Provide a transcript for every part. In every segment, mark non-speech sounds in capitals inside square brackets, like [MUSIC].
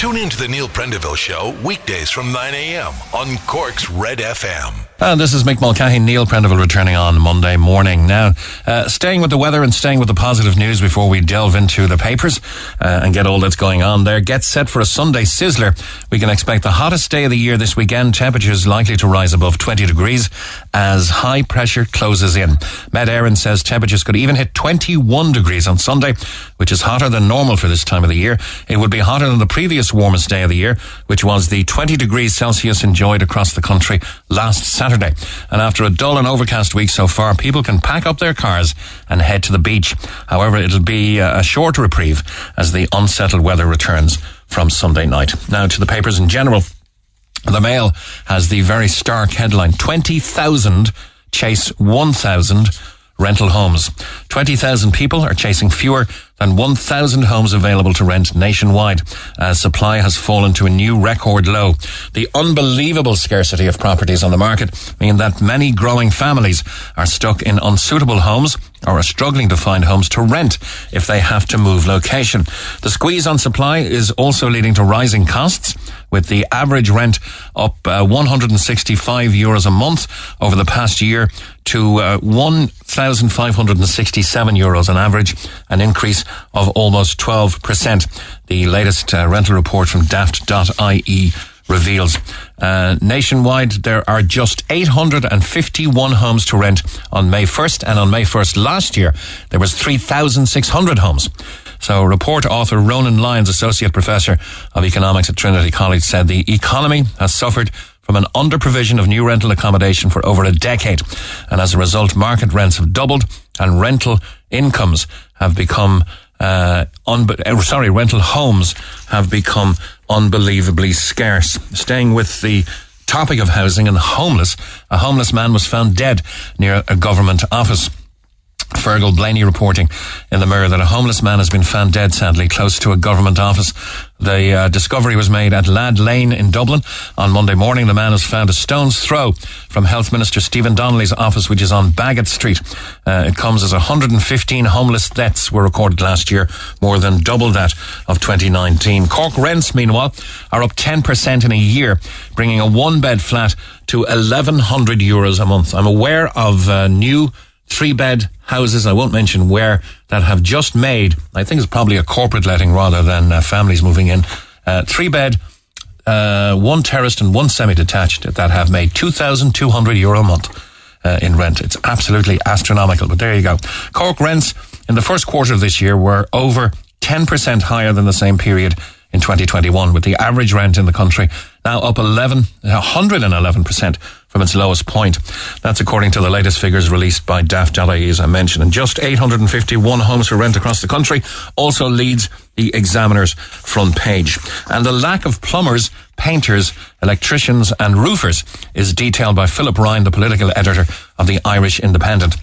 Tune in to the Neil Prendeville Show weekdays from 9 a.m. on Cork's Red FM. And this is Mick Mulcahy, Neil Prendeville returning on Monday morning. Now, uh, staying with the weather and staying with the positive news before we delve into the papers uh, and get all that's going on there. Get set for a Sunday sizzler. We can expect the hottest day of the year this weekend. Temperatures likely to rise above 20 degrees as high pressure closes in. Met Éireann says temperatures could even hit 21 degrees on Sunday, which is hotter than normal for this time of the year. It would be hotter than the previous warmest day of the year, which was the 20 degrees Celsius enjoyed across the country last Saturday. And after a dull and overcast week so far, people can pack up their cars and head to the beach. However, it'll be uh, a short reprieve as the unsettled weather returns from Sunday night. Now to the papers in general. The Mail has the very stark headline 20,000 chase 1,000 rental homes. 20,000 people are chasing fewer than 1,000 homes available to rent nationwide as supply has fallen to a new record low. The unbelievable scarcity of properties on the market mean that many growing families are stuck in unsuitable homes or are struggling to find homes to rent if they have to move location. The squeeze on supply is also leading to rising costs with the average rent up uh, 165 euros a month over the past year to uh, 1,567 euros on average, an increase of almost 12%. The latest uh, rental report from daft.ie reveals. Uh, nationwide, there are just 851 homes to rent on May 1st, and on May 1st last year, there was 3,600 homes. So, report author Ronan Lyons, Associate Professor of Economics at Trinity College, said the economy has suffered from an under provision of new rental accommodation for over a decade. And as a result, market rents have doubled and rental incomes have become uh, uh, sorry, rental homes have become unbelievably scarce. Staying with the topic of housing and homeless, a homeless man was found dead near a government office. Fergal Blaney reporting in the Mirror that a homeless man has been found dead, sadly, close to a government office. The uh, discovery was made at Lad Lane in Dublin. On Monday morning, the man was found a stone's throw from Health Minister Stephen Donnelly's office, which is on Baggot Street. Uh, it comes as 115 homeless deaths were recorded last year, more than double that of 2019. Cork rents, meanwhile, are up 10% in a year, bringing a one-bed flat to 1,100 euros a month. I'm aware of uh, new three bed houses, I won't mention where, that have just made, I think it's probably a corporate letting rather than uh, families moving in, uh, three bed, uh, one terraced and one semi detached that have made 2,200 euro a month. Uh, in rent. It's absolutely astronomical, but there you go. Cork rents in the first quarter of this year were over 10% higher than the same period in 2021, with the average rent in the country now up 11, 111% from its lowest point. That's according to the latest figures released by Daft.ie, as I mentioned. And just 851 homes for rent across the country also leads the Examiner's front page. And the lack of plumbers, painters, electricians and roofers is detailed by Philip Ryan, the political editor of the Irish Independent.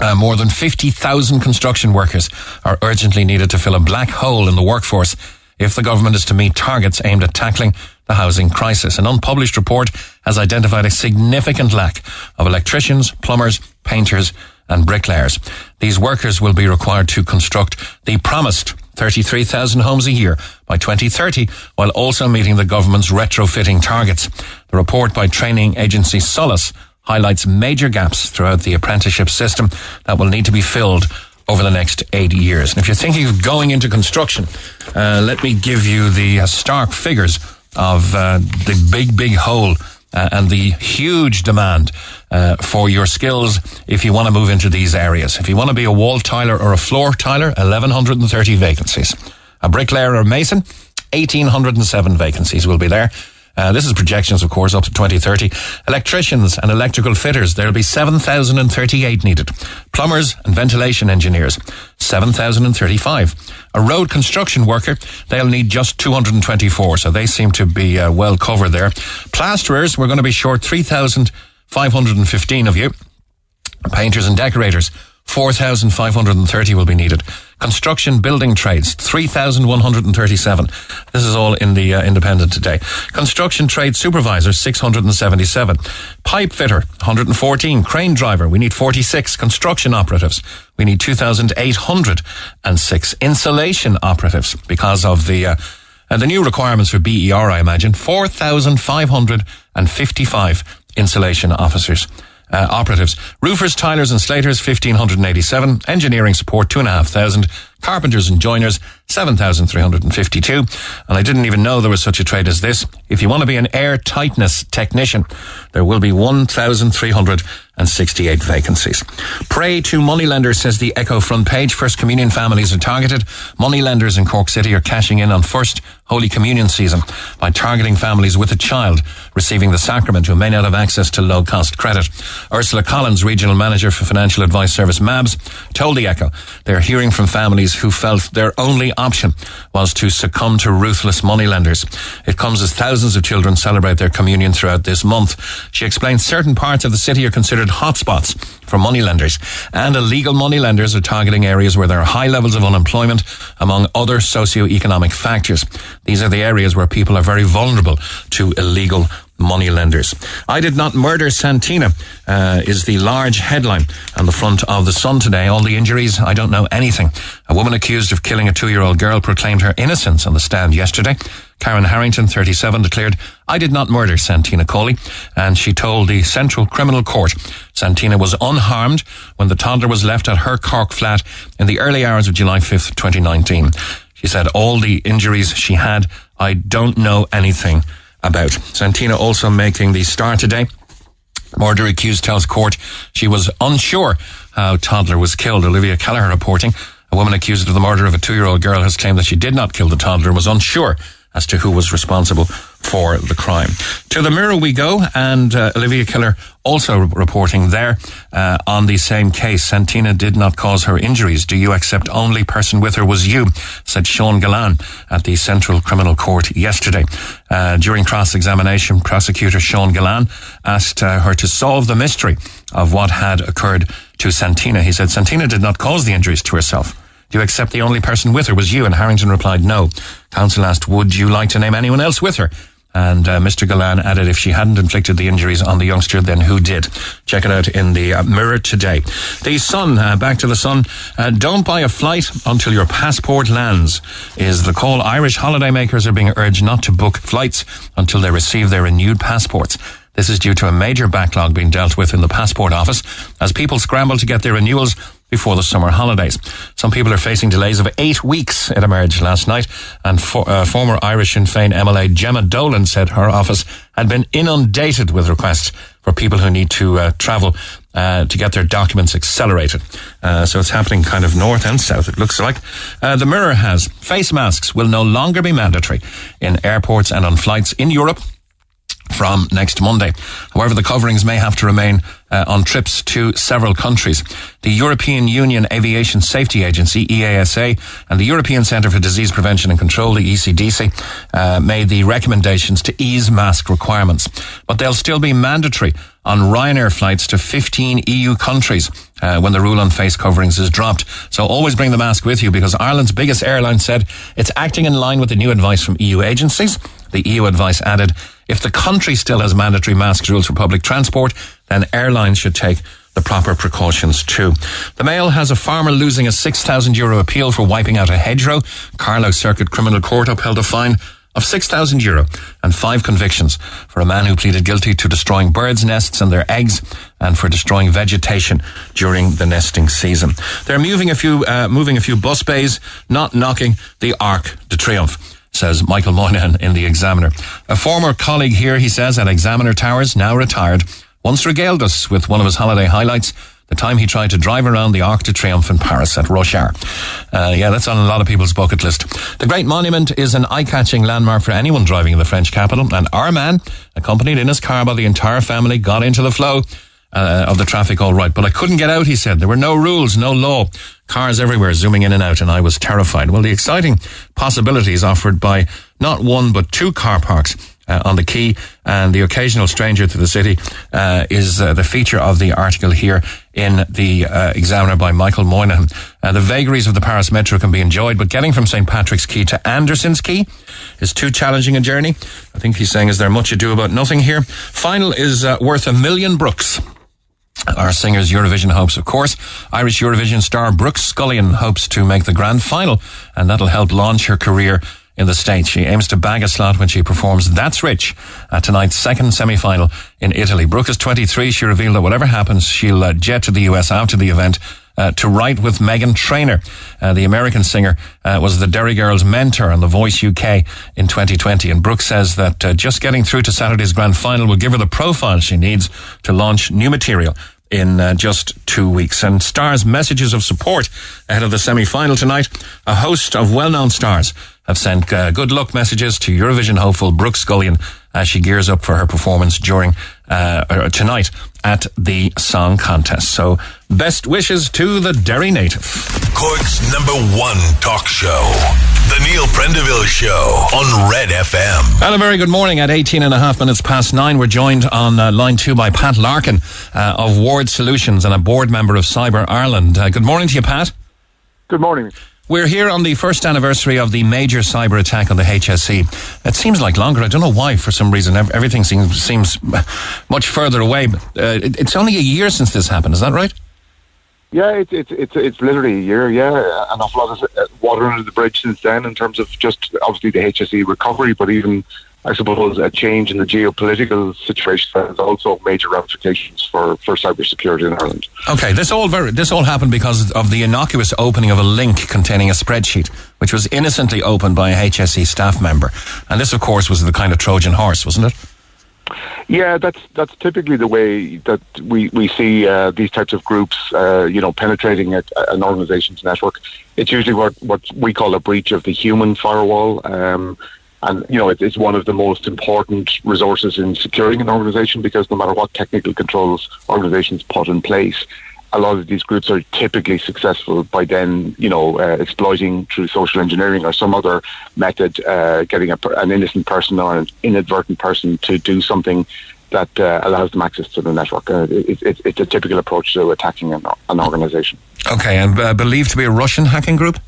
Uh, more than 50,000 construction workers are urgently needed to fill a black hole in the workforce if the government is to meet targets aimed at tackling the housing crisis. An unpublished report has identified a significant lack of electricians, plumbers, painters, and bricklayers. These workers will be required to construct the promised 33,000 homes a year by 2030, while also meeting the government's retrofitting targets. The report by training agency Solas highlights major gaps throughout the apprenticeship system that will need to be filled over the next eight years. And if you're thinking of going into construction, uh, let me give you the stark figures of uh, the big, big hole uh, and the huge demand uh, for your skills if you want to move into these areas. If you want to be a wall tiler or a floor tiler, 1,130 vacancies. A bricklayer or mason, 1,807 vacancies will be there. Uh, this is projections, of course, up to 2030. Electricians and electrical fitters, there'll be 7,038 needed. Plumbers and ventilation engineers, 7,035. A road construction worker, they'll need just 224, so they seem to be uh, well covered there. Plasterers, we're going to be short 3,515 of you. Painters and decorators, 4,530 will be needed. Construction building trades, 3,137. This is all in the uh, Independent today. Construction trade supervisor, 677. Pipe fitter, 114. Crane driver, we need 46. Construction operatives, we need 2,806. Insulation operatives, because of the uh, the new requirements for BER, I imagine, 4,555 insulation officers uh, operatives. Roofers, tilers and slaters, 1,587. Engineering support, 2,500. Carpenters and joiners, 7,352. And I didn't even know there was such a trade as this. If you want to be an air tightness technician, there will be 1,368 vacancies. Prey to moneylenders, says the Echo front page. First Communion families are targeted. Moneylenders in Cork City are cashing in on First Holy Communion season by targeting families with a child receiving the sacrament who may not have access to low cost credit. Ursula Collins, Regional Manager for Financial Advice Service MABS, told the Echo they're hearing from families who felt their only option was to succumb to ruthless moneylenders. It comes as thousands of children celebrate their communion throughout this month. She explains certain parts of the city are considered hotspots for moneylenders and illegal moneylenders are targeting areas where there are high levels of unemployment among other socio-economic factors. These are the areas where people are very vulnerable to illegal money lenders. I did not murder Santina uh, is the large headline on the front of the Sun today. All the injuries, I don't know anything. A woman accused of killing a two-year-old girl proclaimed her innocence on the stand yesterday. Karen Harrington, 37, declared, I did not murder Santina Cawley, and she told the Central Criminal Court Santina was unharmed when the toddler was left at her Cork flat in the early hours of July 5th, 2019. She said all the injuries she had, I don't know anything about. Santina also making the star today. Murder accused tells court she was unsure how toddler was killed. Olivia Kelleher reporting. A woman accused of the murder of a two-year-old girl has claimed that she did not kill the toddler and was unsure as to who was responsible for the crime. To the mirror we go, and uh, Olivia Kelleher also reporting there uh, on the same case. Santina did not cause her injuries. Do you accept only person with her was you? Said Sean Gillane at the Central Criminal Court yesterday. Uh, during cross-examination, prosecutor Sean Gillane asked uh, her to solve the mystery of what had occurred to Santina. He said Santina did not cause the injuries to herself. Do you accept the only person with her was you? And Harrington replied, no. Counsel asked, would you like to name anyone else with her? And uh, Mr. Gillane added, if she hadn't inflicted the injuries on the youngster, then who did? Check it out in the uh, mirror today. The Sun, uh, back to the Sun. Uh, don't buy a flight until your passport lands is the call. Irish holidaymakers are being urged not to book flights until they receive their renewed passports. This is due to a major backlog being dealt with in the passport office as people scramble to get their renewals before the summer holidays. Some people are facing delays of eight weeks, it emerged last night. And for, uh, former Irish Sinn Féin MLA Gemma Dolan said her office had been inundated with requests for people who need to uh, travel uh, to get their documents accelerated. Uh, so it's happening kind of north and south, it looks like. Uh, the Mirror has face masks will no longer be mandatory in airports and on flights in Europe from next Monday. However, the coverings may have to remain uh, on trips to several countries. The European Union Aviation Safety Agency, EASA, and the European Centre for Disease Prevention and Control, the ECDC, uh, made the recommendations to ease mask requirements. But they'll still be mandatory on Ryanair flights to 15 EU countries uh, when the rule on face coverings is dropped. So always bring the mask with you because Ireland's biggest airline said it's acting in line with the new advice from EU agencies. The EU advice added, if the country still has mandatory mask rules for public transport, then airlines should take the proper precautions too. The Mail has a farmer losing a 6,000 euro appeal for wiping out a hedgerow. Carlow Circuit Criminal Court upheld a fine of 6,000 euro and five convictions for a man who pleaded guilty to destroying birds' nests and their eggs and for destroying vegetation during the nesting season. They're moving a few, uh, moving a few bus bays, not knocking the Arc de Triomphe says Michael Moynihan in The Examiner. A former colleague here, he says, at Examiner Towers, now retired, once regaled us with one of his holiday highlights the time he tried to drive around the Arc de Triomphe in Paris at rush. Uh, yeah, that's on a lot of people's bucket list. The Great Monument is an eye-catching landmark for anyone driving in the French capital, and our man, accompanied in his car by the entire family, got into the flow uh, of the traffic all right. But I couldn't get out, he said. There were no rules, no law. Cars everywhere zooming in and out, and I was terrified. Well, the exciting possibilities offered by not one but two car parks uh, on the quay and the occasional stranger to the city uh, is uh, the feature of the article here in the uh, Examiner by Michael Moynihan. Uh, the vagaries of the Paris Metro can be enjoyed, but getting from St. Patrick's Quay to Anderson's Quay is too challenging a journey. I think he's saying, is there much ado about nothing here? Final is uh, worth a million brooks. Our singer's Eurovision hopes, of course. Irish Eurovision star Brooke Scullion hopes to make the grand final, and that'll help launch her career in the States. She aims to bag a slot when she performs That's Rich at tonight's second semi-final in Italy. Brooke is 23. She revealed that whatever happens, she'll uh, jet to the US after the event uh, to write with Meghan Trainor. Uh, the American singer uh, was the Derry Girls mentor on The Voice UK in 2020. And Brooke says that uh, just getting through to Saturday's grand final will give her the profile she needs to launch new material in uh, just two weeks. And stars' messages of support ahead of the semi-final tonight. A host of well-known stars have sent uh, good luck messages to Eurovision hopeful Brooke Scullion as she gears up for her performance during uh, tonight at the song contest. So, best wishes to the Derry native. Cork's number one talk show. The Neil Prendeville Show on Red FM. And a very good morning at 18 and a half minutes past nine. We're joined on uh, line two by Pat Larkin uh, of Ward Solutions and a board member of Cyber Ireland. Uh, good morning to you, Pat. Good morning. We're here on the first anniversary of the major cyber attack on the HSE. It seems like longer. I don't know why. For some reason, everything seems seems much further away. Uh, it, it's only a year since this happened. Is that right? Yeah, it's it's it's it's literally a year. Yeah, an awful lot of uh, water under the bridge since then in terms of just obviously the HSE recovery, but even I suppose a change in the geopolitical situation has also major ramifications for, for cybersecurity in Ireland. Okay, this all very, this all happened because of the innocuous opening of a link containing a spreadsheet, which was innocently opened by a HSE staff member, and this, of course, was the kind of Trojan horse, wasn't it? Yeah, that's that's typically the way that we we see uh, these types of groups, uh, you know, penetrating a, an organization's network. It's usually what what we call a breach of the human firewall. Um, and you know, it, it's one of the most important resources in securing an organization because no matter what technical controls organizations put in place, a lot of these groups are typically successful by then, you know, uh, exploiting through social engineering or some other method, uh, getting a, an innocent person or an inadvertent person to do something that uh, allows them access to the network. Uh, it, it, it's a typical approach to attacking an, an organization. Okay, and uh, believed to be a Russian hacking group?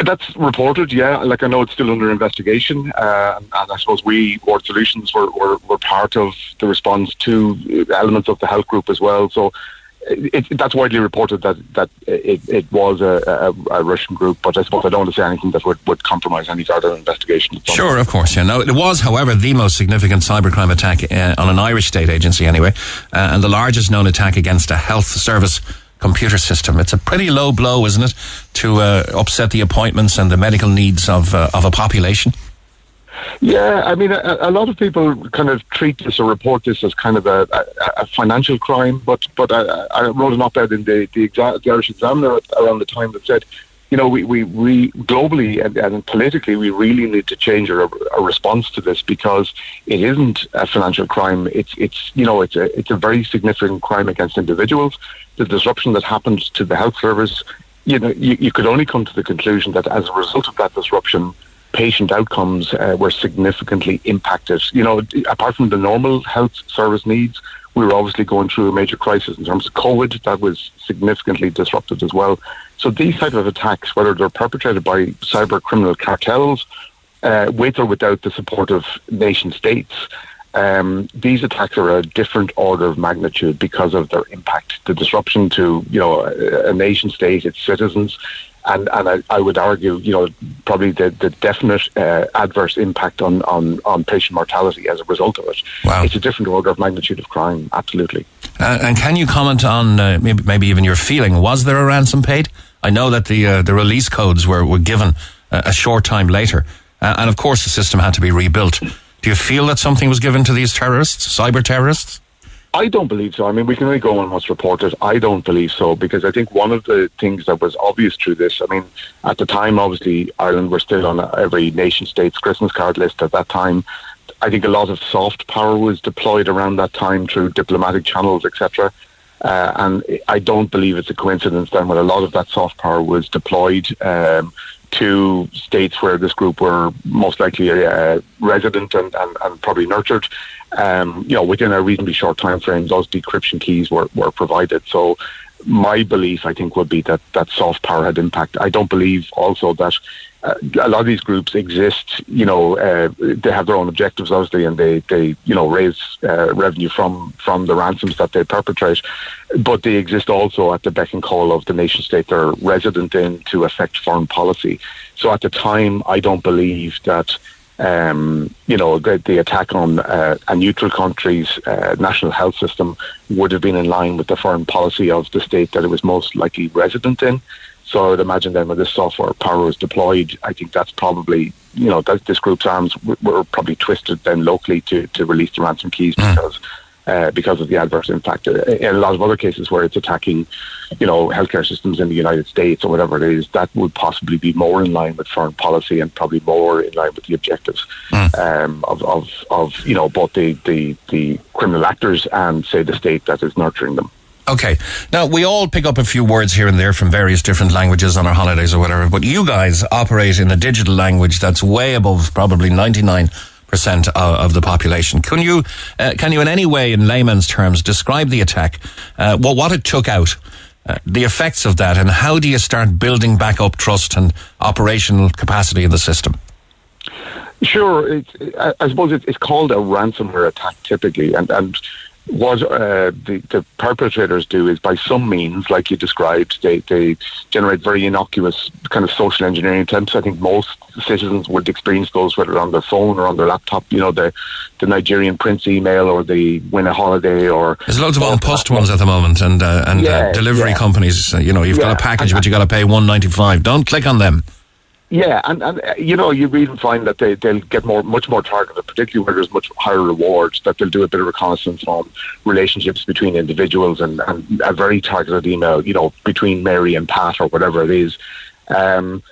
That's reported, yeah. Like I know it's still under investigation, uh, and I suppose we, Ward Solutions, were, were, were part of the response to elements of the health group as well. So it, it, that's widely reported that that it, it was a, a, a, Russian group, but I suppose I don't want to say anything that would, would compromise any further investigation. Sure, of course. Yeah, no, it was, however, the most significant cybercrime attack uh, on an Irish state agency, anyway, uh, and the largest known attack against a health service computer system. It's a pretty low blow, isn't it, to uh, upset the appointments and the medical needs of uh, of a population? Yeah, I mean, a, a, lot of people kind of treat this or report this as kind of a, a, a financial crime. But but I, I, wrote an op-ed in the the, exa- the Irish Examiner around the time that said, you know, we we, we globally and, and politically we really need to change our, our response to this because it isn't a financial crime. It's it's you know it's a it's a very significant crime against individuals the disruption that happened to the health service, you know, you, you could only come to the conclusion that as a result of that disruption, patient outcomes uh, were significantly impacted. You know, apart from the normal health service needs, we were obviously going through a major crisis in terms of COVID that was significantly disrupted as well. So these type of attacks, whether they're perpetrated by cyber criminal cartels, uh, with or without the support of nation states, um, these attacks are a different order of magnitude because of their impact, the disruption to you know a, a nation state, its citizens, and and I, I, would argue you know probably the the definite uh, adverse impact on, on on patient mortality as a result of it. Wow. It's a different order of magnitude of crime, absolutely. Uh, and can you comment on uh, maybe maybe even your feeling? Was there a ransom paid? I know that the uh, the release codes were were given a short time later, uh, and of course the system had to be rebuilt. Do you feel that something was given to these terrorists, cyber terrorists? I don't believe so. I mean, we can only go on what's reported. I don't believe so because I think one of the things that was obvious through this, I mean, at the time, obviously, Ireland were still on every nation state's Christmas card list at that time. I think a lot of soft power was deployed around that time through diplomatic channels, etc. Uh, and I don't believe it's a coincidence then when a lot of that soft power was deployed um, to states where this group were most likely uh, resident and, and, and, probably nurtured. Um, you know, within a reasonably short time frame, those decryption keys were, were provided. So my belief, I think, would be that that soft power had impact. I don't believe also that uh, a lot of these groups exist. You know, uh, they have their own objectives, obviously, and they, they you know raise uh, revenue from from the ransoms that they perpetrate. But they exist also at the beck and call of the nation state they're resident in to affect foreign policy. So at the time, I don't believe that um, you know, the, the attack on uh, a neutral country's uh, national health system would have been in line with the foreign policy of the state that it was most likely resident in. So I would imagine then when this software power was deployed, I think that's probably, you know, that this group's arms were probably twisted then locally to, to release the ransom keys mm. because uh, because of the adverse impact. Uh, in a lot of other cases where it's attacking, you know, healthcare systems in the United States or whatever it is, that would possibly be more in line with foreign policy and probably more in line with the objectives mm. um, of, of, of, you know, both the, the, the criminal actors and, say, the state that is nurturing them. Okay. Now, we all pick up a few words here and there from various different languages on our holidays or whatever, but you guys operate in a digital language that's way above probably 99 percent of, the population. Can you, uh, can you in any way, in layman's terms, describe the attack, uh, what, what it took out, uh, the effects of that, and how do you start building back up trust and operational capacity in the system? Sure, it's, I suppose it's called a ransomware attack typically, and, and what uh, the, the perpetrators do is by some means, like you described, they, they generate very innocuous kind of social engineering attempts. I think most citizens would experience those whether on their phone or on their laptop. You know, the the Nigerian Prince email or the win a holiday or there's loads of An Post ones at the moment and uh, and uh, yeah, uh, delivery yeah. companies. Uh, you know, you've yeah. got a package, but you've got to pay one ninety five. Don't click on them. Yeah, and, and uh, you know, you even find that they, they'll get more, much more targeted, particularly where there's much higher rewards, that they'll do a bit of reconnaissance on relationships between individuals and, and a very targeted email, you know, between Mary and Pat or whatever it is. Um,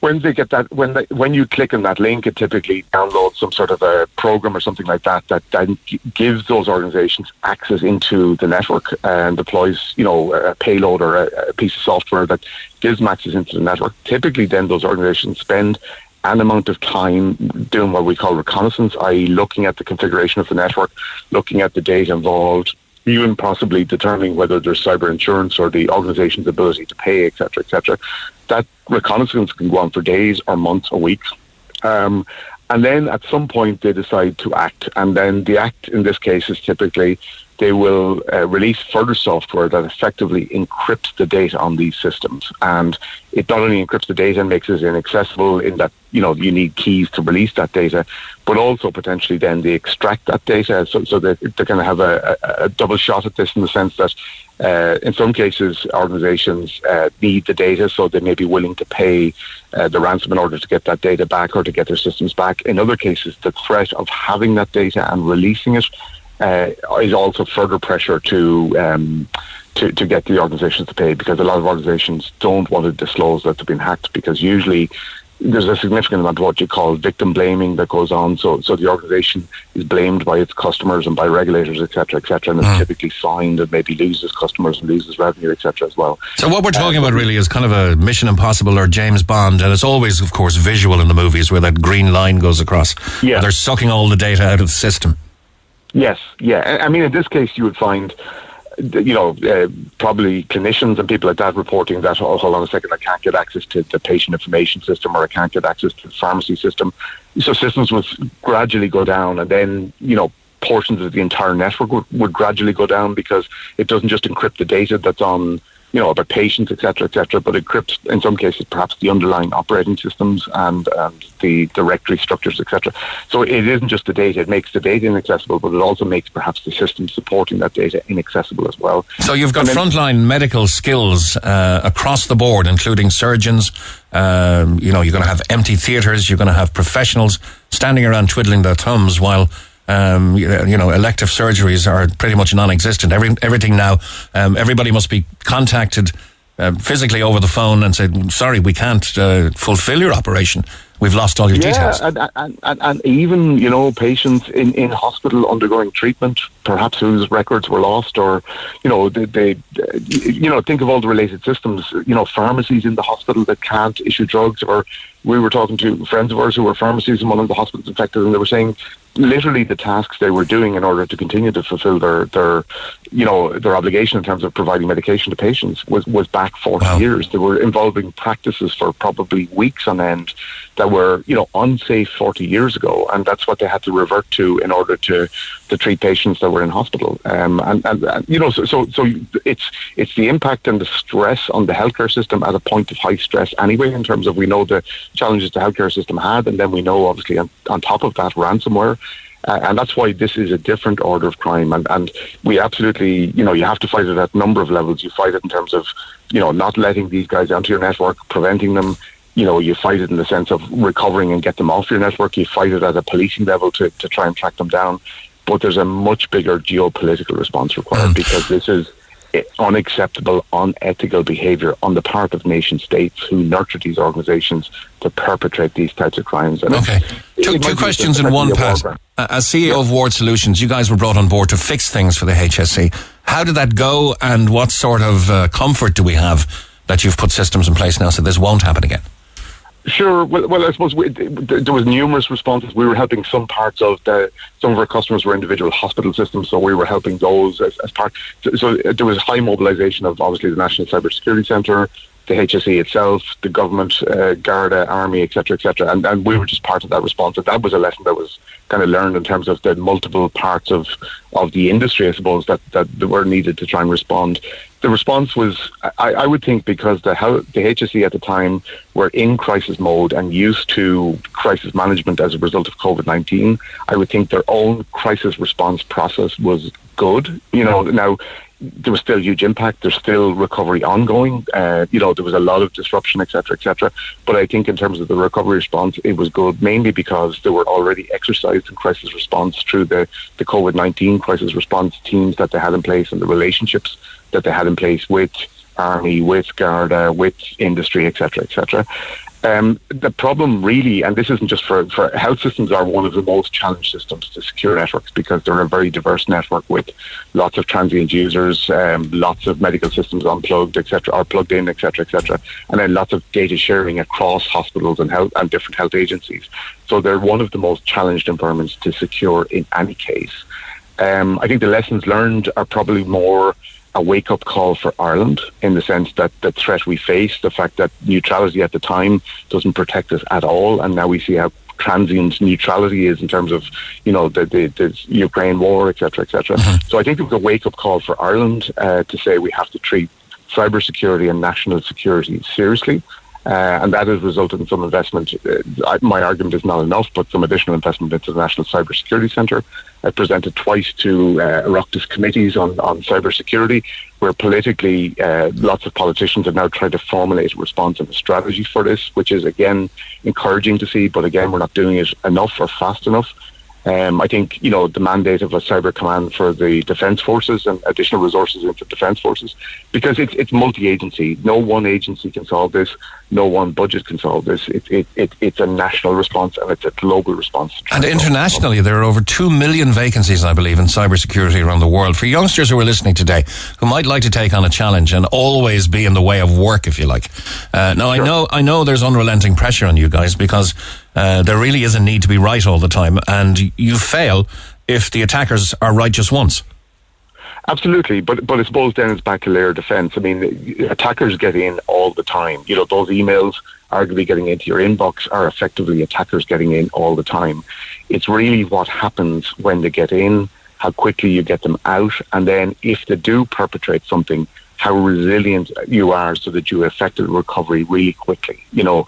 when they get that when they, when you click on that link, it typically downloads some sort of a program or something like that that then gives those organisations access into the network and deploys, you know, a payload or a, a piece of software that gives them access into the network. Typically, then those organisations spend an amount of time doing what we call reconnaissance, i.e., looking at the configuration of the network, looking at the data involved, even possibly determining whether there's cyber insurance or the organization's ability to pay, etc., etc. That reconnaissance can go on for days or months or weeks. Um, and then at some point they decide to act. And then the act in this case is typically they will uh, release further software that effectively encrypts the data on these systems. And it not only encrypts the data and makes it inaccessible in that, you know, you need keys to release that data, but also potentially then they extract that data so, so that they're going to have a, a, double shot at this in the sense that uh, in some cases organizations uh, need the data so they may be willing to pay uh, the ransom in order to get that data back or to get their systems back. In other cases, the threat of having that data and releasing it uh, is also further pressure to, um, to to get the organisations to pay because a lot of organisations don't want to disclose that they've been hacked because usually there's a significant amount of what you call victim blaming that goes on. So, so the organisation is blamed by its customers and by regulators, etc., etc., and it's mm. typically fined and maybe loses customers and loses revenue, etc., as well. So, what we're talking uh, about really is kind of a Mission Impossible or James Bond, and it's always, of course, visual in the movies where that green line goes across. Yeah, they're sucking all the data out of the system. Yes, yeah. I mean, in this case, you would find, you know, uh, probably clinicians and people like that reporting that, oh, hold on a second, I can't get access to the patient information system or I can't get access to the pharmacy system. So systems would gradually go down and then, you know, portions of the entire network would, would gradually go down because it doesn't just encrypt the data that's on you know, about patients, etc., etc. but encrypts in some cases perhaps the underlying operating systems and, and the directory structures, etc. So it isn't just the data; it makes the data inaccessible, but it also makes perhaps the system supporting that data inaccessible as well. So you've got frontline medical skills uh, across the board, including surgeons. Um, you know, you're going to have empty theatres. You're going to have professionals standing around twiddling their thumbs while um, you know, elective surgeries are pretty much non-existent. Every, everything now, um, everybody must be contacted uh, physically over the phone and said, "Sorry, we can't uh, fulfill your operation. We've lost all your yeah, details." And, and, and, and even you know, patients in, in hospital undergoing treatment, perhaps whose records were lost, or you know, they, they, you know, think of all the related systems. You know, pharmacies in the hospital that can't issue drugs, or we were talking to friends of ours who were pharmacies in one of the hospitals infected, and they were saying literally the tasks they were doing in order to continue to fulfill their their you know their obligation in terms of providing medication to patients was was back 40 wow. years they were involving practices for probably weeks on end that were you know unsafe 40 years ago and that's what they had to revert to in order to to treat patients that were in hospital um, and, and, and you know so, so so it's it's the impact and the stress on the healthcare system at a point of high stress anyway in terms of we know the challenges the healthcare system had, and then we know obviously on, on top of that ransomware. Uh, and that's why this is a different order of crime. And, and we absolutely, you know, you have to fight it at a number of levels. You fight it in terms of, you know, not letting these guys onto your network, preventing them. You know, you fight it in the sense of recovering and get them off your network. You fight it at a policing level to, to try and track them down. But there's a much bigger geopolitical response required mm. because this is unacceptable, unethical behaviour on the part of nation states who nurture these organisations to perpetrate these types of crimes. And okay, two, two questions in one, Pat. As CEO yeah. of Ward Solutions, you guys were brought on board to fix things for the HSE. How did that go, and what sort of uh, comfort do we have that you've put systems in place now so this won't happen again? Sure. Well, well, I suppose we, there was numerous responses. We were helping some parts of the. Some of our customers were individual hospital systems, so we were helping those as, as part. So, so, there was high mobilisation of obviously the National Cybersecurity Centre, the HSE itself, the government, uh, Garda, Army, etc., etc., and, and we were just part of that response. And that was a lesson that was kind of learned in terms of the multiple parts of of the industry, I suppose, that that were needed to try and respond the response was, I, I, would think, because the, the HSE at the time were in crisis mode and used to crisis management as a result of COVID 19. I would think their own crisis response process was good. You know, now there was still huge impact. There's still recovery ongoing. Uh, you know, there was a lot of disruption, etc., etc. But I think in terms of the recovery response, it was good mainly because they were already exercised in crisis response through the, the COVID 19 crisis response teams that they had in place and the relationships that they had in place with Army, with Garda, with industry, etc., etc. Um, the problem really, and this isn't just for, for health systems, are one of the most challenged systems to secure networks because they're a very diverse network with lots of transient users, um, lots of medical systems unplugged, etc., or plugged in, etc., etc., and then lots of data sharing across hospitals and health and different health agencies. So they're one of the most challenged environments to secure in any case. Um, I think the lessons learned are probably more a wake up call for Ireland in the sense that the threat we face, the fact that neutrality at the time doesn't protect us at all, and now we see how transient neutrality is in terms of you know the the, the Ukraine war, etc., etc. Mm-hmm. So I think it was a wake up call for Ireland uh, to say we have to treat cybersecurity and national security seriously. Uh, and that has resulted in some investment. Uh, my argument is not enough, but some additional investment into the National Cybersecurity Centre. I presented twice to uh, committees on, on cybersecurity, where politically uh, lots of politicians have now tried to formulate a response and a strategy for this, which is again encouraging to see, but again, we're not doing it enough or fast enough. Um, I think you know the mandate of a cyber command for the defence forces and additional resources into defence forces because it's it's multi-agency. No one agency can solve this. No one budget can solve this. It, it, it it's a national response and it's a global response. And internationally, there are over two million vacancies, I believe, in cybersecurity around the world. For youngsters who are listening today, who might like to take on a challenge and always be in the way of work, if you like. Uh, now, sure. I know I know there's unrelenting pressure on you guys because uh, there really is a need to be right all the time, and you fail if the attackers are right just once. Absolutely, but but I suppose then it's back to layer defence. I mean, attackers get in all the time. You know, those emails arguably getting into your inbox are effectively attackers getting in all the time. It's really what happens when they get in, how quickly you get them out, and then if they do perpetrate something, how resilient you are so that you effected recovery really quickly. You know,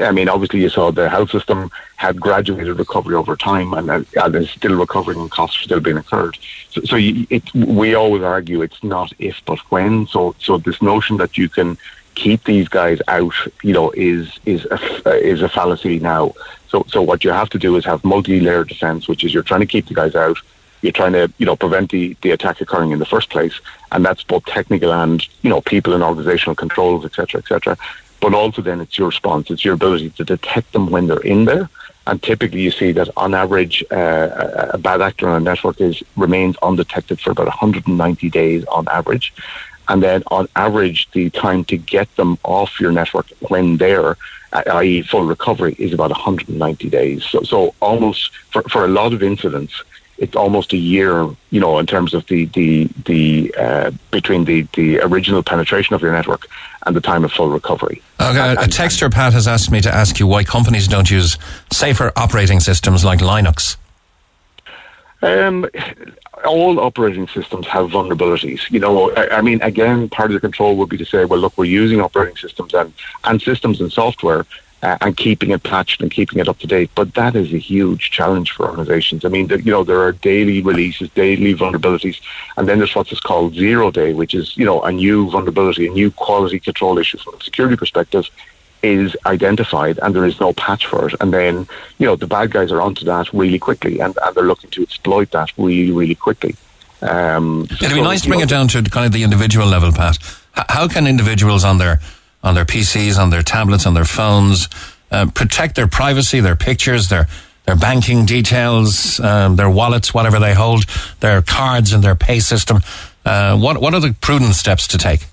I mean, obviously you saw the health system had graduated recovery over time and, uh, and still recovering and costs still being incurred. So, so you, it, we always argue it's not if but when. So, so this notion that you can keep these guys out, you know, is is a, is a fallacy now. So, so what you have to do is have multi-layered defence, which is you're trying to keep the guys out you're trying to you know prevent the, the attack occurring in the first place, and that's both technical and you know people and organizational controls, etc., etc. But also then it's your response, it's your ability to detect them when they're in there. And typically, you see that on average, uh, a bad actor on a network is remains undetected for about 190 days on average, and then on average, the time to get them off your network when they're i.e., full recovery, is about 190 days. So, so almost for, for a lot of incidents, it's almost a year, you know, in terms of the the the uh, between the the original penetration of your network and the time of full recovery. Okay, and, a texter Pat has asked me to ask you why companies don't use safer operating systems like Linux. Um, all operating systems have vulnerabilities. You know, I, I, mean, again, part of the control would be to say, well, look, we're using operating systems and, and systems and software uh, and keeping it patched and keeping it up to date. But that is a huge challenge for organizations. I mean, the, you know, there are daily releases, daily vulnerabilities, and then there's what's called zero day, which is, you know, a new vulnerability, a new quality control issue from a security perspective is identified and there is no patch for it. And then, you know, the bad guys are onto that really quickly and, and they're looking to exploit that really, really quickly. Um, It'd so, be nice to bring know, it down to kind of the individual level, Pat. How can individuals on their on their PCs, on their tablets, on their phones, uh, protect their privacy, their pictures, their their banking details, um, their wallets, whatever they hold, their cards and their pay system. Uh, what what are the prudent steps to take?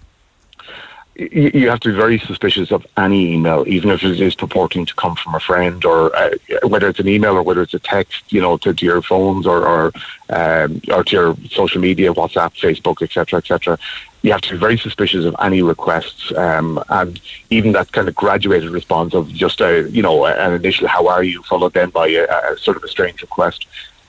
You have to be very suspicious of any email, even if it is purporting to come from a friend, or uh, whether it's an email or whether it's a text, you know, to, to your phones or or, um, or to your social media, WhatsApp, Facebook, etc., etc you have to be very suspicious of any requests, um, and even that kind of graduated response of just a you know an initial "How are you?" followed then by a, a sort of a strange request.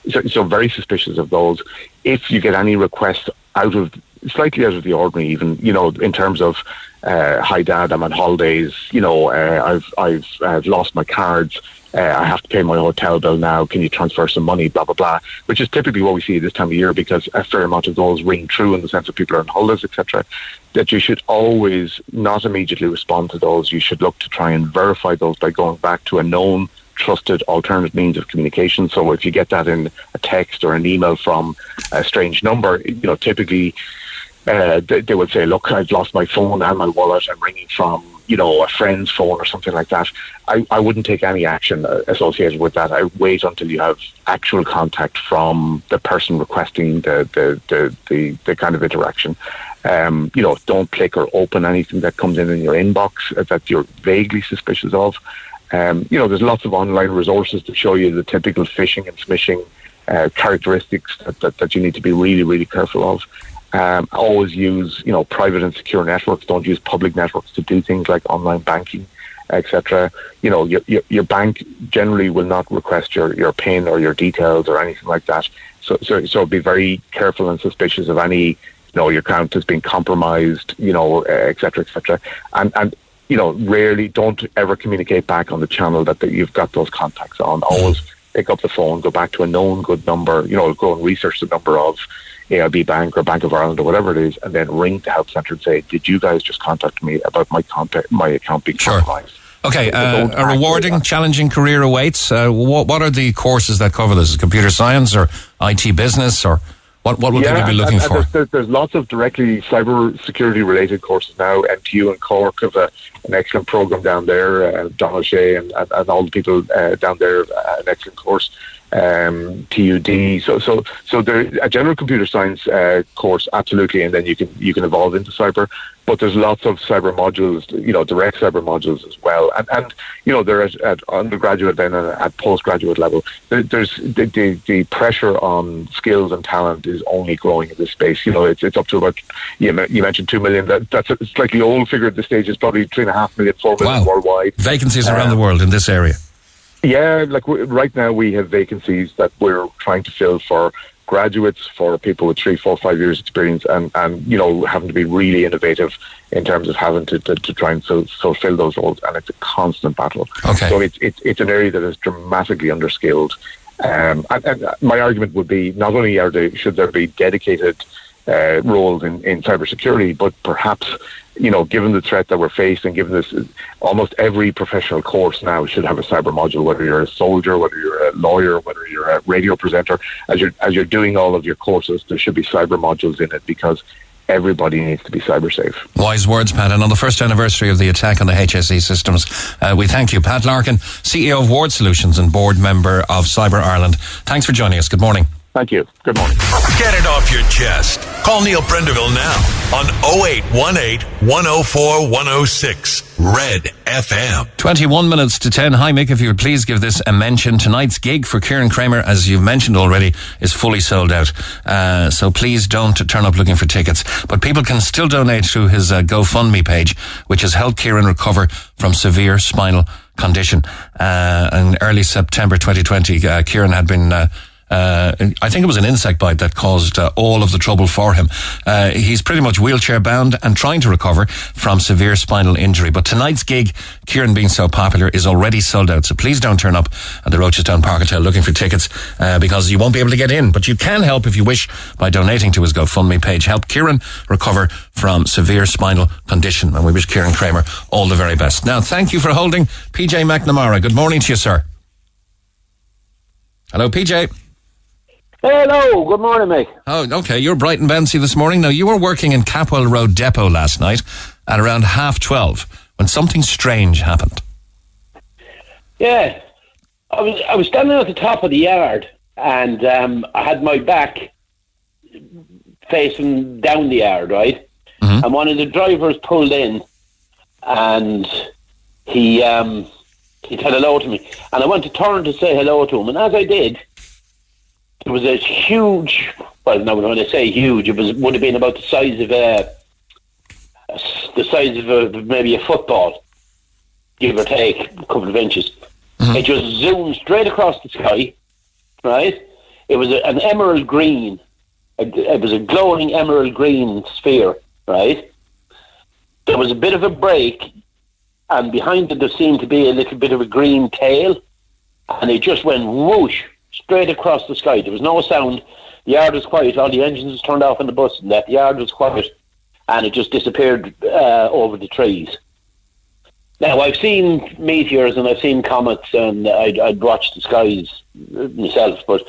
So, so, very suspicious of those. If you get any requests out of slightly out of the ordinary, even you know in terms of uh, "Hi Dad, I'm on holidays," you know uh, I've I've I've lost my cards uh, I have to pay my hotel bill now. Can you transfer some money? Blah blah blah. Which is typically what we see this time of year because a fair amount of those ring true in the sense that people are on holidays, etc. That you should always not immediately respond to those. You should look to try and verify those by going back to a known, trusted alternative means of communication. So if you get that in a text or an email from a strange number, you know, typically. Uh, they, would say, "Look, I've lost my phone and my wallet. I'm ringing from you know, a friend's phone or something like that, I, I wouldn't take any action uh, associated with that. I wait until you have actual contact from the person requesting the the the, the, the kind of interaction. Um, you know, don't click or open anything that comes in in your inbox that you're vaguely suspicious of. Um, you know, there's lots of online resources to show you the typical phishing and smishing uh, characteristics that, that, that you need to be really, really careful of. Um, always use you know private and secure networks. Don't use public networks to do things like online banking, etc. You know your, your, your bank generally will not request your your PIN or your details or anything like that. So so so be very careful and suspicious of any you know your account has been compromised. You know etc etc. And and you know rarely don't ever communicate back on the channel that, that you've got those contacts on. Always pick up the phone, go back to a known good number. You know go and research the number of AIB Bank or Bank of Ireland or whatever it is, and then ring the help centre and say, "Did you guys just contact me about my contact, my account being sure. compromised?" Okay, uh, a rewarding, challenging career awaits. Uh, what, what, are the courses that cover this? Is computer science or IT business or what? What would yeah, people be looking and, and for? There's, there's, lots of directly cyber security related courses now. MTU and Cork have a, an excellent program down there. Uh, Donna O'Shea and, and, and, all the people uh, down there, uh, an excellent course um, TUD. So, so, so there a general computer science uh, course, absolutely, and then you can you can evolve into cyber. But there's lots of cyber modules, you know, direct cyber modules as well, and and you know, they're at, at undergraduate then and at postgraduate level. There's the, the, the pressure on skills and talent is only growing in this space. You know, it's it's up to about you, you mentioned two million. That that's a slightly old figure at this stage. It's probably three and a half million, four million wow. worldwide. Vacancies around the world in this area. Yeah, like right now we have vacancies that we're trying to fill for graduates, for people with three, four, five years experience, and, and you know having to be really innovative in terms of having to, to, to try and so, so fill, those roles, and it's a constant battle. Okay. So it's it's it's an area that is dramatically underskilled. Um, and, and my argument would be not only are there should there be dedicated uh, roles in, in cybersecurity, but perhaps you know, given the threat that we're facing, given this, almost every professional course now should have a cyber module. Whether you're a soldier, whether you're a lawyer, whether you're a radio presenter, as you're as you're doing all of your courses, there should be cyber modules in it because everybody needs to be cyber safe. Wise words, Pat. And on the first anniversary of the attack on the HSE systems, uh, we thank you, Pat Larkin, CEO of Ward Solutions and board member of Cyber Ireland. Thanks for joining us. Good morning. Thank you. Good morning. Get it off your chest. Call Neil Prendeville now on 0818 104 106 Red FM. 21 minutes to 10. Hi, Mick. If you would please give this a mention. Tonight's gig for Kieran Kramer, as you've mentioned already, is fully sold out. Uh, so please don't turn up looking for tickets. But people can still donate through his uh, GoFundMe page, which has helped Kieran recover from severe spinal condition. Uh, in early September 2020, uh, Kieran had been uh, I think it was an insect bite that caused uh, all of the trouble for him. Uh, he's pretty much wheelchair bound and trying to recover from severe spinal injury. But tonight's gig, Kieran being so popular, is already sold out. So please don't turn up at the Rochestown Park Hotel looking for tickets uh, because you won't be able to get in. But you can help if you wish by donating to his GoFundMe page. Help Kieran recover from severe spinal condition. And we wish Kieran Kramer all the very best. Now, thank you for holding. PJ McNamara, good morning to you, sir. Hello, PJ. Hello, good morning, mate. Oh, okay. You're bright and bouncy this morning. Now, you were working in Capwell Road Depot last night at around half 12 when something strange happened. Yeah, I was I was standing at the top of the yard and um, I had my back facing down the yard, right? Mhm. And one of the drivers pulled in and he um, he said hello to me, and I went to turn to say hello to him, and as I did, there was a huge. Well, no, when I say huge, it was would have been about the size of a, the size of a, maybe a football, give or take a couple of inches. Mm-hmm. It just zoomed straight across the sky, right? It was a, an emerald green. A- It was a glowing emerald green sphere, right? There was a bit of a break, and behind it there seemed to be a little bit of a green tail, and it just went whoosh straight across the sky. There was no sound. The yard was quiet. All the engines was turned off in the bus, and that the yard was quiet, and it just disappeared uh, over the trees. Now I've seen meteors and I've seen comets, and I'd, I'd watched the skies myself, but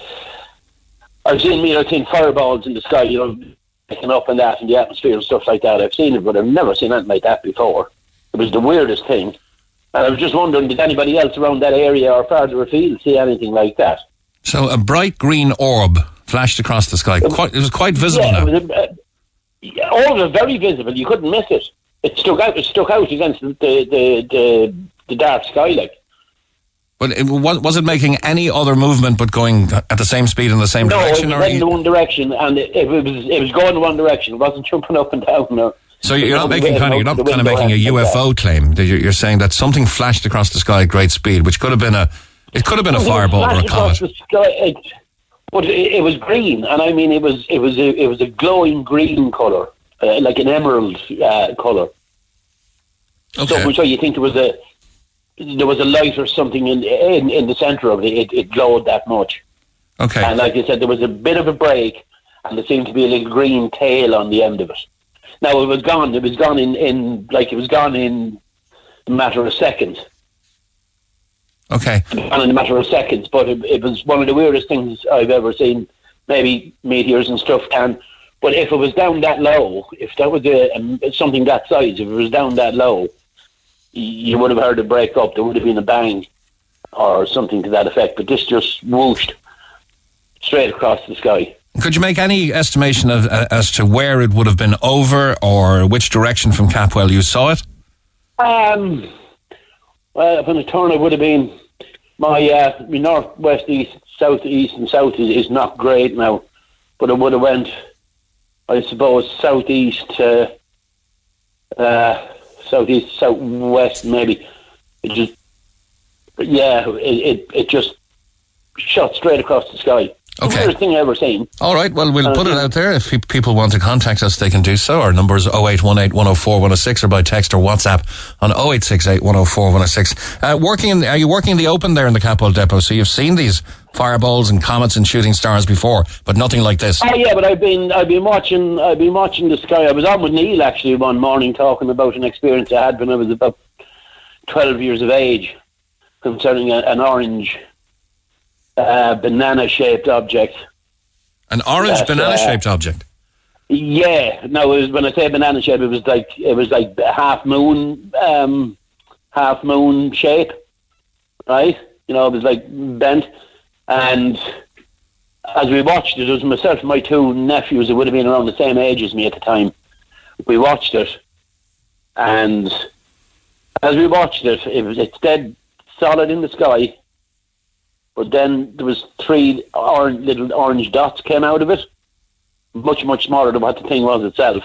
I've seen me. I've seen fireballs in the sky, you know, picking up and that in the atmosphere and stuff like that. I've seen it, but I've never seen anything like that before. It was the weirdest thing. And I was just wondering, did anybody else around that area or farther afield see anything like that? So a bright green orb flashed across the sky. Quite, it was quite visible yeah, now. it a, uh, all of it very visible. You couldn't miss it. It stuck out. It stuck out against the the the, the dark sky, like. But it, was, was it making any other movement but going at the same speed in the same No, direction? it or was you- in one direction, and it, it was it was going in one direction. It wasn't [LAUGHS] jumping up and down. No. so you're not making kind of you're not kind of making a and like that. UFO claim. You're saying that something flashed across the sky at great speed, which could have been a it could have been a fireball or a comet. sky, it, but it, it was green, and I mean it was it was a, it was a glowing green color, uh, like an emerald uh, color. Okay. So, so you think there was a there was a light or something in in, in the centre of it. it. It glowed that much, Okay. and like you said, there was a bit of a break, and there seemed to be a little green tail on the end of it. Now it was gone. It was gone in, in like it was gone in a matter of seconds. Okay. And in a matter of seconds. But it, it was one of the weirdest things I've ever seen. Maybe meteors and stuff can, but if it was down that low, if that was a, something that size, if it was down that low, you would have heard it break up. There would have been a bang or something to that effect. But this just whooshed straight across the sky. Could you make any estimation of, uh, as to where it would have been over or which direction from Capwell you saw it? Um, well, when the turn, it would have been my uh, my north, west, east, south, east, and south is, is not great now, but it would have went, I suppose, southeast to uh, southeast, southwest, maybe. It just, yeah, it, it it just shot straight across the sky. Okay. The weirdest thing I ever seen. All right, well, we'll Uh, put it out there. If people want to contact us, they can do so. Our number is 0818 104 106 or by text or WhatsApp on 0868 104 106. Uh, working in, are you working in the open there in the Capwell Depot? So you've seen these fireballs and comets and shooting stars before, but nothing like this. Oh yeah, but I've been I've been watching I've been watching the sky. I was on with Neil actually one morning talking about an experience I had when I was about twelve years of age concerning a, an orange uh, banana shaped object. An orange banana uh, shaped object. Yeah, no, it was when I say banana shape, it was like it was like half moon, um, half moon shape, right? You know, it was like bent, and as we watched it, it was myself and my two nephews. It would have been around the same age as me at the time. We watched it, and as we watched it, it was it's dead solid in the sky. But then there was three orange, little orange dots came out of it much, much smaller than what the thing was itself.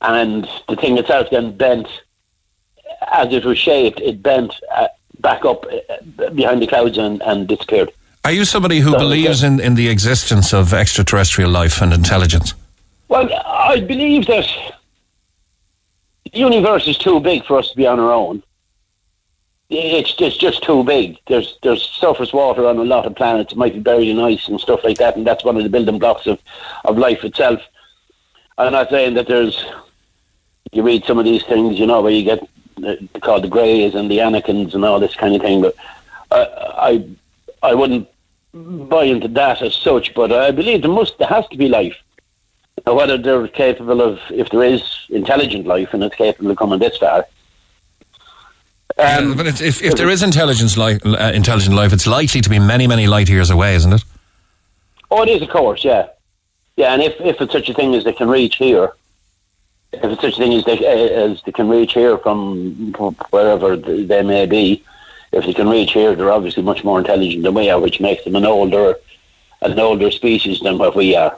And the thing itself then bent, as it was shaped, it bent uh, back up uh, behind the clouds and, and disappeared. Are you somebody who So, believes in, in the existence of extraterrestrial life and intelligence? Well, I believe that the universe is too big for us to be on our own. It's it's just too big. There's there's surface water on a lot of planets. It might be buried in ice and stuff like that, and that's one of the building blocks of, of life itself. I'm not saying that there's. You read some of these things, you know, where you get uh, called the Greys and the Anakins and all this kind of thing, but uh, I I wouldn't buy into that as such. But I believe there must there has to be life. Now, whether they're capable of, if there is intelligent life and it's capable of coming this far. Um, but it's, if, if there is intelligence li- uh, intelligent life, it's likely to be many, many light years away, isn't it? oh, it is, of course, yeah. Yeah, and if, if it's such a thing as they can reach here, if it's such a thing as they, uh, as they can reach here from wherever they may be, if they can reach here, they're obviously much more intelligent than we are, which makes them an older, an older species than what we are.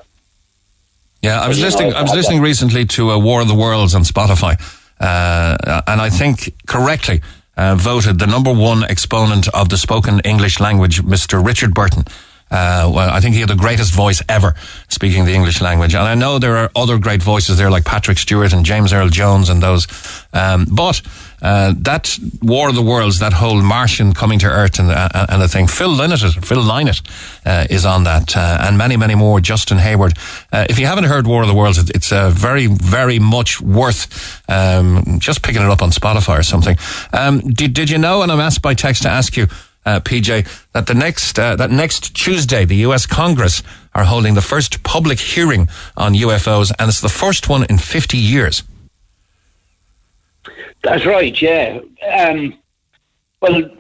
Yeah, I was listening. I was listening recently to a War of the Worlds on Spotify, uh, and I think correctly uh, voted the number one exponent of the spoken English language, Mr. Richard Burton. Uh, well, I think he had the greatest voice ever speaking the English language, and I know there are other great voices there like Patrick Stewart and James Earl Jones and those. Um, but uh, that War of the Worlds, that whole Martian coming to Earth and uh, and the thing, Phil Lynott, Phil Lynott uh, is on that, uh, and many many more. Justin Hayward. Uh, if you haven't heard War of the Worlds, it, it's uh, very very much worth um, just picking it up on Spotify or something. Um, did did you know? And I'm asked by text to ask you. Uh, PJ, that the next uh, that next Tuesday, the U.S. Congress are holding the first public hearing on UFOs, and it's the first one in 50 years. That's right, yeah. Um, well,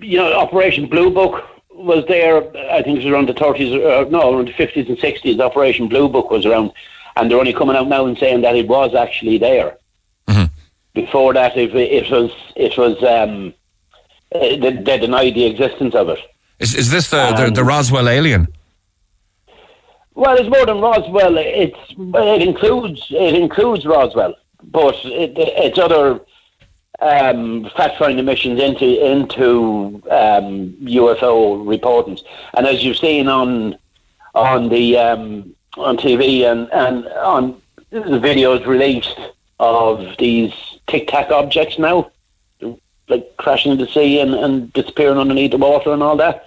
you know, Operation Blue Book was there, I think it was around the 30s, uh, no, around the 50s and 60s. Operation Blue Book was around, and they're only coming out now and saying that it was actually there. Mhm. Before that, it, it was, it was, um, uh, they, they denied the existence of it. Is, is this the, the, Um, the Roswell alien? Well, it's more than Roswell. It's it includes it includes Roswell, but it, it's other um, fact-finding missions into into um, UFO reportings. And as you've seen on on the um, on TV and and on the videos released of these tic tac objects now, like crashing into the sea and, and disappearing underneath the water and all that.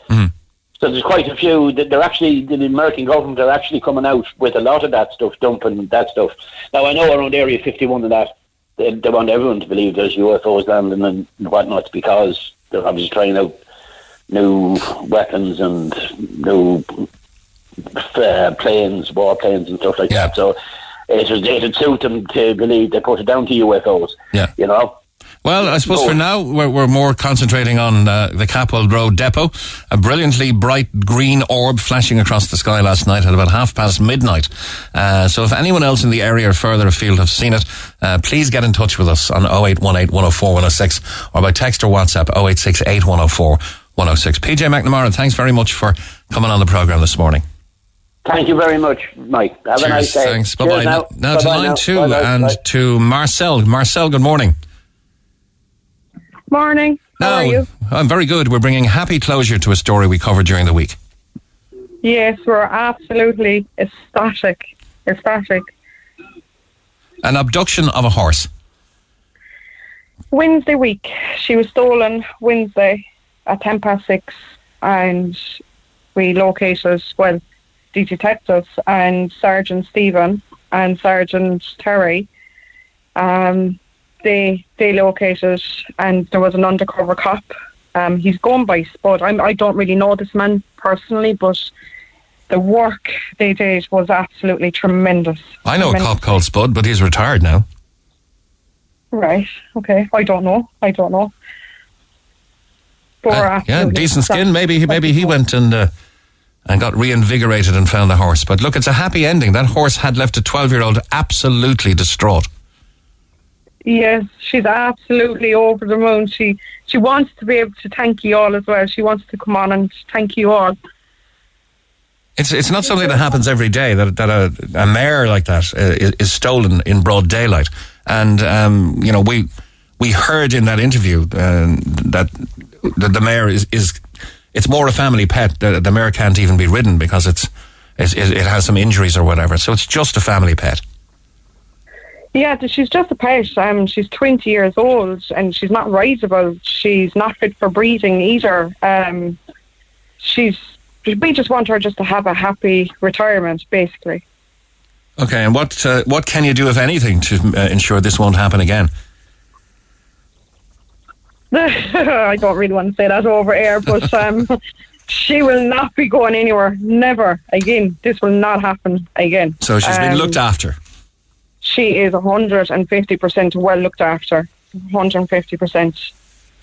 So there's quite a few. that They're actually the American government are actually coming out with a lot of that stuff, dumping that stuff. Now I know around Area 51 and that they, they want everyone to believe there's UFOs landing and whatnot because they're obviously trying out new weapons and new uh, planes, war planes and stuff like Yeah. that. So it would, it would suit them to believe they put it down to UFOs. Yeah. You know. Well, I suppose No. for now we're, we're more concentrating on uh, the Capwell Road depot. A brilliantly bright green orb flashing across the sky last night at about half past midnight. Uh, so if anyone else in the area or further afield have seen it, uh, please get in touch with us on 0818 104 106 or by text or WhatsApp 0868 104 106. PJ McNamara, thanks very much for coming on the programme this morning. Thank you very much, Mike. Have a nice day. thanks. Bye bye. Now, Now, to line two and Bye. to Marcel. Marcel, good morning. Morning. How Now, are you? I'm very good. We're bringing happy closure to a story we covered during the week. Yes, we're absolutely ecstatic. Ecstatic. An abduction of a horse. Wednesday week, she was stolen Wednesday at 10 past 6 and we located, well, the detectives and Sergeant Stephen and Sergeant Terry, um, they they located and there was an undercover cop. Um, he's gone by Spud. I'm, I don't really know this man personally, but the work they did was absolutely tremendous. I know a cop called Spud, but he's retired now. Right. Okay. I don't know. I don't know. Uh, yeah, decent skin. Maybe he, maybe he went and uh, and got reinvigorated and found the horse. But look, it's a happy ending. That horse had left a twelve-year-old absolutely distraught. Yes, she's absolutely over the moon. She she wants to be able to thank you all as well. She wants to come on and thank you all. It's it's not something that happens every day that that a, a mare like that uh, is, is stolen in broad daylight. And um, you know we we heard in that interview uh, that the mare is is it's more a family pet. The, the can't even be ridden because it's, it's it, it has some injuries or whatever. So it's just a family pet. Yeah, she's just a pet. Um, she's 20 years old and she's not rideable. She's not fit for breeding either. Um, she's. We just want her just to have a happy retirement, basically. Okay, and what uh, what can you do, if anything, to uh, ensure this won't happen again? [LAUGHS] I don't really want to say that over air, but um, [LAUGHS] she will not be going anywhere. Never again. This will not happen again. So she's been Um, looked after. She is 150% well looked after. 150%.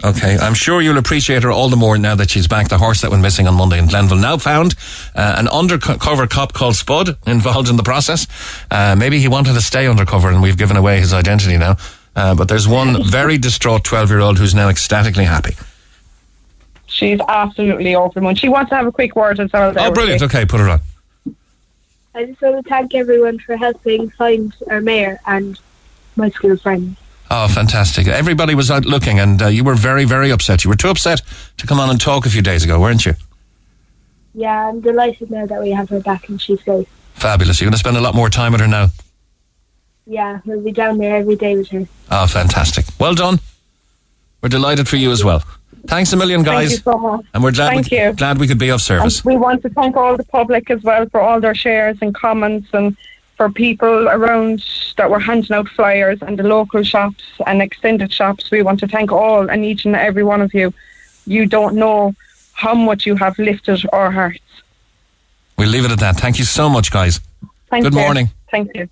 Okay, I'm sure you'll appreciate her all the more now that she's back. The horse that went missing on Monday in Glenville now found. Uh, an undercover cop called Spud involved in the process. Uh, maybe he wanted to stay undercover and we've given away his identity now. Uh, but there's one [LAUGHS] very distraught 12 year old who's now ecstatically happy. She's absolutely over the moon. She wants to have a quick word as well. Oh, brilliant. Okay, put her on. I just want to thank everyone for helping find our mare and my school friends. Oh, fantastic. Everybody was out looking and uh, you were very, very upset. You were too upset to come on and talk a few days ago, weren't you? Yeah, I'm delighted now that we have her back and she's safe. Fabulous. You're going to spend a lot more time with her now. Yeah, we'll be down there every day with her. Oh, fantastic. Well done. We're delighted for you as well. Thanks a million, guys. Thank you so much. And we're glad Thank we, you. glad we could be of And service. we want to thank all the public as well for all their shares and comments and for people around that were handing out flyers and the local shops and extended shops. We want to thank all and each and every one of you. You don't know how much you have lifted our hearts. We'll leave it at that. Thank you so much, guys. Thank Good you. morning. Thank you.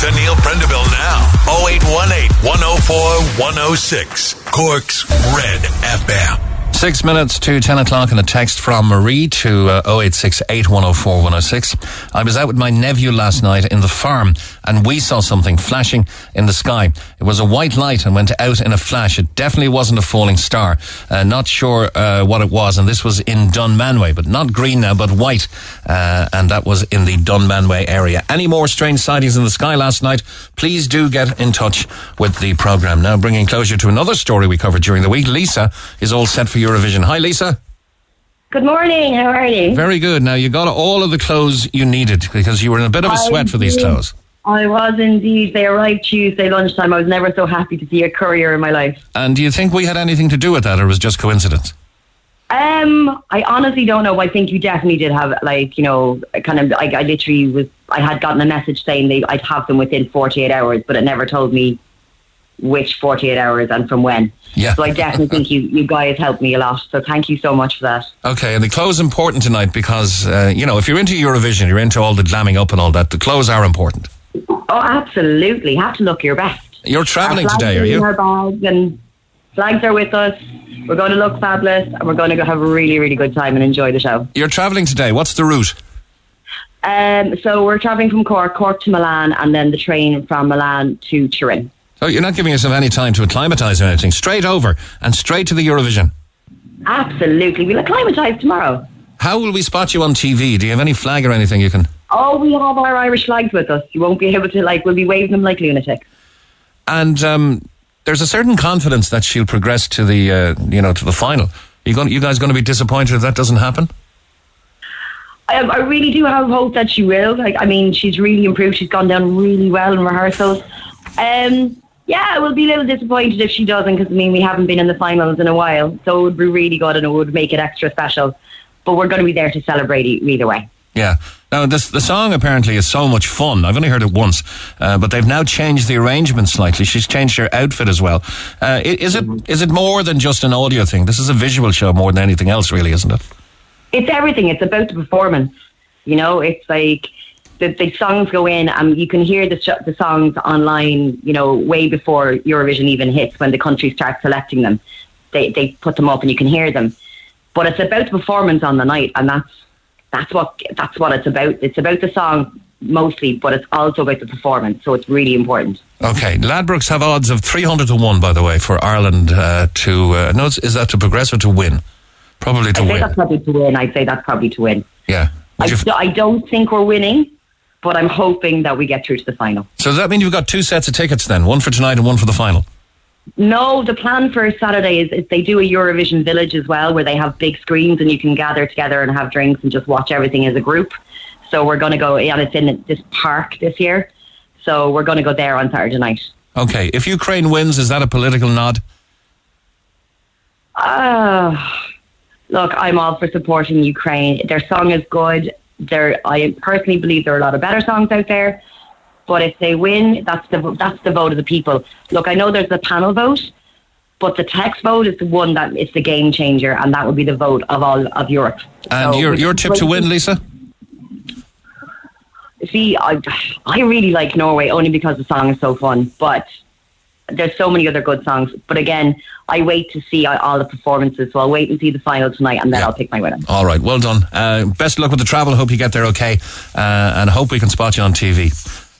To Neil Prendeville now. 0818 104 106. Cork's Red FM. Six minutes to 10 o'clock and a text from Marie to uh, 086 8104 106. I was out with my nephew last night in the farm and we saw something flashing in the sky. It was a white light and went out in a flash. It definitely wasn't a falling star. Uh, not sure uh, what it was. And this was in Dunmanway, but not green now, but white. Uh, and that was in the Dunmanway area. Any more strange sightings in the sky last night? Please do get in touch with the program. Now, bringing closure to another story we covered during the week. Lisa is all set for Eurovision. Hi, Lisa. Good morning. How are you? Very good. Now, you got all of the clothes you needed because you were in a bit of a sweat for these clothes. I was indeed. They arrived Tuesday lunchtime. I was never so happy to see a courier in my life. And do you think we had anything to do with that or was it just coincidence? Um, I honestly don't know. I think you definitely did have, like, you know, kind of. I, I literally was. I had gotten a message saying they, I'd have them within 48 hours, but it never told me which 48 hours and from when. Yeah. So I definitely think you, you guys helped me a lot. So thank you so much for that. Okay, and the clothes important tonight because, uh, you know, if you're into Eurovision, you're into all the glamming up and all that, the clothes are important. Oh, absolutely. Have to look your best. You're travelling Our today, are in you? Our bags and flags are with us. We're going to look fabulous and we're going to go have a really, really good time and enjoy the show. You're travelling today. What's the route? Um, so we're travelling from Cork, Cork to Milan, and then the train from Milan to Turin. Oh, you're not giving yourself any time to acclimatise or anything. Straight over and straight to the Eurovision. Absolutely. We'll acclimatise tomorrow. How will we spot you on TV? Do you have any flag or anything you can? Oh, we have our Irish flags with us. You won't be able to, like, we'll be waving them like lunatics. And um, there's a certain confidence that she'll progress to the, uh, you know, to the final. You going, you guys going to be disappointed if that doesn't happen? I, I really do have hope that she will. Like, I mean, she's really improved. She's gone down really well in rehearsals. Um, yeah, we'll be a little disappointed if she doesn't because I mean we haven't been in the finals in a while, so it would be really good and it would make it extra special. But we're going to be there to celebrate either way. Yeah. Now, this, the song apparently is so much fun. I've only heard it once, uh, but they've now changed the arrangement slightly. She's changed her outfit as well. Uh, is it is it more than just an audio thing? This is a visual show more than anything else, really, isn't it? It's everything. It's about the performance. You know, it's like the, the songs go in and you can hear the, sh- the songs online, you know, way before Eurovision even hits when the countries start selecting them. They, they put them up and you can hear them. But it's about the performance on the night and that's, that's what, that's what it's about. It's about the song mostly, but it's also about the performance. So it's really important. Okay. Ladbrokes have odds of 300 to 1, by the way, for Ireland uh, to. Uh, no, is that to progress or to win? Probably to I'd say win. that's probably to win. I'd say that's probably to win. Yeah. I, Would you f- do- I don't think we're winning, but I'm hoping that we get through to the final. so does that mean you've got two sets of tickets then? One for tonight and one for the final? No, the plan for Saturday is, is they do a Eurovision Village as well, where they have big screens and you can gather together and have drinks and just watch everything as a group. So we're going to go, and it's in this park this year. So we're going to go there on Saturday night. Okay. If Ukraine wins, is that a political nod? Uh, look, I'm all for supporting Ukraine. Their song is good. There, I personally believe there are a lot of better songs out there. But if they win, that's the that's the vote of the people. Look, I know there's a panel vote, but the text vote is the one that is the game changer, and that would be the vote of all of Europe. And So your your tip to win, Lisa? See, I, I really like Norway only because the song is so fun, but there's so many other good songs. But again, I wait to see all the performances, so I'll wait and see the final tonight, and then Yeah. I'll pick my winner. All right. Well done. Uh, best of luck with the travel. Hope you get there okay, uh, and hope we can spot you on TV.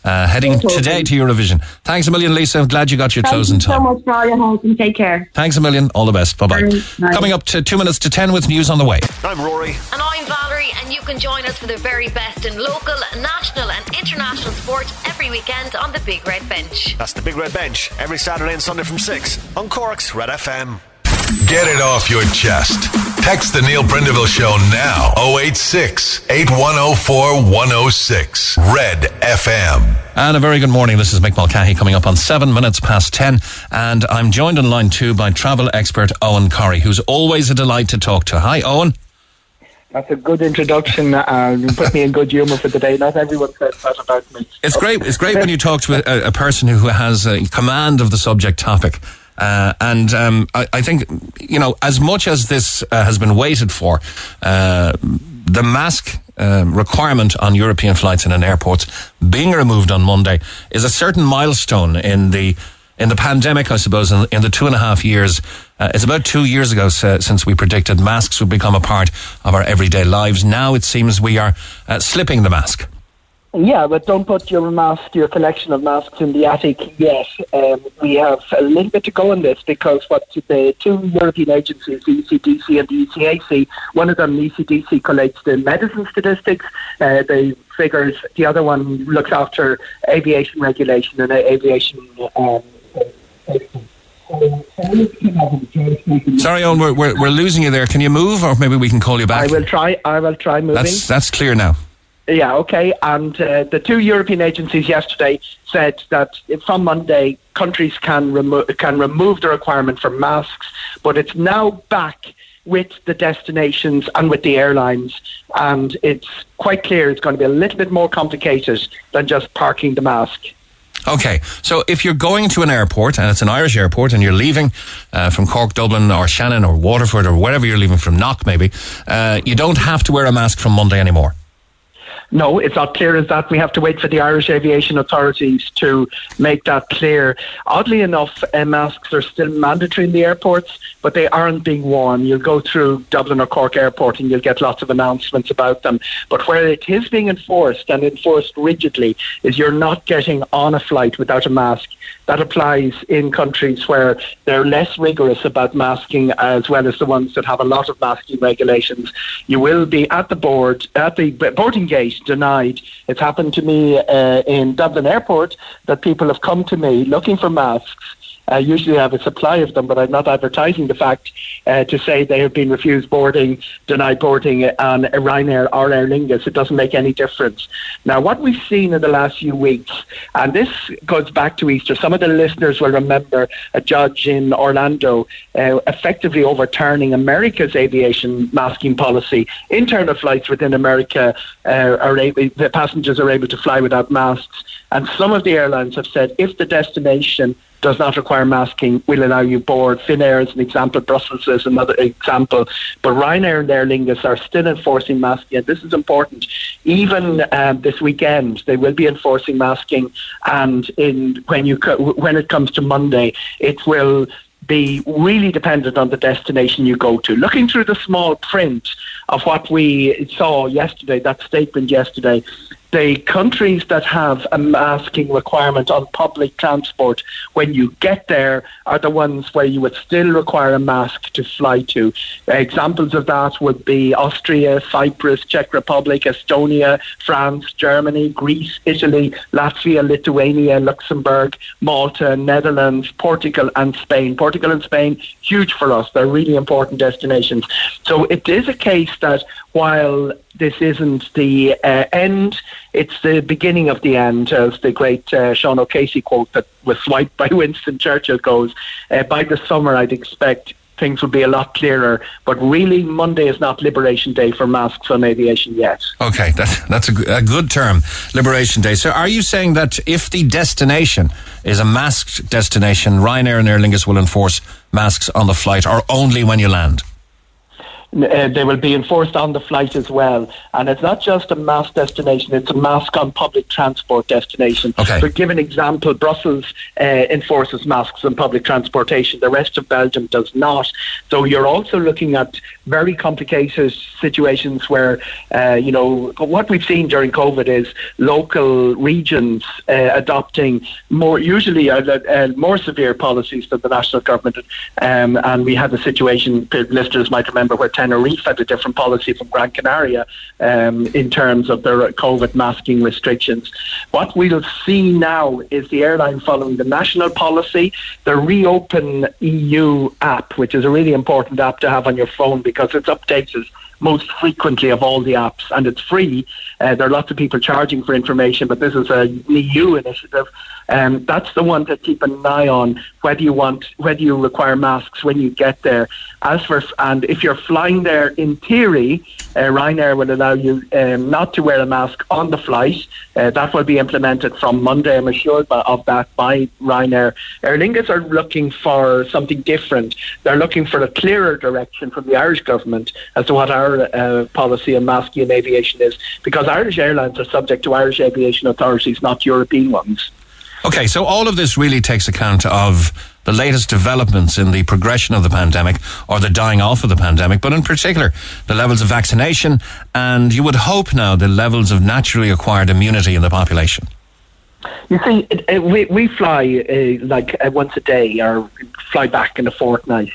Uh, heading today to Eurovision. Thanks a million, Lisa. Glad you got your Thank toes you in so time. much for all your help, and take care. Thanks a million. All the best. Bye bye. Bye. Bye. Coming up to two minutes to ten with news on the way. I'm Rory. And I'm Valerie, and you can join us for the very best in local, national, and international sport every weekend on the Big Red Bench. That's the Big Red Bench every Saturday and Sunday from 6 on Cork's Red FM. Get it off your chest. Text the Neil Prendeville Show now. 086 8104 106. Red FM. And a very good morning. This is Mick Mulcahy coming up on seven minutes past ten. And I'm joined on line two by travel expert Owen Corrie, who's always a delight to talk to. Hi, Owen. That's a good introduction. Uh, you put me in good humour for the day. Not everyone says that about me. It's great. It's great when you talk to a, a person who has a command of the subject topic. Uh, and um, I, I think, you know, as much as this uh, has been waited for, uh, the mask um, requirement on European flights and in airports being removed on Monday is a certain milestone in the in the pandemic, I suppose, in, in the two and a half years. Uh, it's about two years ago since we predicted masks would become a part of our everyday lives. Now it seems we are uh, slipping the mask. Yeah, but don't put your mask, your collection of masks in the attic yet. Um, we have a little bit to go on this because what the two European agencies, the ECDC and the ECAC, one of them, the ECDC, collates the medicine statistics, uh, the figures. The other one looks after aviation regulation and uh, aviation. Um, safety. So, so we can have a choice. Sorry, Owen, we're, we're, we're losing you there. Can you move, or maybe we can call you back? I will try. I will try moving. That's that's clear now. Yeah, okay. And uh, the two European agencies yesterday said that from Monday, countries can, remo- can remove the requirement for masks, but it's now back with the destinations and with the airlines. And it's quite clear it's going to be a little bit more complicated than just parking the mask. Okay, so if you're going to an airport and it's an Irish airport and you're leaving uh, from Cork, Dublin, or Shannon, or Waterford, or wherever you're leaving from, Knock maybe, uh, you don't have to wear a mask from Monday anymore. No, it's not clear as that. We have to wait for the Irish aviation authorities to make that clear. Oddly enough, uh, masks are still mandatory in the airports, but they aren't being worn. You'll go through Dublin or Cork Airport and you'll get lots of announcements about them. But where it is being enforced and enforced rigidly is you're not getting on a flight without a mask. That applies in countries where they're less rigorous about masking, as well as the ones that have a lot of masking regulations. You will be at the board, at the boarding gate, denied. It's happened to me uh, in Dublin Airport that people have come to me looking for masks. Uh, usually I have a supply of them, but I'm not advertising the fact uh, to say they have been refused boarding, denied boarding on Ryanair or Aer Lingus. It doesn't make any difference. Now, what we've seen in the last few weeks, and this goes back to Easter, some of the listeners will remember a judge in Orlando uh, effectively overturning America's aviation masking policy. Internal flights within America uh, are able, the passengers are able to fly without masks, and some of the airlines have said if the destination does not require masking, will allow you board. Finnair is an example, Brussels is another example. But Ryanair and Aer Lingus are still enforcing masking, and this is important. Even um, this weekend, they will be enforcing masking, and in when you co- when it comes to Monday, it will be really dependent on the destination you go to. Looking through the small print of what we saw yesterday, that statement yesterday, the countries that have a masking requirement on public transport when you get there are the ones where you would still require a mask to fly to. Examples of that would be Austria, Cyprus, Czech Republic, Estonia, France, Germany, Greece, Italy, Latvia, Lithuania, Luxembourg, Malta, Netherlands, Portugal, and Spain. Portugal and Spain, huge for us. They're really important destinations. So it is a case that while this isn't the uh, end, it's the beginning of the end, as the great uh, Sean O'Casey quote that was swiped by [LAUGHS] Winston Churchill goes. Uh, by the summer, I'd expect things would be a lot clearer. But really, Monday is not Liberation Day for masks on aviation yet. Okay, that's that's a, a, good term, Liberation Day. So, are you saying that if the destination is a masked destination, Ryanair and Aer Lingus will enforce masks on the flight, or only when you land? Uh, they will be enforced on the flight as well. And it's not just a mass destination, it's a mask on public transport destination. Okay. To give an example, Brussels uh, enforces masks on public transportation. The rest of Belgium does not. So you're also looking at very complicated situations where, uh, you know, what we've seen during COVID is local regions uh, adopting more, usually uh, uh, more severe policies than the national government. Um, and we had a situation, listeners might remember, where Tenerife had a different policy from Gran Canaria um, in terms of their COVID masking restrictions. What we'll see now is the airline following the national policy, the Reopen EU app, which is a really important app to have on your phone because it's updated most frequently of all the apps, and it's free. Uh, there are lots of people charging for information, but this is an EU initiative. Um, that's the one to keep an eye on whether you want whether you require masks when you get there. As for and if you're flying there, in theory, uh, Ryanair will allow you um, not to wear a mask on the flight. Uh, that will be implemented from Monday. I'm assured of that by Ryanair. Aer Lingus are looking for something different. They're looking for a clearer direction from the Irish government as to what our uh, policy on masking in aviation is, because Irish airlines are subject to Irish aviation authorities, not European ones. Okay, so all of this really takes account of the latest developments in the progression of the pandemic or the dying off of the pandemic, but in particular, the levels of vaccination and you would hope now the levels of naturally acquired immunity in the population. You see, it, it, we, we fly uh, like uh, once a day or fly back in a fortnight.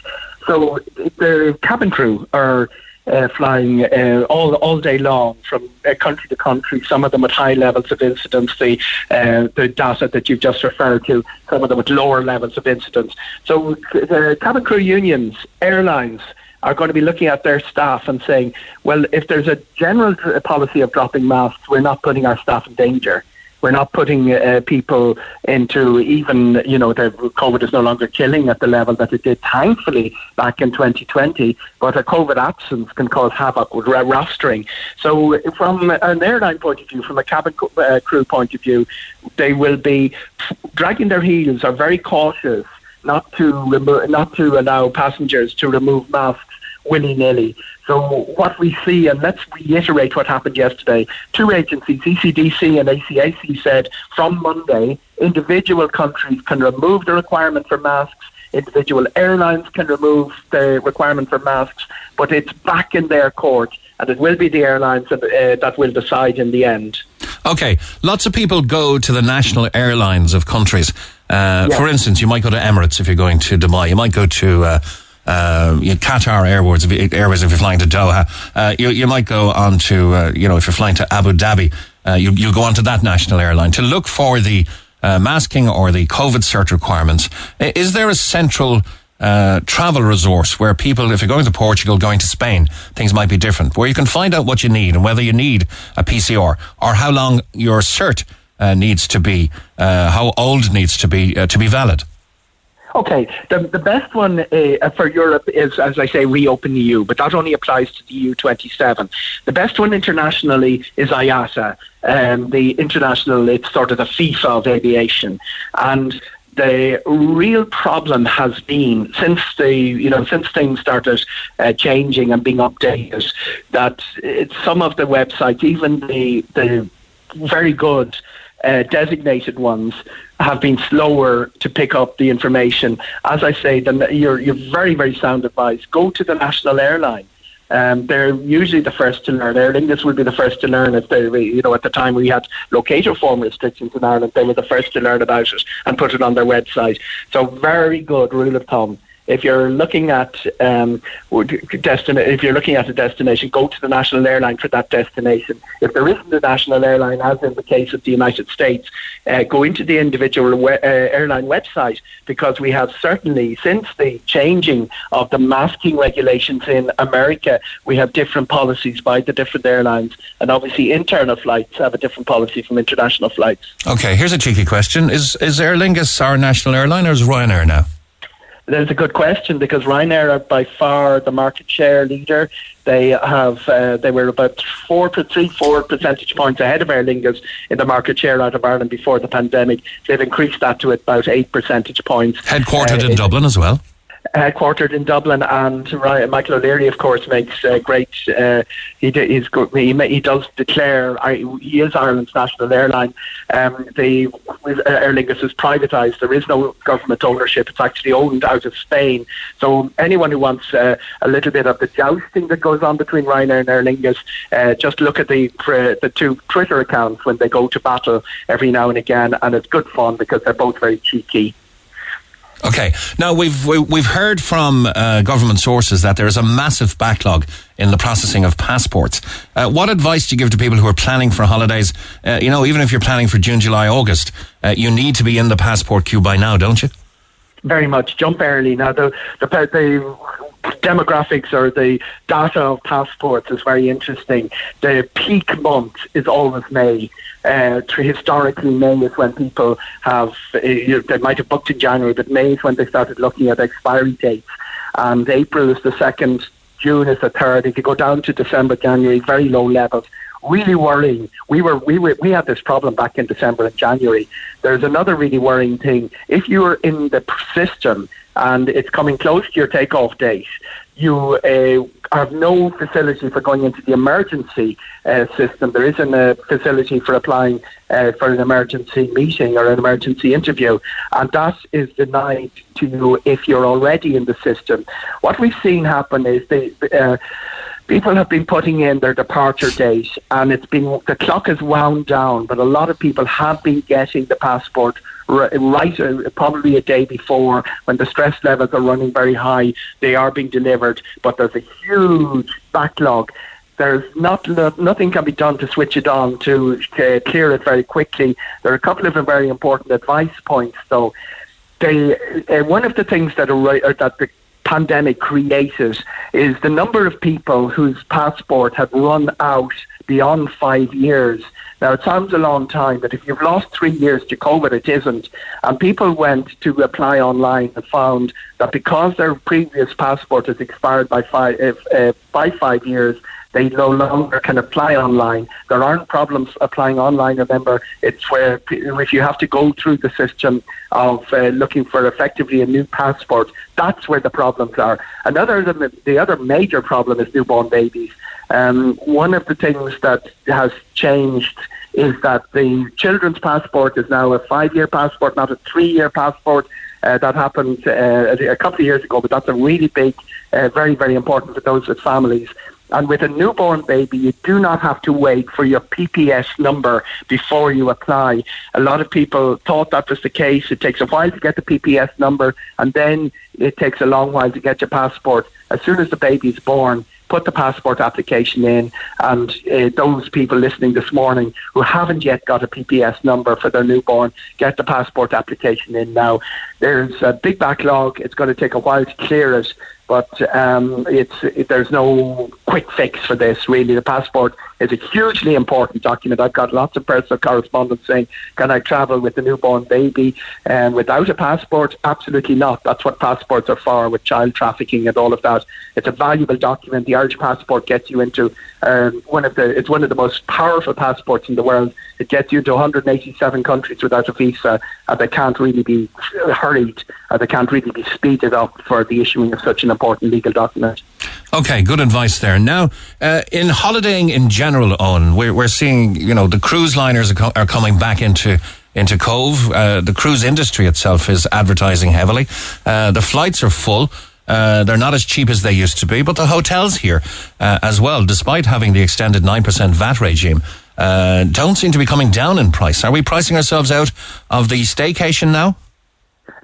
So the cabin crew are uh, flying uh, all all day long from uh, country to country. Some of them with high levels of incidence, the uh, the data that you've just referred to. Some of them with lower levels of incidence. So the cabin crew unions, airlines are going to be looking at their staff and saying, well, if there's a general policy of dropping masks, we're not putting our staff in danger. We're not putting uh, people into even, you know, the COVID is no longer killing at the level that it did, thankfully, back in 2020. But a COVID absence can cause havoc with rostering. So, from an airline point of view, from a cabin uh, crew point of view, they will be dragging their heels, are very cautious not to remo- not to allow passengers to remove masks willy nilly. So what we see, and let's reiterate what happened yesterday, two agencies, ECDC and ACAC, said from Monday, individual countries can remove the requirement for masks, individual airlines can remove the requirement for masks, but it's back in their court, and it will be the airlines that, uh, that will decide in the end. Okay, lots of people go to the national airlines of countries. Uh, For instance, you might go to Emirates if you're going to Dubai. You might go to uh, uh, you know, Qatar Airways, if, Airways if you're flying to Doha. Uh, you, you might go on to, uh, you know, if you're flying to Abu Dhabi, uh, you, you go on to that national airline to look for the uh, masking or the COVID cert requirements. Is there a central uh, travel resource where people, if you're going to Portugal, going to Spain, things might be different, where you can find out what you need and whether you need a PCR or how long your cert needs to be, how old needs to be to be valid? Okay, the, the best one uh, for Europe is, as I say, reopen the EU, but that only applies to the EU 27. The best one internationally is IATA, um, the international, it's sort of the FIFA of aviation. And the real problem has been since the you know since things started uh, changing and being updated that some of the websites, even the the very good uh, designated ones have been slower to pick up the information. As I say, then you're, you're very, very sound advice. Go to the national airline Um, they're usually the first to learn. Aer Lingus will be the first to learn if they, you know, at the time we had locator form restrictions in Ireland, they were the first to learn about it and put it on their website. So very good rule of thumb if you're looking at um, destina- if you're looking at a destination, go to the national airline for that destination. If there isn't a national airline, as in the case of the United States, uh, go into the individual we- uh, airline website because we have certainly since the changing of the masking regulations in America, we have different policies by the different airlines, and obviously internal flights have a different policy from international flights. Okay, here's a cheeky question: Is is Aer Lingus our national airline, or is Ryanair now? That's a good question because Ryanair are by far the market share leader. They have uh, they were about four to three four percentage points ahead of Aer Lingus in the market share out of Ireland before the pandemic. They've increased that to about eight percentage points. Headquartered uh, in Dublin as well headquartered in Dublin, and Ryan, Michael O'Leary, of course, makes uh, great. Uh, he, he's good, he, he does declare he is Ireland's national airline. Um, the Aer Lingus is privatised. There is no government ownership. It's actually owned out of Spain. So anyone who wants uh, a little bit of the jousting that goes on between Ryanair and Aer Lingus, uh, just look at the the two Twitter accounts when they go to battle every now and again, and it's good fun because they're both very cheeky. Okay. Now we've we've heard from uh, government sources that there is a massive backlog in the processing of passports. Uh, what advice do you give to people who are planning for holidays? Uh, you know, even if you're planning for June, July, August, uh, you need to be in the passport queue by now, don't you? Very much. Jump early. Now the the, the demographics or the data of passports is very interesting. The peak month is always May. Uh, historically, May is when people have, uh, you they might have booked in January, but May is when they started looking at expiry dates. And April is the second, June is the third. If you go down to December, January, very low levels really worrying. We were we were we had this problem back in December and January. There's another really worrying thing. If you're in the system and it's coming close to your takeoff date, you uh, have no facility for going into the emergency uh, system. There isn't a facility for applying uh, for an emergency meeting or an emergency interview, and that is denied to you if you're already in the system. What we've seen happen is the uh, people have been putting in their departure date and it's been the clock is wound down but a lot of people have been getting the passport right uh, probably a day before when the stress levels are running very high they are being delivered but there's a huge backlog. There's not nothing can be done to switch it on to uh, clear it very quickly. There are a couple of very important advice points though. They, uh, one of the things that are, that the pandemic created is the number of people whose passport had run out beyond five years. Now, it sounds a long time, but if you've lost three years to COVID, it isn't. And people went to apply online and found that because their previous passport has expired by five, uh, by five years, they no longer can apply online. There aren't problems applying online. Remember, it's where if you have to go through the system of uh, looking for effectively a new passport, that's where the problems are. Another the, the other major problem is newborn babies. Um, one of the things that has changed is that the children's passport is now a five-year passport, not a three-year passport. Uh, that happened uh, a couple of years ago, but that's a really big, uh, very, very important for those with families. And with a newborn baby, you do not have to wait for your PPS number before you apply. A lot of people thought that was the case. It takes a while to get the PPS number, and then it takes a long while to get your passport. As soon as the baby is born, put the passport application in, and uh, those people listening this morning who haven't yet got a PPS number for their newborn, get the passport application in now. There's a big backlog. It's going to take a while to clear it, but um, it's it, there's no quick fix for this. Really, the passport is a hugely important document. I've got lots of personal correspondence saying, "Can I travel with a newborn baby?" And without a passport, absolutely not. That's what passports are for, with child trafficking and all of that. It's a valuable document. The Irish passport gets you into um, one of the. It's one of the most powerful passports in the world. It gets you to 187 countries without a visa, and they can't really be hurried. And they can't really be speeded up for the issuing of such an important legal document. Okay, good advice there. Now, uh, in holidaying in general, on we're, we're seeing you know the cruise liners are, co- are coming back into into Cobh. Uh, the cruise industry itself is advertising heavily. Uh, the flights are full. Uh, they're not as cheap as they used to be, but the hotels here uh, as well, despite having the extended 9% VAT regime, uh, don't seem to be coming down in price. Are we pricing ourselves out of the staycation now?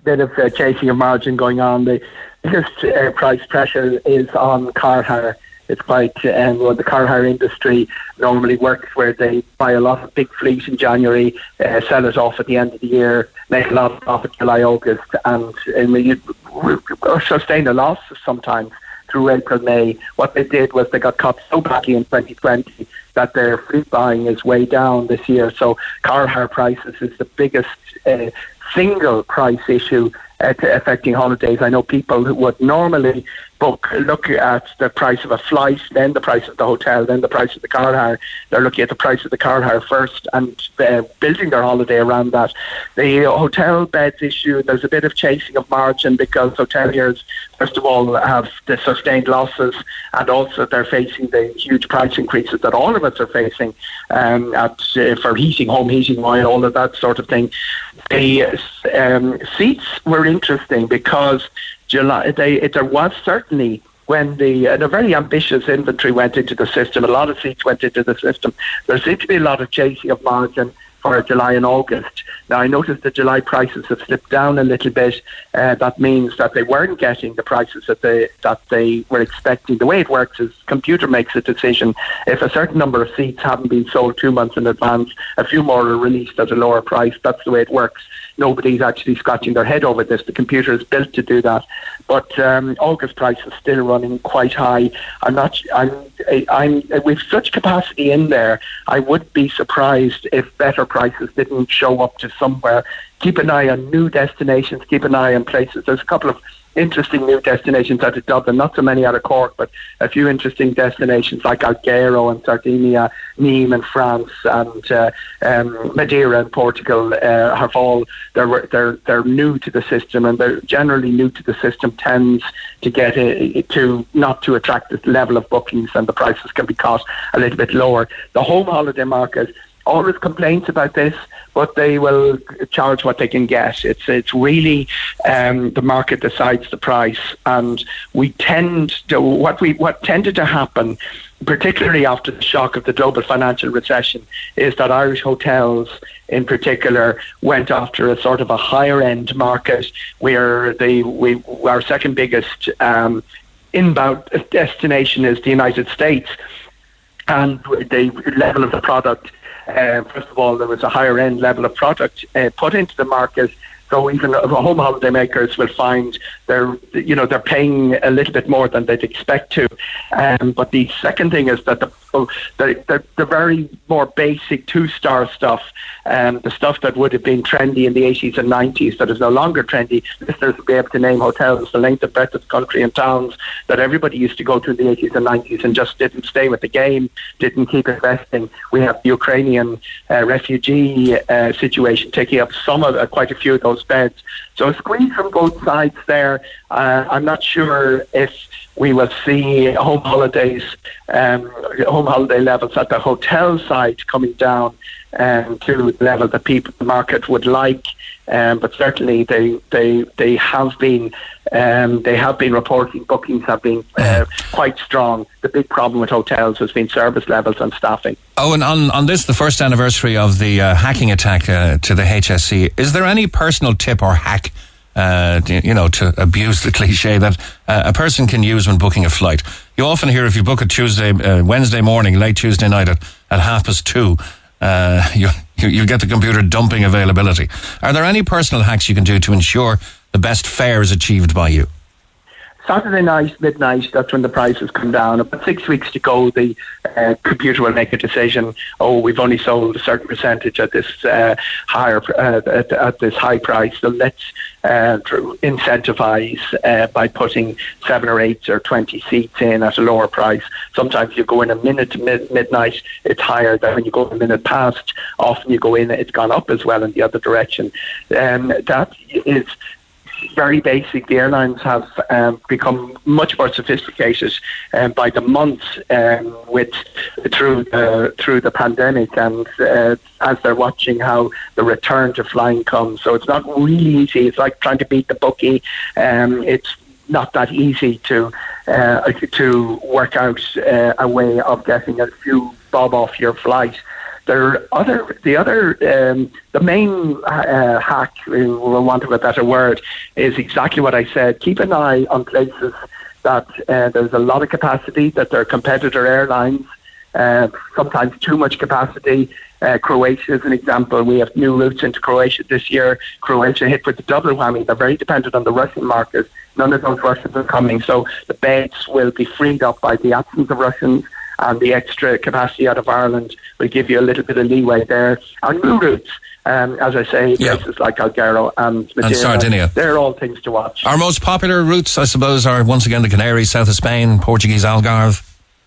Bit of uh, chasing of margin going on. The [LAUGHS] biggest uh, price pressure is on car hire. It's quite, um, well, the car hire industry normally works where they buy a lot of big fleet in January, uh, sell it off at the end of the year, make a lot of profit July, August, and, and you sustain a loss sometimes through April, May. What they did was they got caught so badly in 2020 that their fleet buying is way down this year. So car hire prices is the biggest uh, single price issue uh, affecting holidays. I know people who would normally book, look at the price of a flight, then the price of the hotel, then the price of the car hire. They're looking at the price of the car hire first and uh, building their holiday around that. The hotel beds issue, there's a bit of chasing of margin because hoteliers, first of all, have the sustained losses and also they're facing the huge price increases that all of us are facing um, at, uh, for heating, home heating oil, all of that sort of thing. The um, seats were interesting because July, they, there was certainly when the uh, a very ambitious inventory went into the system, a lot of seats went into the system. There seemed to be a lot of chasing of margin for July and August. Now, I noticed that July prices have slipped down a little bit. Uh, that means that they weren't getting the prices that they that they were expecting. The way it works is computer makes a decision. If a certain number of seats haven't been sold two months in advance, a few more are released at a lower price. That's the way it works. Nobody's actually scratching their head over this. The computer is built to do that. But um, August price is still running quite high. I'm not. I'm. I'm. With such capacity in there, I would be surprised if better prices didn't show up to somewhere. Keep an eye on new destinations. Keep an eye on places. There's a couple of interesting new destinations out of Dublin, not so many out of Cork, but a few interesting destinations like Alghero and Sardinia, Nîmes in France, and uh, um, Madeira in Portugal uh, have all they're they're they're new to the system, and they're generally new to the system tends to get a, to not to attract the level of bookings, and the prices can be cost a little bit lower. The home holiday market always complains about this, but they will charge what they can get. It's it's really um, the market decides the price, and we tend to what we what tended to happen. Particularly after the shock of the global financial recession, is that Irish hotels, in particular, went after a sort of a higher end market where they we our second biggest um, inbound destination is the United States, and the level of the product uh, first of all, there was a higher end level of product uh, put into the market. So even home holiday makers will find they're you know they're paying a little bit more than they'd expect to. Um, but the second thing is that the the, the, the very more basic two star stuff, um, the stuff that would have been trendy in the 80s and 90s that is no longer trendy. Listeners will be able to name hotels, the length and breadth of country and towns that everybody used to go to in the 80s and 90s and just didn't stay with the game, didn't keep investing. We have the Ukrainian uh, refugee uh, situation taking up some of uh, quite a few of those beds. So a squeeze from both sides there. Uh, I'm not sure if we will see home holidays, um, home holiday levels at the hotel side coming down um, to the level that people, the market would like. Um, but certainly they they they have been um, they have been reporting bookings have been uh, quite strong. The big problem with hotels has been service levels and staffing. Oh, and on, on this, the first anniversary of the uh, hacking attack uh, to the HSE, is there any personal tip or hack? Uh, you know, to abuse the cliche that uh, a person can use when booking a flight. You often hear if you book a Tuesday, uh, Wednesday morning, late Tuesday night at, at half past two, uh, [LAUGHS] you, you, you get the computer dumping availability. Are there any personal hacks you can do to ensure the best fare is achieved by you? Saturday night, midnight, that's when the prices come down. About six weeks to go, the uh, computer will make a decision. Oh, we've only sold a certain percentage at this uh, higher uh, at, at, this high price. So let's uh, incentivize uh, by putting seven or eight or twenty seats in at a lower price. Sometimes you go in a minute mid- midnight, it's higher than when you go a minute past. Often you go in, it's gone up as well in the other direction. Um, that is very basic. The airlines have um, become much more sophisticated um, by the month um, with through the through the pandemic, and uh, as they're watching how the return to flying comes. So it's not really easy. It's like trying to beat the bookie. Um, it's not that easy to uh, to work out uh, a way of getting a few bob off your flight. There other the other um, the main uh, hack, we want of a better word, is exactly what I said. Keep an eye on places that uh, there's a lot of capacity, that there are competitor airlines, uh, sometimes too much capacity. Uh, Croatia is an example. We have new routes into Croatia this year. Croatia hit with the double whammy. They're very dependent on the Russian market. None of those Russians are coming, so the beds will be freed up by the absence of Russians and the extra capacity out of Ireland will give you a little bit of leeway there. And new routes, um, as I say, Yeah. places like Alghero and Madeira, And Sardinia. they're all things to watch. Our most popular routes, I suppose, are once again the Canaries, south of Spain, Portuguese Algarve.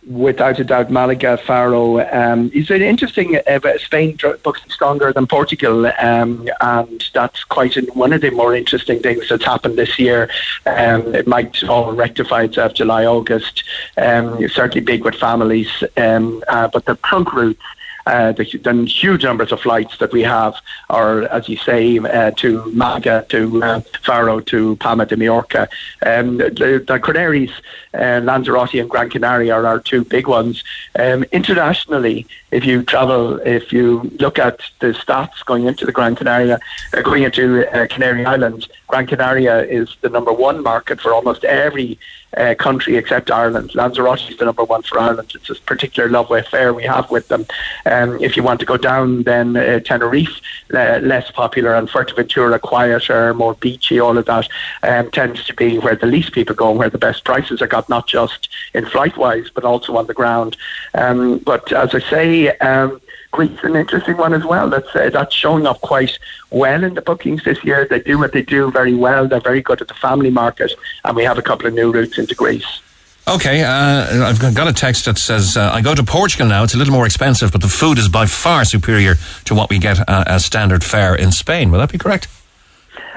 Without a doubt, Malaga, Faro. Um, is it interesting? Uh, Spain books stronger than Portugal, um, and that's quite an, one of the more interesting things that's happened this year. Um, it might all rectify itself July, August. Um, certainly big with families, um, uh, but the trunk routes. Uh, the, the huge numbers of flights that we have are, as you say, uh, to Malaga, to uh, Faro, to Palma de Mallorca. Um, the, the Canaries, uh, Lanzarote and Gran Canaria are our two big ones. Um, internationally, if you travel, if you look at the stats going into the Gran Canaria, uh, going into uh, Canary Islands, Gran Canaria is the number one market for almost every uh, country except Ireland. Lanzarote is the number one for Ireland. It's a particular love affair we have with them. Um, if you want to go down, then uh, Tenerife, less popular, and Fuerteventura, quieter, more beachy, all of that um, tends to be where the least people go and where the best prices are got, not just in flight wise, but also on the ground. Um, but as I say, um, Greece an interesting one as well. That's uh, that's showing up quite well in the bookings this year. They do what they do very well. They're very good at the family market, and we have a couple of new routes into Greece. Okay, uh, I've got a text that says, uh, I go to Portugal now. It's a little more expensive, but the food is by far superior to what we get uh, as standard fare in Spain. Will that be correct?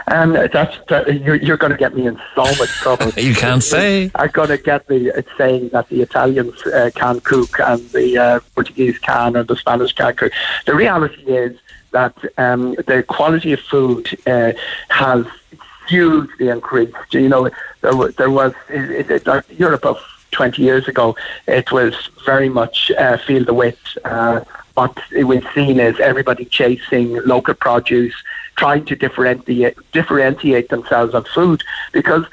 Um, that's that, you're, you're going to get me in so much trouble. [LAUGHS] You can't say. I'm going to get me uh, saying that the Italians uh, can cook and the uh, Portuguese can or the Spanish can cook. The reality is that um, the quality of food uh, has hugely increased. You know, there, there was it, it, Europe of 20 years ago. It was very much uh, feel the wit. Uh, what we've seen is everybody chasing local produce, trying to differentiate differentiate themselves on food because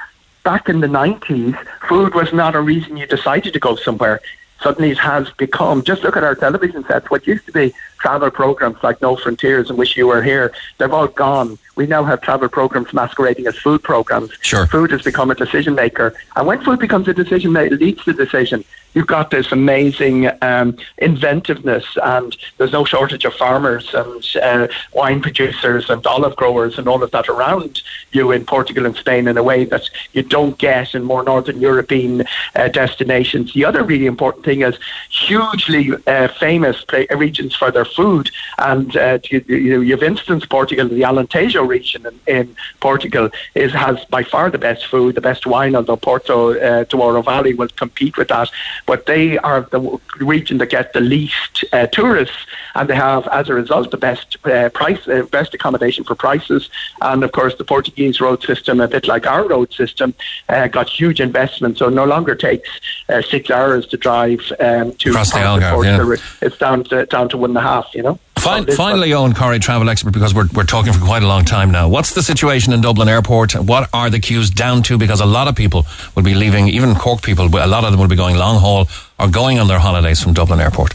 back in the 90s, food was not a reason you decided to go somewhere. Suddenly it has become, just look at our television sets, what used to be travel programs like No Frontiers and Wish You Were Here, they've all gone. We now have travel programs masquerading as food programs. Sure. Food has become a decision maker. And when food becomes a decision maker, it leads to decision. You've got this amazing um, inventiveness, and there's no shortage of farmers and uh, wine producers and olive growers and all of that around you in Portugal and Spain in a way that you don't get in more northern European uh, destinations. The other really important thing is hugely uh, famous regions for their food, and uh, you, you, you've instance Portugal, the Alentejo region in, in Portugal is has by far the best food, the best wine. Although Porto, uh, Douro Valley will compete with that, but they are the region that get the least uh, tourists, and they have, as a result, the best uh, price, uh, best accommodation for prices. And of course, the Portuguese road system, a bit like our road system, uh, got huge investment, so it no longer takes uh, six hours to drive um, to Across the Algarve, yeah. It's down to down to one and a half. You know. Fin- finally, Eoghan Corry, travel expert, because we're, we're talking for quite a long time now. What's the situation in Dublin Airport? What are the queues down to? Because a lot of people will be leaving, even Cork people, a lot of them will be going long haul or going on their holidays from Dublin Airport.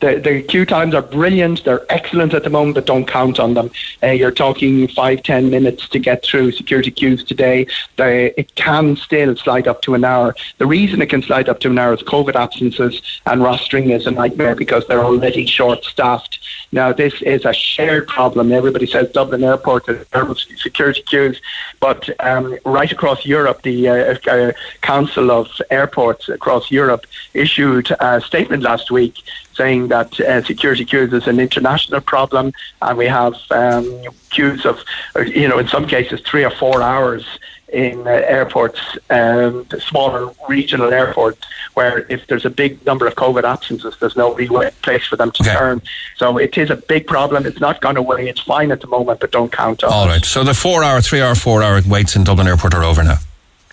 The, the queue times are brilliant. They're excellent at the moment, but don't count on them. Uh, you're talking five, ten minutes to get through security queues today. They, it can still slide up to an hour. The reason it can slide up to an hour is COVID absences and rostering is a nightmare because they're already short-staffed. Now, this is a shared problem. Everybody says Dublin Airport has terrible security queues, but um, right across Europe, the uh, uh, Council of Airports across Europe issued a statement last week saying that uh, security queues is an international problem, and we have um, queues of, uh, you know, in some cases three or four hours in uh, airports, um, smaller regional airports, where if there's a big number of COVID absences, there's no real place for them to turn. So it is a big problem. It's not gone away. It's fine at the moment, but don't count on All right. So the four hour, three hour, four hour waits in Dublin Airport are over now.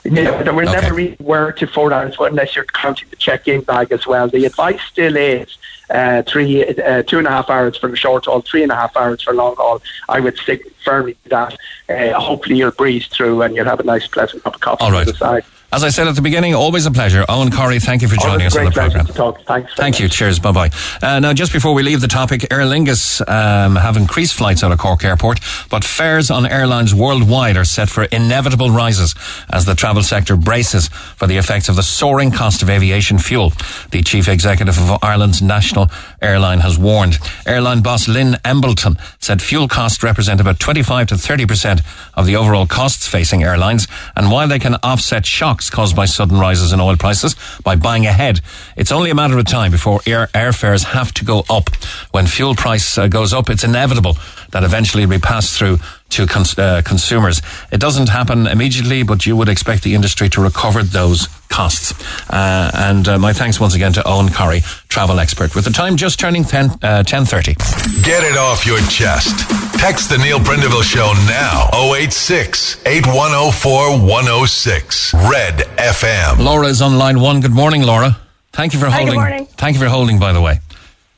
Yeah, there were Okay. never really were to four hours unless you're counting the check-in bag as well. The advice still is uh, three, uh, two and a half hours for the short haul, three and a half hours for long haul. I would stick firmly to that. Uh, hopefully, you'll breeze through and you'll have a nice, pleasant cup of coffee All right. on the side. As I said at the beginning, always a pleasure. Eoghan Corry, thank you for joining us on the great pleasure programme. to talk. Thanks. Thank you. Cheers. Bye bye. Uh, now, just before we leave the topic, Aer Lingus um, have increased flights out of Cork Airport, but fares on airlines worldwide are set for inevitable rises as the travel sector braces for the effects of the soaring cost of aviation fuel. The chief executive of Ireland's national airline has warned. Airline boss Lynne Embleton said fuel costs represent about 25 to 30 percent of the overall costs facing airlines, and while they can offset shocks caused by sudden rises in oil prices by buying ahead, it's only a matter of time before air airfares have to go up. When fuel price uh, goes up, it's inevitable that eventually be passed through to cons- uh, consumers. It doesn't happen immediately, but you would expect the industry to recover those costs. Uh, and uh, my thanks once again to Eoghan Corry, travel expert, with the time just turning 10, uh, 10.30. Get it off your chest. Text the Neil Prendeville Show now. 086 8104 106. Red FM. Laura is on line one. Good morning, Laura. Thank you for Hi, good holding. morning. Thank you for holding, by the way.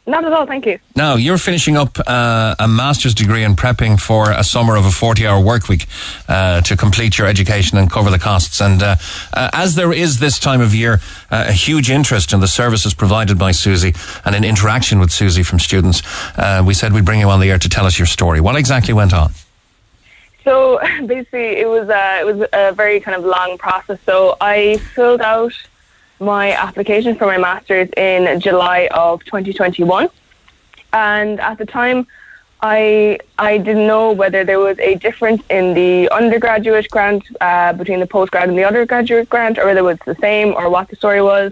Not at all, thank you. Now, you're finishing up uh, a master's degree and prepping for a summer of a 40 hour work week uh, to complete your education and cover the costs. And uh, uh, as there is this time of year, uh, a huge interest in the services provided by SUSI and an interaction with SUSI from students, uh, we said we'd bring you on the air to tell us your story. What exactly went on? So [LAUGHS] basically, it was it was a very kind of long process. So I filled out my application for my master's in July of 2021, and at the time, I I didn't know whether there was a difference in the undergraduate grant uh, between the postgrad and the undergraduate grant, or whether it was the same, or what the story was.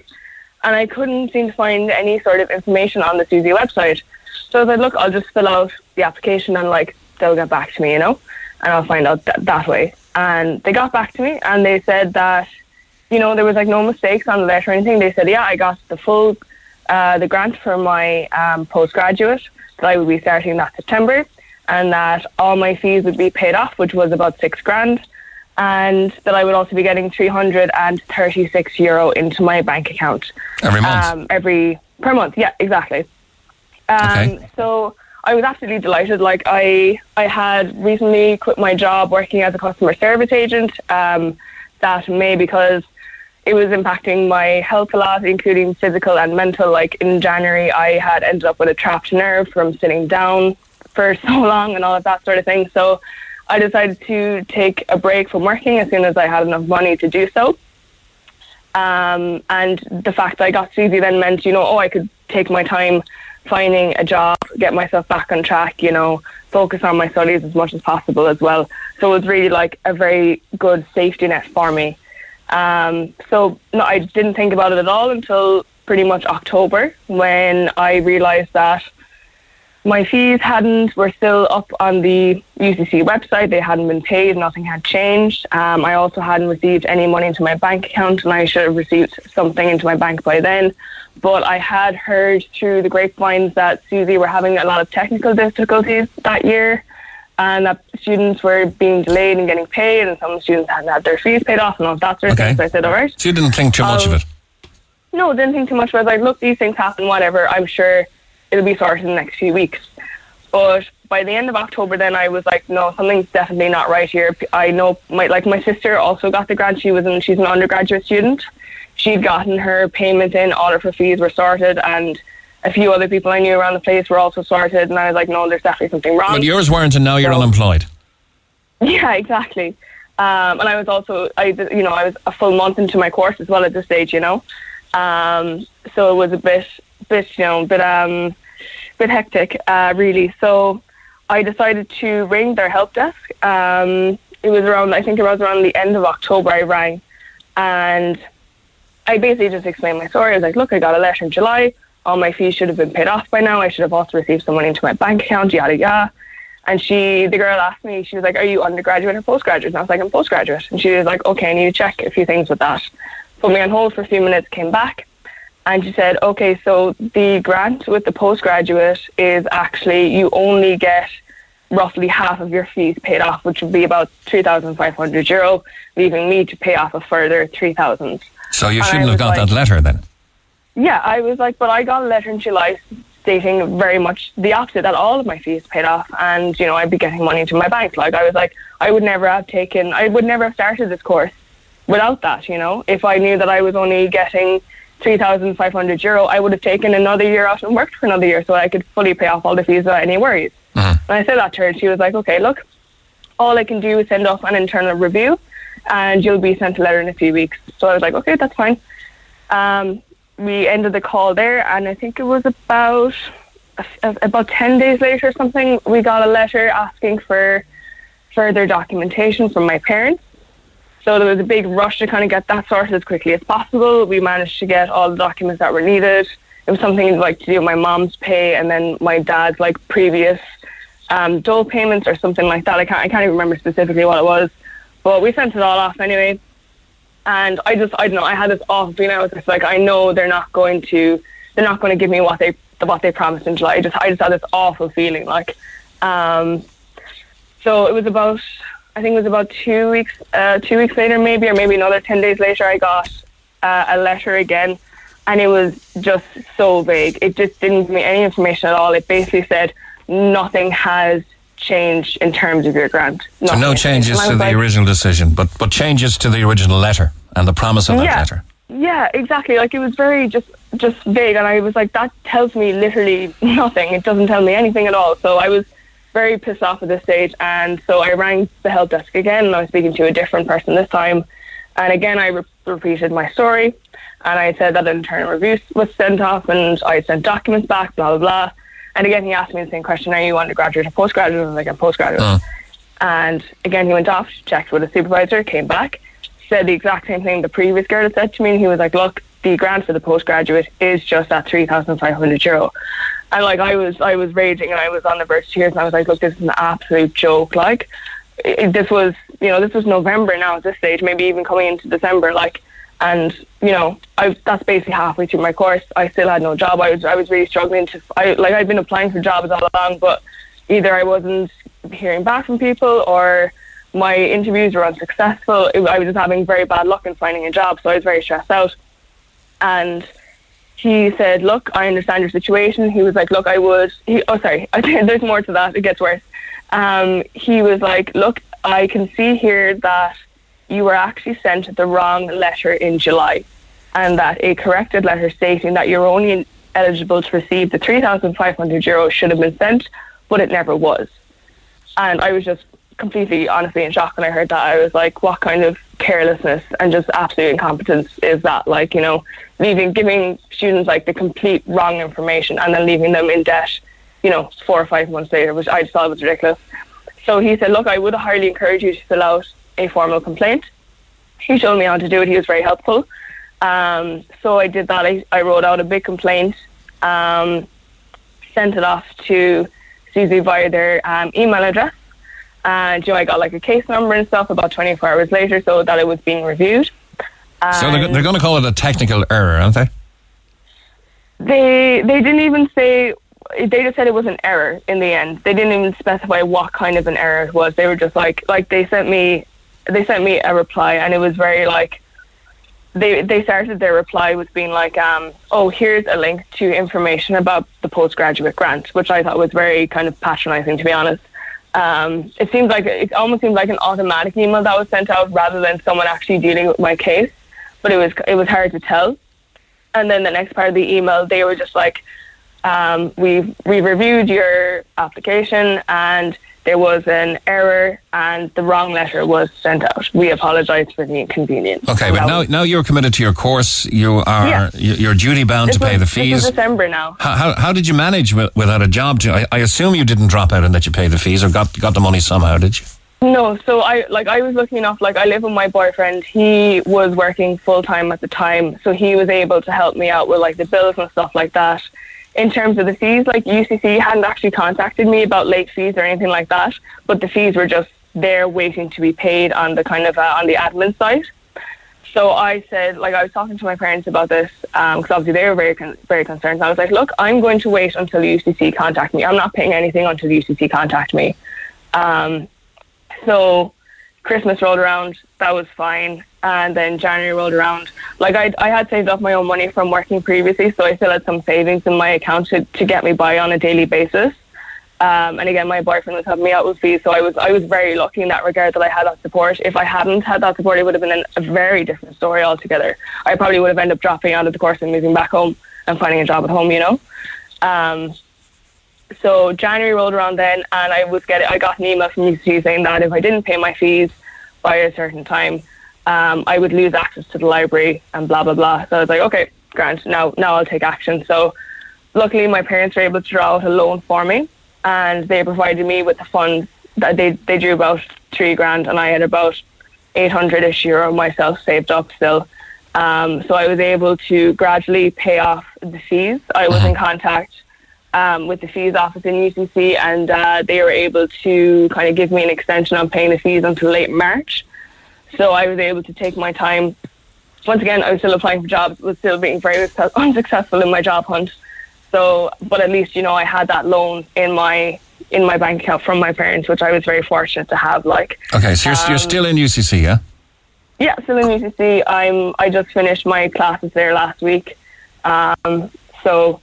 And I couldn't seem to find any sort of information on the SUSI website. So I like, look, I'll just fill out the application and like they'll get back to me, you know, and I'll find out th- that way. And they got back to me and they said that, you know, there was like no mistakes on the letter or anything. They said, yeah, I got the full, uh, the grant for my um, postgraduate that I would be starting that September and that all my fees would be paid off, which was about six grand. And that I would also be getting 336 euro into my bank account Every month? um, every per month. Yeah, exactly. Um, Okay. So I was absolutely delighted. Like I, I had recently quit my job working as a customer service agent. Um, that may because it was impacting my health a lot, including physical and mental. Like in January, I had ended up with a trapped nerve from sitting down for [LAUGHS] so long and all of that sort of thing. So I decided to take a break from working as soon as I had enough money to do so. Um, and the fact that I got SUSI then meant, you know, oh, I could take my time finding a job, get myself back on track, you know, focus on my studies as much as possible as well. So it was really like a very good safety net for me. Um, so no, I didn't think about it at all until pretty much October when I realised that my fees hadn't were still up on the UCC website. They hadn't been paid. Nothing had changed. Um, I also hadn't received any money into my bank account, and I should have received something into my bank by then. But I had heard through the grapevines that SUSI were having a lot of technical difficulties that year, and that students were being delayed in getting paid, and some students hadn't had their fees paid off, and all that sort of Okay. thing. So I said, "All right." So you didn't think too much of Um, it? No, didn't think too much. I was like, look, these things happen, whatever. I'm sure it'll be sorted in the next few weeks. But by the end of October, then I was like, no, something's definitely not right here. I know, my like my sister also got the grant. She was in, she's an undergraduate student. She'd gotten her payment in, all of her fees were sorted, and a few other people I knew around the place were also sorted. And I was like, no, there's definitely something wrong. But yours weren't, and now you're So- unemployed. [LAUGHS] Yeah, exactly. Um, and I was also, I you know, I was a full month into my course as well at this stage, you know. Um, so it was a bit, bit, you know, bit, um, bit hectic, uh, really. So I decided to ring their help desk. Um, it was around, I think it was around the end of October. I rang, and I basically just explained my story. I was like, look, I got a letter in July. All my fees should have been paid off by now. I should have also received some money into my bank account, yada yada. And she, the girl asked me, she was like, Are you undergraduate or postgraduate? And I was like, I'm postgraduate. And she was like, Okay, I need to check a few things with that. Put me on hold for a few minutes, came back, and she said, Okay, so the grant with the postgraduate is actually you only get roughly half of your fees paid off, which would be about 3,500 euro, leaving me to pay off a further 3,000. So you And shouldn't have got like- that letter then. Yeah, I was like, but I got a letter in July stating very much the opposite that all of my fees paid off, and you know I'd be getting money into my bank. Like I was like, I would never have taken, I would never have started this course without that. You know, if I knew that I was only getting three thousand five hundred euro, I would have taken another year off and worked for another year so I could fully pay off all the fees without any worries. And I said that to her, and she was like, okay, look, all I can do is send off an internal review, and you'll be sent a letter in a few weeks. So I was like, okay, that's fine. Um, we ended the call there, and I think it was about about ten days later or something. We got a letter asking for further documentation from my parents. So there was a big rush to kind of get that sorted as quickly as possible. We managed to get all the documents that were needed. It was something like to do with my mom's pay and then my dad's like previous um, dole payments or something like that. I can't I can't even remember specifically what it was, but we sent it all off anyway. And I just I don't know I had this awful feeling. I was just like I know they're not going to they're not going to give me what they what they promised in July. I just I just had this awful feeling like. Um, so it was about I think it was about two weeks uh, two weeks later maybe or maybe another ten days later I got uh, a letter again and it was just so vague. It just didn't give me any information at all. It basically said nothing has changed in terms of your grant. So no changes to the like, original decision, but but changes to the original letter and the promise of that Yeah. letter. Yeah, exactly. Like it was very just just vague, and I was like, that tells me literally [LAUGHS] nothing. It doesn't tell me anything at all. So I was very pissed off at this stage, and so I rang the help desk again, and I was speaking to a different person this time, and again I re- repeated my story, and I said that an internal review was sent off, and I sent documents back, blah blah blah, and again he asked me the same question: Are you undergraduate or postgraduate? I was like, I'm postgraduate. Uh. And again, he went off, checked with a supervisor, came back, said the exact same thing the previous girl had said to me. And he was like, look, the grant for the postgraduate is just at 3,500 euro. And like, I was, I was raging and I was on the verge of tears and I was like, look, this is an absolute joke. Like, it, this was, you know, this was November now at this stage, maybe even coming into December. Like, and you know, I that's basically halfway through my course. I still had no job. I was, I was really struggling to, I like, I'd been applying for jobs all along, but either I wasn't hearing back from people or my interviews were unsuccessful. I was just having very bad luck in finding a job, so I was very stressed out. And he said, "Look, I understand your situation." He was like, "Look, I would." He, oh, sorry, [LAUGHS] there's more to that. It gets worse. Um, he was like, "Look, I can see here that you were actually sent the wrong letter in July, and that a corrected letter stating that you're only eligible to receive the 3,500 euros should have been sent, but it never was." And I was just completely, honestly, in shock when I heard that. I was like, what kind of carelessness and just absolute incompetence is that? Like, you know, leaving, giving students like the complete wrong information and then leaving them in debt, you know, four or five months later, which I just thought was ridiculous. So he said, look, I would highly encourage you to fill out a formal complaint. He showed me how to do it. He was very helpful. Um, so I did that. I, I wrote out a big complaint, um, sent it off to SUSI via their um, email address. And you know, I got like a case number and stuff about 24 hours later, so that it was being reviewed. So they're, they're going to call it a technical error, aren't they? they they didn't even say they just said it was an error in the end. They didn't even specify what kind of an error it was. They were just like like they sent me they sent me a reply and it was very like they they started their reply with being like um oh here's a link to information about the postgraduate grant which I thought was very kind of patronizing to be honest. Um, it seems like it almost seemed like an automatic email that was sent out rather than someone actually dealing with my case, but it was it was hard to tell. And then the next part of the email, they were just like, um, "We've we reviewed your application, and there was an error, and the wrong letter was sent out. We apologise for the inconvenience." Okay, but now now you're committed to your course. You are Yeah. you- you're duty bound this to pay was- the fees. December now. How, how, how did you manage without a job? To, I, I assume you didn't drop out and that you paid the fees or got got the money somehow, did you? No, so I like I was lucky enough. Like I live with my boyfriend. He was working full time at the time, so he was able to help me out with like the bills and stuff like that. In terms of the fees, like UCC hadn't actually contacted me about late fees or anything like that, but the fees were just there waiting to be paid on the kind of uh, on the admin side. So I said, like, I was talking to my parents about this um, because obviously they were very, con- very concerned. I was like, look, I'm going to wait until UCC contact me. I'm not paying anything until UCC contact me. Um, so Christmas rolled around, that was fine, and then January rolled around. Like I, I had saved up my own money from working previously, so I still had some savings in my account to, to get me by on a daily basis. Um, and again, my boyfriend was helping me out with fees, so I was I was very lucky in that regard that I had that support. If I hadn't had that support, it would have been a very different story altogether. I probably would have ended up dropping out of the course and moving back home and finding a job at home, you know. Um, so January rolled around then, and I was getting I got an email from UCC saying that if I didn't pay my fees by a certain time, um, I would lose access to the library and blah blah blah. So I was like, okay, grant. Now now I'll take action. So luckily, my parents were able to draw out a loan for me and they provided me with the funds that they they drew about three grand, and I had about eight hundred ish euro myself saved up still. Um, so I was able to gradually pay off the fees. I was in [LAUGHS] contact um, with the fees office in UCC, and uh, they were able to kind of give me an extension on paying the fees until late March. So I was able to take my time. Once again, I was still applying for jobs, was still being very [LAUGHS] unsuccessful in my job hunt. So, but at least you know I had that loan in my in my bank account from my parents, which I was very fortunate to have. Like, okay, so you're, um, you're still in UCC, yeah? Yeah, still in UCC. I'm. I just finished my classes there last week, um, so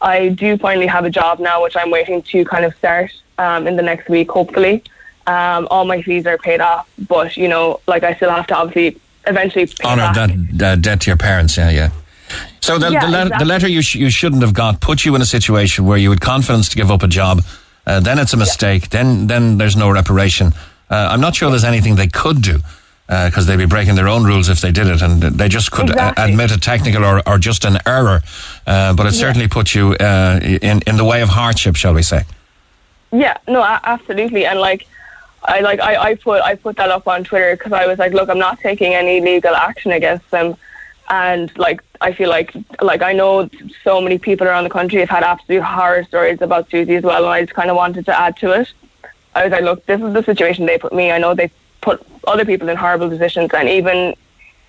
I do finally have a job now, which I'm waiting to kind of start um, in the next week, hopefully. Um, all my fees are paid off, but you know, like I still have to obviously eventually honor that uh, debt to your parents. Yeah, yeah. So the, yeah, the, le- exactly. the letter you, sh- you shouldn't have got put you in a situation where you had confidence to give up a job. Uh, then it's a mistake. Yeah. Then then there's no reparation. Uh, I'm not sure there's anything they could do because uh, they'd be breaking their own rules if they did it, and they just could uh, exactly. admit a technical or, or just an error. Uh, but it yeah. certainly put you in in the way of hardship, shall we say? Yeah, no, absolutely, and like. I like I, I put I put that up on Twitter because I was like, look, I'm not taking any legal action against them and like I feel like like I know so many people around the country have had absolute horror stories about SUSI as well, and I just kind of wanted to add to it. I was like, look, this is the situation they put me. I know they put other people in horrible positions, and even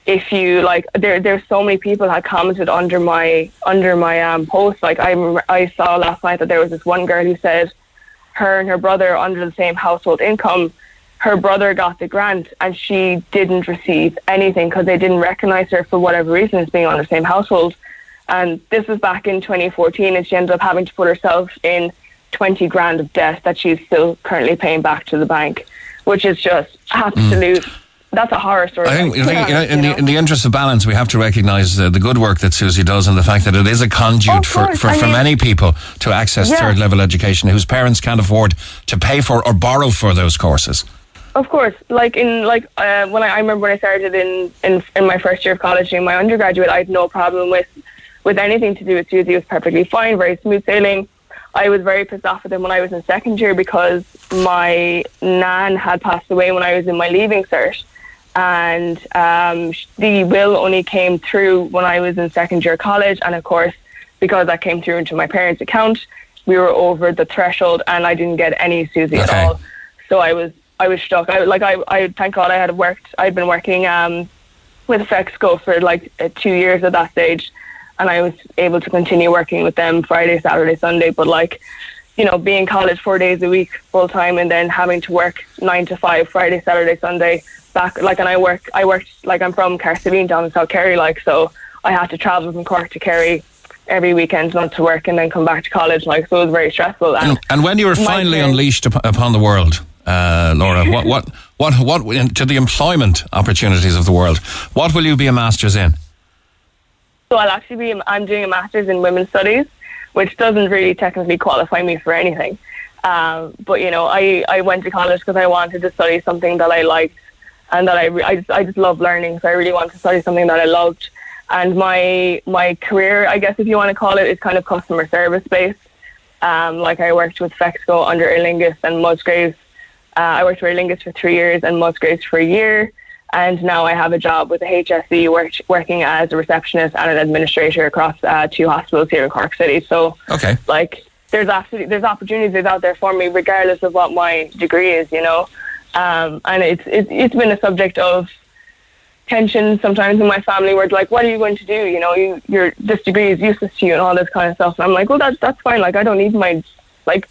if you like, there there's so many people had commented under my under my um post. Like I I saw last night that there was this one girl who said her and her brother under the same household income her brother got the grant and she didn't receive anything because they didn't recognize her for whatever reason as being on the same household. And this was back in 2014, and she ended up having to put herself in 20 grand of debt that she's still currently paying back to the bank, which is just absolute. Mm. That's a horror story. I think, I think you know, in, the, in the interest of balance, we have to recognise uh, the good work that SUSI does and the fact that it is a conduit for, for, for many people to access yeah. third level education whose parents can't afford to pay for or borrow for those courses. Of course, like in like uh, when I, I remember when I started in, in in my first year of college in my undergraduate, I had no problem with with anything to do with SUSI. It was perfectly fine, very smooth sailing. I was very pissed off with him when I was in second year because my nan had passed away when I was in my leaving cert, and um, the will only came through when I was in second year college, and of course, because that came through into my parents' account, we were over the threshold, and I didn't get any SUSI okay. at all. So I was I was stuck. I like I, I thank God I had worked. I'd been working um, with Fexco for like uh, two years at that stage, and I was able to continue working with them Friday, Saturday, Sunday. But like, you know, being college four days a week full time, and then having to work nine to five Friday, Saturday, Sunday back. Like, and I work. I worked like I'm from Cahersiveen down in South Kerry. Like, so I had to travel from Cork to Kerry every weekend not to work and then come back to college like so it was very stressful and, and when you were finally unleashed upon the world uh, Laura? what, what, what, what, to the employment opportunities of the world? What will you be a master's in? So I'll actually be, I'm doing a master's in women's studies, which doesn't really technically qualify me for anything. Um, but you know, I, I went to college because I wanted to study something that I liked and that I, I just, I just love learning. So I really wanted to study something that I loved. And my, my career, I guess if you want to call it, is kind of customer service based. Um, like I worked with Fexco under Aer Lingus and Musgraves uh, I worked for Aer Lingus for three years and Musgraves for a year. And now I have a job with the HSE work, working as a receptionist and an administrator across uh, two hospitals here in Cork City. So, okay. like, there's absolutely there's opportunities out there for me, regardless of what my degree is, you know. Um, and it's, it's it's been a subject of tension sometimes in my family where it's like, what are you going to do? You know, you your this degree is useless to you and all this kind of stuff. And I'm like, well, that's that's fine. Like, I don't need my like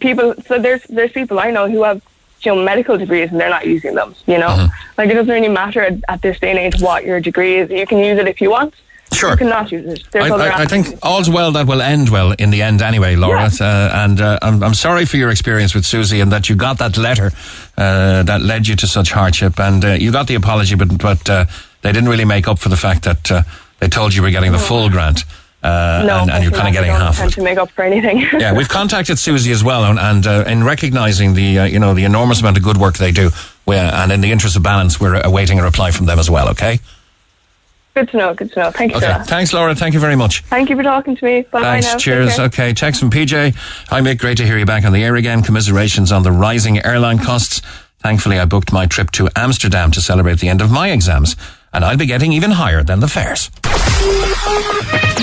people. So there's there's people I know who have you know medical degrees and they're not using them. You know, Mm-hmm. like it doesn't really matter at, at this day and age what your degree is. You can use it if you want. Sure. You cannot use it. There's I, other I, I think all's well that will end well in the end anyway, Laura. Uh, and uh, I'm, I'm sorry for your experience with SUSI and that you got that letter uh, that led you to such hardship. And uh, you got the apology, but, but uh, they didn't really make up for the fact that uh, they told you we were getting the full grant. Uh, no, and, and you're kind of getting half of it. to make up for anything. [LAUGHS] yeah, we've contacted SUSI as well, and, and uh, in recognising the uh, you know the enormous amount of good work they do, and in the interest of balance, we're awaiting a reply from them as well. Okay. Good to know. Good to know. Thank you Okay. for that. Thanks, Laura. Thank you very much. Thank you for talking to me. Bye bye Thanks. now. Cheers. Okay. Text from PJ. Hi, Mick. Great to hear you back on the air again. Commiserations on the rising airline costs. Thankfully, I booked my trip to Amsterdam to celebrate the end of my exams, and I'll be getting even higher than the fares.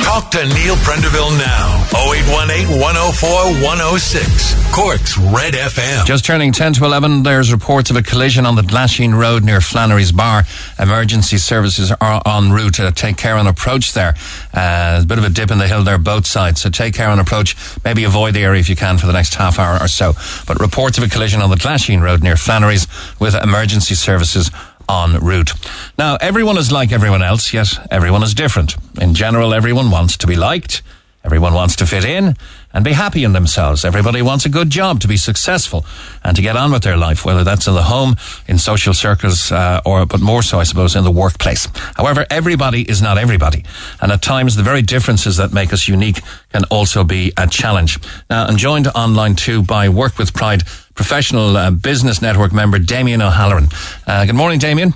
Talk to Neil Prendeville now. 0818 104 106. Cork's Red FM. Just turning 10 to 11, there's reports of a collision on the Glasheen Road near Flannery's Bar. Emergency services are en route. to take care on approach there. Uh, there's a bit of a dip in the hill there, both sides. So take care on approach. Maybe avoid the area if you can for the next half hour or so. But reports of a collision on the Glasheen Road near Flannery's with emergency services en route. Now, everyone is like everyone else, yet everyone is different. In general, everyone wants to be liked. Everyone wants to fit in and be happy in themselves. Everybody wants a good job to be successful and to get on with their life, whether that's in the home, in social circles, uh, or, but more so, I suppose, in the workplace. However, everybody is not everybody. And at times, the very differences that make us unique can also be a challenge. Now, I'm joined online too by Work with Pride professional uh, business network member Damien O'Halloran. Uh, good morning, Damien.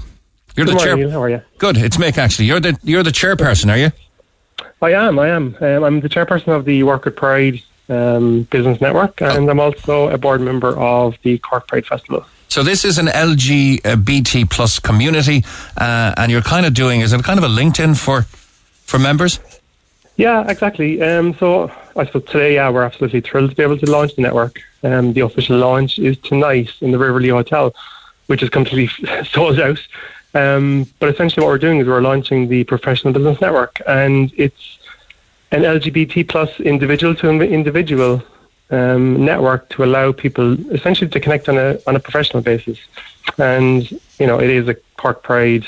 You're Good the morning, chair. How are you? Good. It's Mick. Actually, you're the you're the chairperson, are you? I am. I am. Um, I'm the chairperson of the Work with Pride um, Business Network, and I'm also a board member of the Cork Pride Festival. So this is an LGBT plus community, uh, and you're kind of doing is it kind of a LinkedIn for for members? Yeah, exactly. Um, so I suppose today, yeah, we're absolutely thrilled to be able to launch the network. Um, the official launch is tonight in the River Lee Hotel, which is completely [LAUGHS] sold out. Um, but essentially, what we're doing is we're launching the Professional Business Network, and it's an LGBT plus individual to individual um, network to allow people essentially to connect on a on a professional basis. And you know, it is a Cork Pride,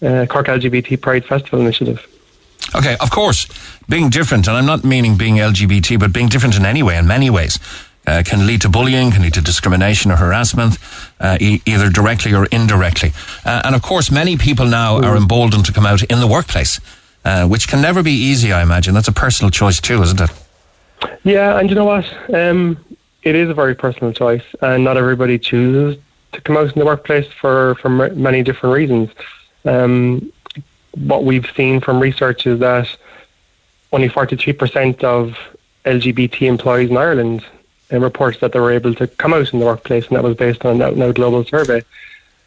uh, Cork LGBT Pride Festival initiative. Okay, of course, being different, and I'm not meaning being LGBT, but being different in any way, in many ways, uh, can lead to bullying, can lead to discrimination or harassment, uh, e- either directly or indirectly. Uh, and of course, many people now are emboldened to come out in the workplace, uh, which can never be easy, I imagine. That's a personal choice too, isn't it? Yeah, and you know what? Um, it is a very personal choice, and not everybody chooses to come out in the workplace for, for m- many different reasons. Um, what we've seen from research is that only 43% of LGBT employees in Ireland reports that they were able to come out in the workplace, and that was based on a global survey.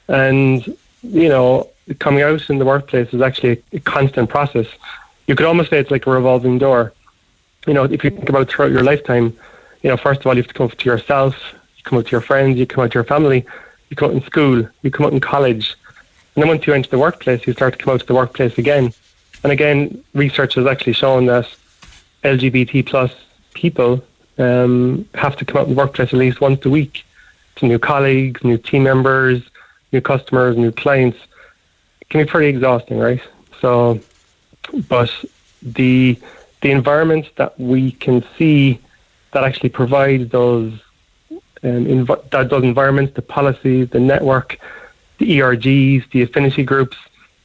And, you know, coming out in the workplace is actually a, a constant process. You could almost say it's like a revolving door you know, if you think about throughout your lifetime, you know, first of all, you have to come out to yourself, you come out to your friends, you come out to your family, you come out in school, you come out in college. And then once you enter the workplace, you start to come out to the workplace again. And again, research has actually shown that LGBT plus people um, have to come out in the workplace at least once a week to new colleagues, new team members, new customers, new clients. It can be pretty exhausting, right? So, but the the environments that we can see that actually provide those um, that those environments, the policies, the network, the ERGs, the affinity groups,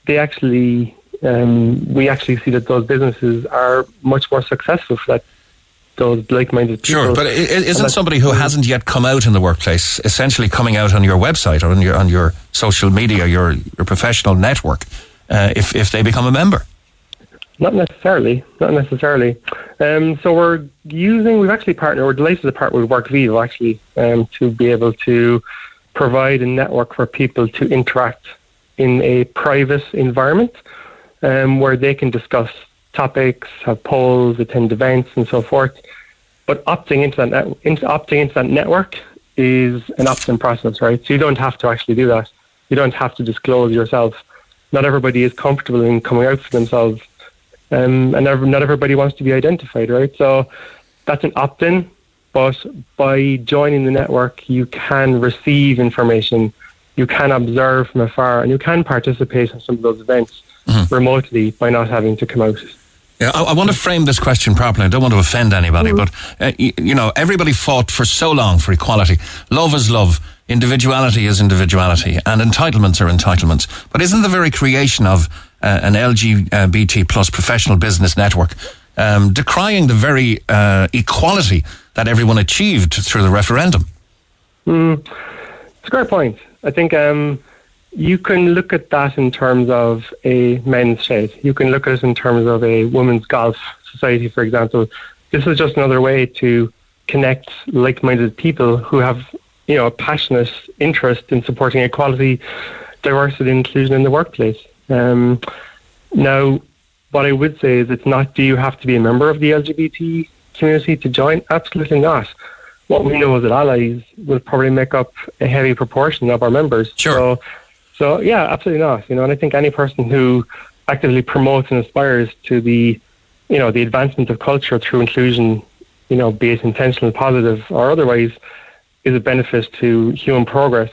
they actually um, we actually see that those businesses are much more successful for that those like-minded people. Sure, but i- i- And isn't somebody who hasn't yet come out in the workplace essentially coming out on your website or on your on your social media, your your professional network, uh, if if they become a member? Not necessarily. Not necessarily. Um, so we're using. We've actually partnered. We're delighted to partner with WorkVivo actually um, to be able to provide a network for people to interact in a private environment um, where they can discuss topics, have polls, attend events, and so forth. But opting into that net, into opting into that network is an opt-in process, right? So you don't have to actually do that. You don't have to disclose yourself. Not everybody is comfortable in coming out for themselves um, and not everybody wants to be identified, right? So that's an opt-in. But by joining the network, you can receive information, you can observe from afar, and you can participate in some of those events remotely by not having to come out. Yeah, I, I want to frame this question properly. I don't want to offend anybody, but uh, y- you know, everybody fought for so long for equality. Love is love. Individuality is individuality, and entitlements are entitlements. But isn't the very creation of uh, an LGBT plus professional business network um, decrying the very uh, equality that everyone achieved through the referendum? Mm, it's a great point. I think um, you can look at that in terms of a men's shed. You can look at it in terms of a women's golf society, for example. This is just another way to connect like-minded people who have, you know, a passionate interest in supporting equality, diversity, and inclusion in the workplace. Um, now, what I would say is it's not do you have to be a member of the LGBT community to join? Absolutely not. What we know is that allies will probably make up a heavy proportion of our members. Sure. So, so yeah, absolutely not. You know, and I think any person who actively promotes and aspires to the, you know, the advancement of culture through inclusion, you know, be it intentional, positive, or otherwise, is a benefit to human progress.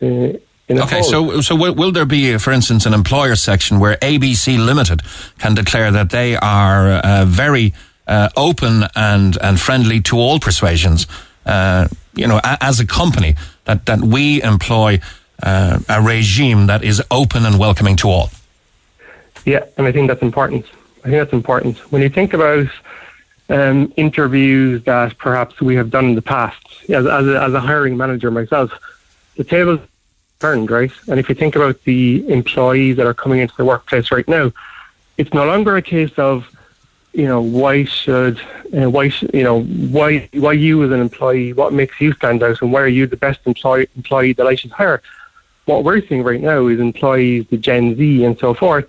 Uh, Okay, whole. so so will, will there be, for instance, an employer section where ABC Limited can declare that they are uh, very uh, open and and friendly to all persuasions? Uh, you know, a, as a company, that that we employ uh, a regime that is open and welcoming to all. Yeah, and I think that's important. I think that's important. When you think about um, interviews that perhaps we have done in the past, as, as, a, as a hiring manager myself, the tables turned, right? And if you think about the employees that are coming into the workplace right now, it's no longer a case of, you know, why should, uh, why sh- you know, why why you as an employee, what makes you stand out, and why are you the best employee employee that I should hire? What we're seeing right now is employees, the Gen Z and so forth,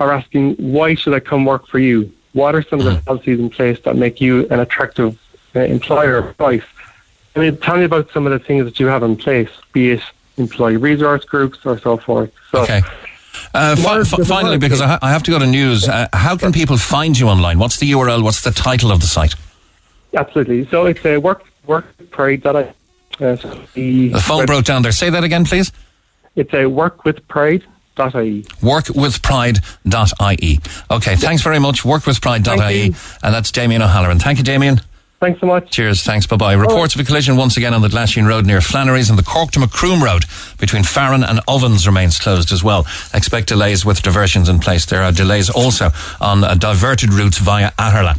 are asking, why should I come work for you? What are some of the policies in place that make you an attractive uh, employer of choice? I mean, tell me about some of the things that you have in place, be it employee resource groups or so forth. So, Okay. Uh, fi- fi- finally, because I, ha- I have to go to news, uh, how can people find you online? What's the URL? What's the title of the site? Absolutely. So it's a work work pride. Uh, so the, The phone broke down there. Say that again, please. It's a work with pride. Dot ie. Workwithpride.ie. Okay, thanks very much. Workwithpride.ie. And that's Damien O'Halloran. Thank you, Damien. Thanks so much. Cheers. Thanks. Bye bye. Reports of a collision once again on the Glasheen Road near Flannery's and the Cork to Macroom Road between Farran and Ovens remains closed as well. Expect delays with diversions in place. There are delays also on uh, diverted routes via Aherla.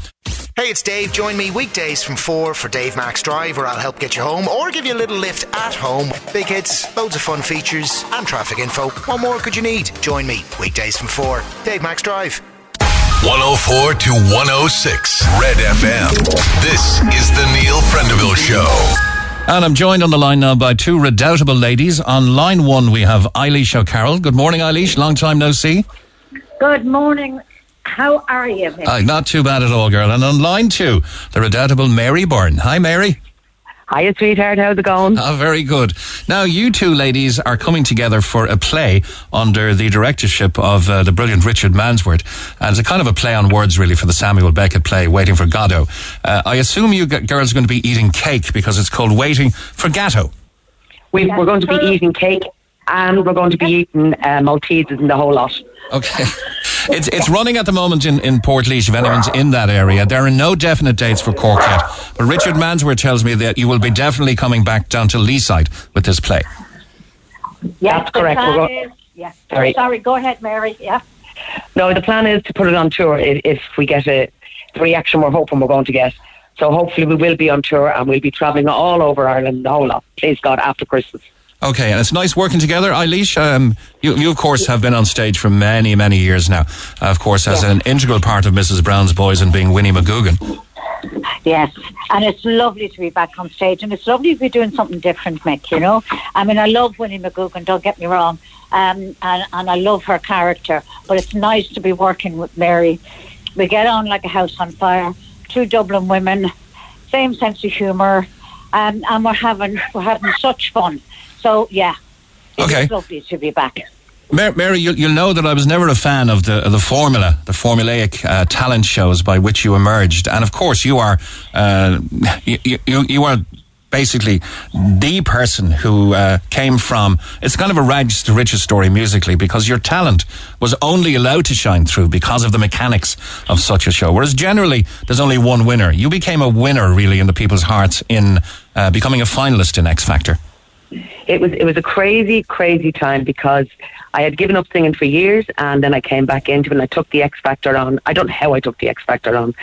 Hey, it's Dave. Join me weekdays from 4 for Dave Max Drive, where I'll help get you home or give you a little lift at home. Big hits, loads of fun features, and traffic info. What more could you need? Join me weekdays from 4. Dave Max Drive. 104 to 106 Red FM. This is the Neil Prendeville Show. And I'm joined on the line now by two redoubtable ladies. On line one, we have Eilish O'Carroll. Good morning, Eilish. Long time no see. Good morning. How are you? Mick? Uh, not too bad at all, girl. And on line two, the redoubtable Mary Byrne. Hi, Mary. Hiya, sweetheart. How's it going? Oh, very good. Now, you two ladies are coming together for a play under the directorship of uh, the brilliant Richard Mansworth. And it's a kind of a play on words, really, for the Samuel Beckett play, Waiting for Godot. Uh, I assume you g- girls are going to be eating cake because it's called Waiting for Gateau. We, we're going to be eating cake and we're going to be eating uh, Maltesers and the whole lot. Okay. [LAUGHS] It's it's running at the moment in, in Port if anyone's in that area. There are no definite dates for Cork yet. But Richard Mansworth tells me that you will be definitely coming back down to Leeside with this play. yes, That's correct. The We're plan is, yeah. Sorry. Sorry, go ahead, Mary. Yeah. No, the plan is to put it on tour if, if we get a, the reaction we're hoping we're going to get. So hopefully we will be on tour and we'll be travelling all over Ireland, the whole lot. Please God, after Christmas. Okay, and it's nice working together. Eilish, um, you, you of course have been on stage for many, many years now. Uh, of course, as an integral part of Mrs. Brown's Boys and being Winnie McGoogan. Yes, and it's lovely to be back on stage, and it's lovely to be doing something different, Mick. You know, I mean, I love Winnie McGoogan. Don't get me wrong, um, and and I love her character. But it's nice to be working with Mary. We get on like a house on fire. Two Dublin women, same sense of humour, um, and we're having we're having such fun. So yeah, Okay. lovely to be back. Mary, you'll, you'll know that I was never a fan of the the formula, the formulaic uh, talent shows by which you emerged, and of course you are uh, [LAUGHS] you, you you are basically the person who uh, came from. It's kind of a rags to riches story musically because your talent was only allowed to shine through because of the mechanics of such a show. Whereas generally there's only one winner. You became a winner really in the people's hearts in uh, becoming a finalist in X Factor. It was it was a crazy, crazy time because I had given up singing for years, and then I came back into it, and I took the X Factor on. I don't know how I took the X Factor on,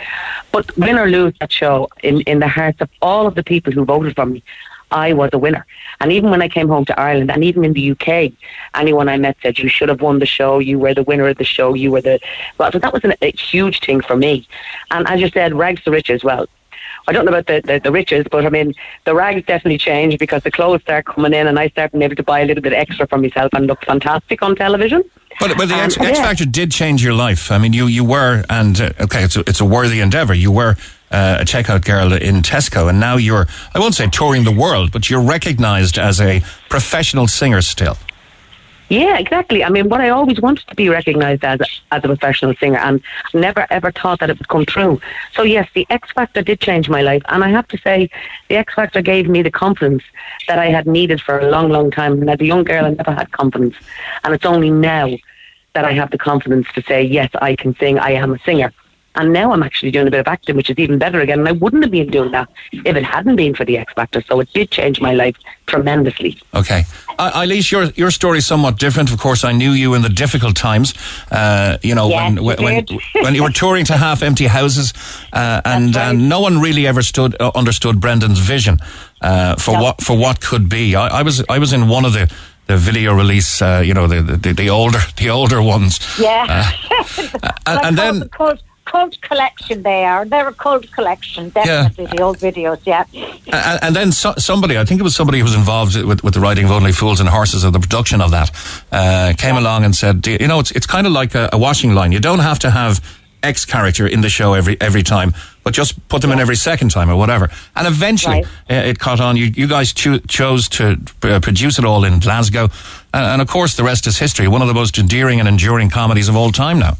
but win or lose that show, in in the hearts of all of the people who voted for me, I was a winner. And even when I came home to Ireland, and even in the UK, anyone I met said, "You should have won the show. You were the winner of the show. You were the." Well, so that was an, a huge thing for me. And as you said, rags to riches. Well, I don't know about the, the, the riches, but I mean, the rags definitely changed because the clothes start coming in and I start being able to buy a little bit extra for myself and look fantastic on television. But, but the X, Um, X yeah. Factor did change your life. I mean, you, you were, and uh, okay, it's a, it's a worthy endeavor. You were uh, a checkout girl in Tesco, and now you're, I won't say touring the world, but you're recognized as a professional singer still. Yeah, exactly. I mean, what I always wanted to be recognised as as a professional singer, and never ever thought that it would come true. So yes, the X Factor did change my life, and I have to say, the X Factor gave me the confidence that I had needed for a long, long time. And as a young girl, I never had confidence, and it's only now that I have the confidence to say, yes, I can sing. I am a singer. And now I'm actually doing a bit of acting, which is even better again. And I wouldn't have been doing that if it hadn't been for the X Factor. So it did change my life tremendously. Okay. I Eileen, your your story is somewhat different. Of course, I knew you in the difficult times. Uh, you know, Yes, when you when, when [LAUGHS] you were touring to half empty houses, uh, and and no one really ever stood uh, understood Brendan's vision uh, for what for what could be. I, I was I was in one of the. The video release, uh, you know, the, the the older [LAUGHS] the older ones, Yeah. [LAUGHS] and, and then the cult, collection they are. They're a cult collection, definitely, the old videos, yeah. And, and then so, somebody, I think it was somebody who was involved with, with the writing of Only Fools and Horses or the production of that, uh, came along and said, you know, it's, it's kind of like a, a washing line. You don't have to have X character in the show every, every time, but just put them in every second time or whatever. And eventually uh, it caught on. You, you guys cho- chose to uh, produce it all in Glasgow. And, and of course, the rest is history. One of the most endearing and enduring comedies of all time now.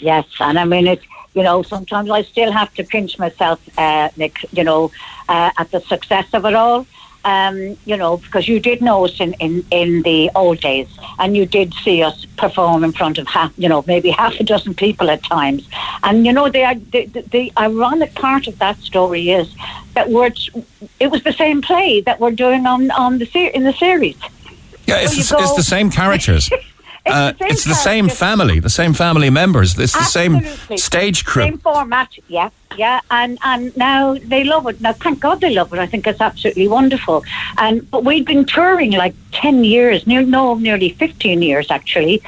Yes, and I mean it. You know, sometimes I still have to pinch myself, uh, Nick. You know, uh, at the success of it all. Um, you know, because you did know us in, in, in the old days, and you did see us perform in front of half, you know, maybe [LAUGHS] half a dozen people at times. And you know, the the, the, ironic part of that story is that we're it was the same play that we're doing on on the in the series. Yeah, it's, So the, you it's the same characters. [LAUGHS] Uh, the it's the same family, the same family members. It's the same stage crew. Same format, yeah, yeah, and and now they love it. Now, thank God they love it. I think it's absolutely wonderful. And but we've been touring like ten years, near no, nearly fifteen years actually,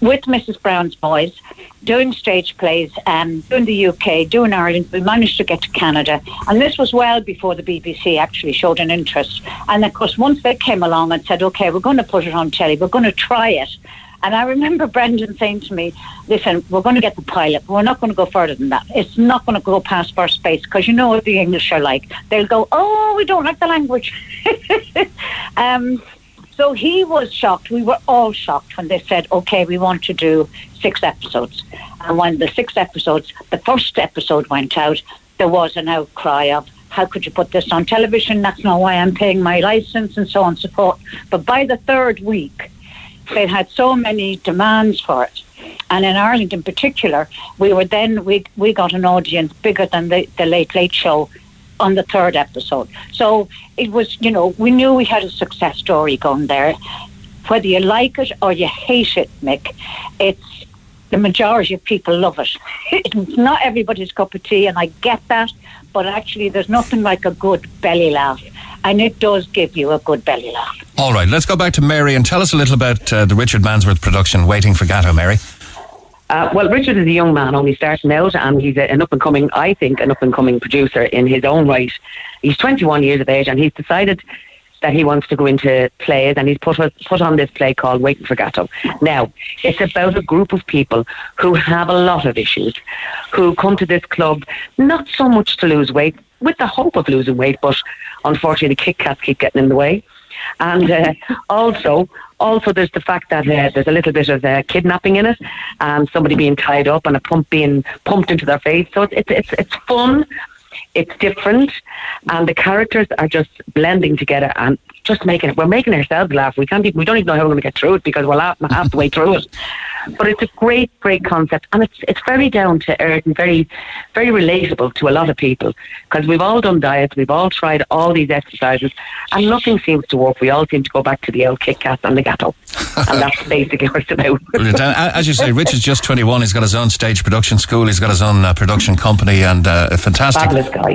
with Mrs. Brown's Boys, doing stage plays, um, doing the UK, doing Ireland. We managed to get to Canada, and this was well before the BBC actually showed an interest. And of course, once they came along and said, "Okay, we're going to put it on telly. We're going to try it." And I remember Brendan saying to me, listen, we're going to get the pilot, but we're not going to go further than that. It's not going to go past first base because you know what the English are like. They'll go, oh, we don't like the language. [LAUGHS] um, so he was shocked. We were all shocked when they said, okay, we want to do six episodes. And when the six episodes, the first episode went out, there was an outcry of, how could you put this on television? That's not why I'm paying my license and so on and so forth. But by the third week, they had so many demands for it. And in Ireland in particular, we were then, we, we got an audience bigger than the, the Late Late Show on the third episode. So it was, you know, we knew we had a success story going there. Whether you like it or you hate it, Mick, it's the majority of people love it. [LAUGHS] it's not everybody's cup of tea, and I get that, but actually, there's nothing like a good belly laugh. And it does give you a good belly laugh. All right, let's go back to Mary and tell us a little about uh, the Richard Mansworth production, Waiting for Gateau, Mary. Uh, well, Richard is a young man, only starting out, and he's an up and coming, I think, an up and coming producer in his own right. He's 21 years of age, and he's decided that he wants to go into plays, and he's put a, put on this play called Waiting for Gatto. Now, it's about a group of people who have a lot of issues, who come to this club not so much to lose weight, with the hope of losing weight, but unfortunately, the Kit Kats keep getting in the way. And uh, [LAUGHS] also Also, there's the fact that uh, there's a little bit of uh, kidnapping in it, and somebody being tied up and a pump being pumped into their face. So it's it's it's, it's fun. It's different, and the characters are just blending together and just making it. We're making ourselves laugh. We can't. Even, we don't even know how we're going to get through it because we're laughing half the way through it. [LAUGHS] But it's a great, great concept, and it's it's very down to earth and very, very relatable to a lot of people because we've all done diets, we've all tried all these exercises, and nothing seems to work. We all seem to go back to the old Kit Kat and the Gateau, and that's [LAUGHS] basically what it's about. Uh, As you say, Rich is just 21. He's got his own stage production school. He's got his own uh, production company and uh, a fantastic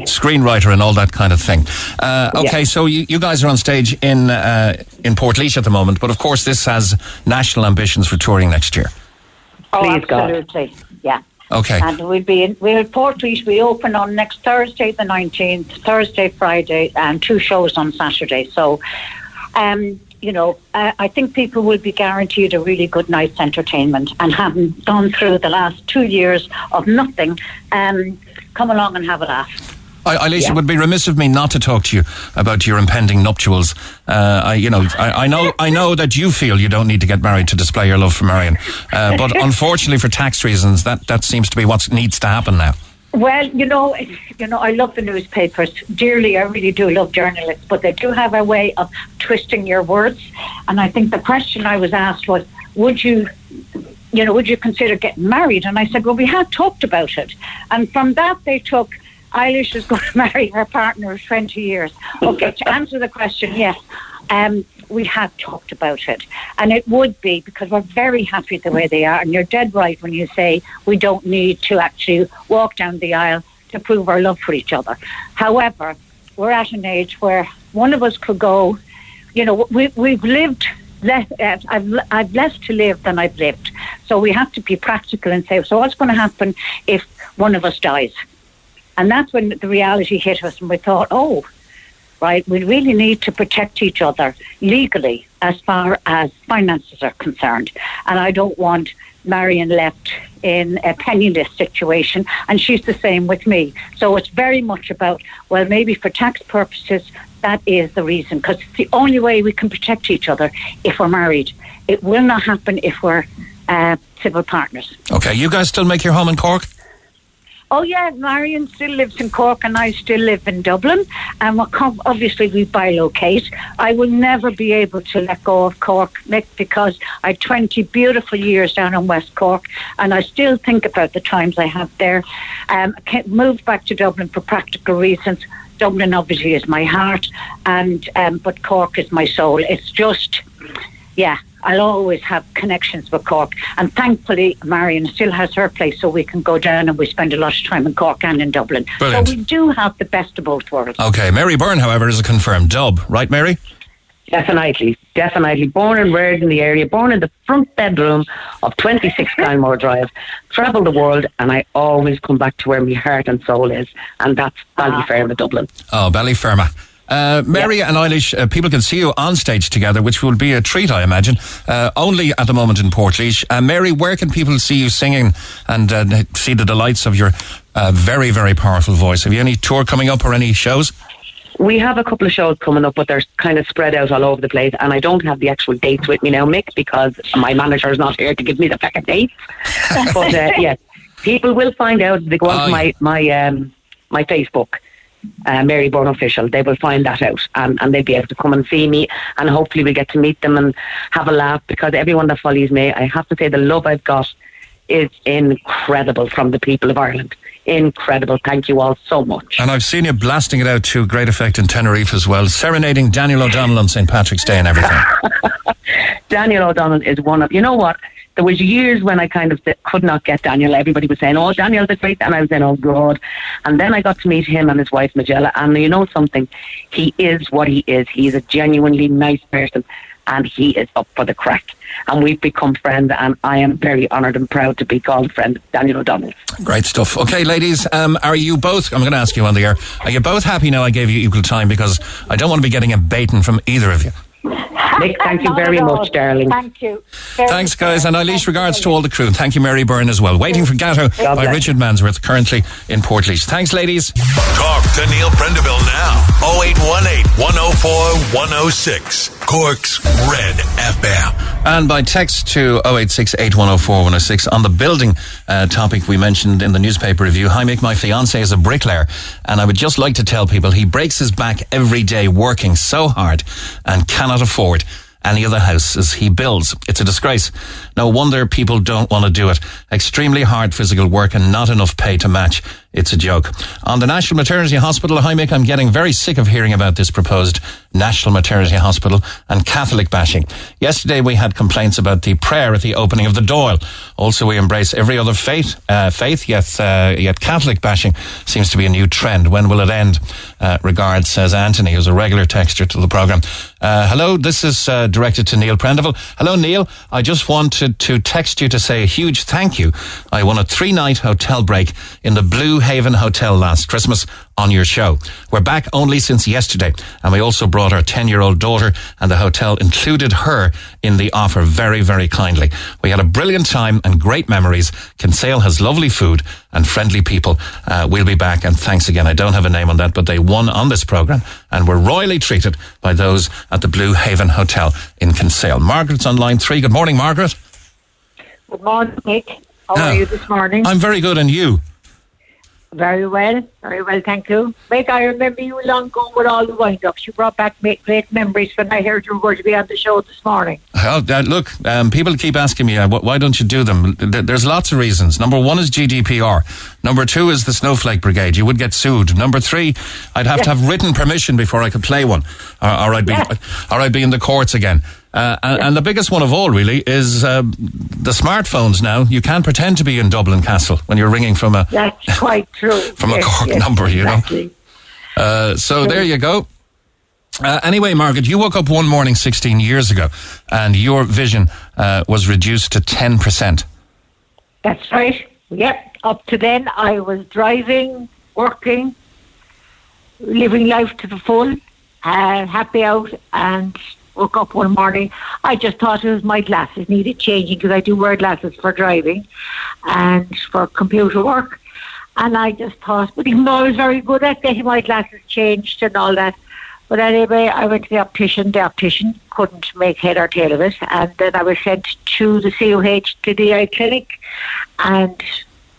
screenwriter and all that kind of thing. Uh, okay, Yeah. so you, you guys are on stage in uh, in Port at the moment, but of course this has national ambitions for touring next year. Oh, Please, God. absolutely. Yeah. Okay. And we'll be in, we're at Port We open on next Thursday, the 19th, Thursday, Friday, and two shows on Saturday. So, um, you know, uh, I think people will be guaranteed a really good night's entertainment and having gone through the last two years of nothing, um, come along and have a laugh. I, Alicia, it would be remiss of me not to talk to you about your impending nuptials. Uh, I, you know, I, I know, I know that you feel you don't need to get married to display your love for Marion, uh, but [LAUGHS] unfortunately, for tax reasons, that that seems to be what needs to happen now. Well, you know, you know, I love the newspapers dearly. I really do love journalists, but they do have a way of twisting your words. And I think the question I was asked was, "Would you, you know, would you consider getting married?" And I said, "Well, we had talked about it." And from that, they took Eilish is going [LAUGHS] to marry her partner of twenty years. Okay, to answer the question, yes. Um, we have talked about it, and it would be because we're very happy the way they are. And you're dead right when you say we don't need to actually walk down the aisle to prove our love for each other. However, we're at an age where one of us could go. You know, we, we've lived. Less, uh, I've I've less to live than I've lived, so we have to be practical and say, so what's going to happen if one of us dies? And that's when the reality hit us, and we thought, oh, right, we really need to protect each other legally as far as finances are concerned. And I don't want Marion left in a penniless situation, and she's the same with me. So it's very much about, well, maybe for tax purposes, that is the reason, because it's the only way we can protect each other if we're married. It will not happen if we're uh, civil partners. Okay, you guys still make your home in Cork? Oh yeah, Marion still lives in Cork and I still live in Dublin. And we're com- obviously we bilocate. I will never be able to let go of Cork, Mick, because I had 20 beautiful years down in West Cork and I still think about the times I had there. Um, I moved back to Dublin for practical reasons. Dublin obviously is my heart, and um, but Cork is my soul. It's just, yeah, I'll always have connections with Cork. And thankfully, Marion still has her place, so we can go down and we spend a lot of time in Cork and in Dublin. Brilliant. So we do have the best of both worlds. Okay, Mary Byrne, however, is a confirmed dub, right, Mary? Definitely, definitely. Born and reared in the area, born in the front bedroom of 26 [LAUGHS] Gilmore Drive, travel the world, and I always come back to where my heart and soul is, and that's Ballyfermot, ah. Dublin. Oh, Ballyfermot. Uh, Mary and Eilish, uh, people can see you on stage together, which will be a treat, I imagine. Uh, only at the moment in Portlaoise. Uh, Mary, where can people see you singing and uh, see the delights of your uh, very, very powerful voice? Have you any tour coming up or any shows? We have a couple of shows coming up, but they're kind of spread out all over the place, and I don't have the actual dates with me now, Mick, because my manager is not here to give me the pack of dates. [LAUGHS] but uh, yeah, people will find out. They go onto my my um, my Facebook. Uh, Mary Byrne official. They will find that out, and, and they'll be able to come and see me, and hopefully we'll get to meet them and have a laugh. Because everyone that follows me, I have to say, the love I've got is incredible from the people of Ireland. Incredible. Thank you all so much. And I've seen you blasting it out to great effect in Tenerife as well, serenading Daniel O'Donnell on St. Patrick's Day and everything. [LAUGHS] Daniel O'Donnell is one of, you know what? There was years when I kind of could not get Daniel. Everybody was saying, "Oh, Daniel's a great," and I was saying, "Oh God." And then I got to meet him and his wife Majella, and you know something, he is what he is. He is a genuinely nice person, and he is up for the crack. And we've become friends, and I am very honoured and proud to be called friend Daniel O'Donnell. Great stuff. Okay, ladies, um, are you both, I'm going to ask you on the air, are you both happy now I gave you equal time because I don't want to be getting a baiting from either of you? Nick, thank you very much, darling. Thank you. Very Thanks, guys, and Eilish regards to all the crew. And thank you, Mary Byrne, as well. Waiting for Gateau God by bless. Richard Mansworth, currently in Portlaoise. Thanks, ladies. Talk to Neil Prendeville now. 0818 104 106. Cork's Red FM. And by text to 086 on the building uh, topic we mentioned in the newspaper review. Hi, Mick, my fiance is a bricklayer, and I would just like to tell people he breaks his back every day working so hard and cannot afford any of the houses he builds. It's a disgrace. No wonder people don't want to do it. Extremely hard physical work and not enough pay to match. It's a joke. On the National Maternity Hospital, hi Mick, I'm getting very sick of hearing about this proposed National Maternity Hospital and Catholic bashing. Yesterday we had complaints about the prayer at the opening of the Doyle. Also, we embrace every other faith, uh, faith yet, uh, yet Catholic bashing seems to be a new trend. When will it end? Uh, regards, says Anthony, who's a regular texter to the programme. Uh, hello, this is uh, directed to Neil Prendeville. Hello, Neil. I just wanted to text you to say a huge thank you. I won a three night hotel break in the Blue Haven Hotel last Christmas on your show. We're back only since yesterday, and we also brought our 10 year old daughter, and the hotel included her in the offer very, very kindly. We had a brilliant time and great memories. Kinsale has lovely food and friendly people. Uh, we'll be back, and thanks again. I don't have a name on that, but they won on this program and were royally treated by those at the Blue Haven Hotel in Kinsale. Margaret's on line three. Good morning, Margaret. Good morning, Nick. How Ah. are you this morning? I'm very good, and you? Very well, very well, thank you. Mick, I remember you long ago with all the wind-ups. You brought back great memories when I heard you were going to be on the show this morning. Uh, look, um, people keep asking me, uh, why don't you do them? There's lots of reasons. Number one is GDPR. Number two is the Snowflake Brigade. You would get sued. Number three, I'd have to have written permission before I could play one, or, or I'd be, or I'd be in the courts again. Uh, and, and the biggest one of all, really, is um, the smartphones. Now you can't pretend to be in Dublin Castle when you're ringing from a That's quite [LAUGHS] true. from a Cork yes, number. You exactly. know. Uh, so there you go. Uh, anyway, Margaret, you woke up one morning 16 years ago and your vision uh, was reduced to 10%. That's right. Yep. Up to then, I was driving, working, living life to the full, uh, happy out, and woke up one morning. I just thought it was my glasses needed changing because I do wear glasses for driving and for computer work. And I just thought, but even though I was very good at getting my glasses changed and all that, but anyway, I went to the optician. The optician couldn't make head or tail of it, and then I was sent to the CUH to the eye clinic, and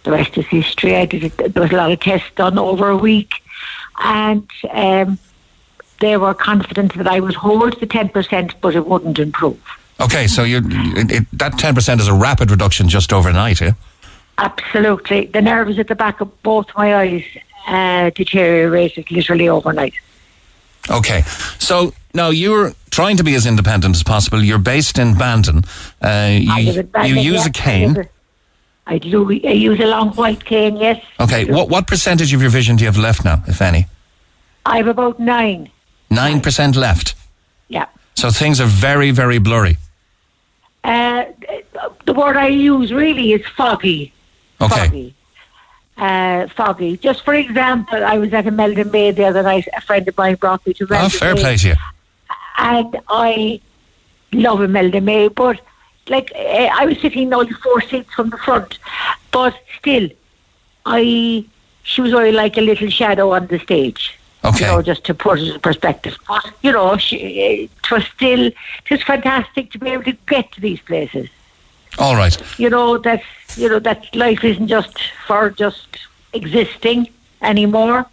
the rest is history. I did. There was a lot of tests done over a week, and um, they were confident that I would hold the ten percent, but it wouldn't improve. Okay, so you it, it, that 10% is a rapid reduction just overnight, eh? Absolutely, the nerves at the back of both my eyes uh, deteriorated literally overnight. Okay, so now you're trying to be as independent as possible. You're based in Bandon. Uh, I live you, in Bandon, you use yeah. a cane. I do. I use a long white cane. Yes, Okay, what, what percentage of your vision do you have left now, if any? I have about nine. 9% left. Yeah. So things are very, very blurry. Uh, the word I use really is foggy. Okay. Foggy. Uh, foggy. Just for example, I was at Imelda May the other night. A friend of mine brought me to Meldon Oh, fair Bay, play to you. and I love Imelda May, but like eh, I was sitting only four seats from the front, but still, I she was only like a little shadow on the stage. Okay. You know, just to put it in perspective. But you know, she, it was still just fantastic to be able to get to these places. All right. You know that's you know that life isn't just for just existing anymore.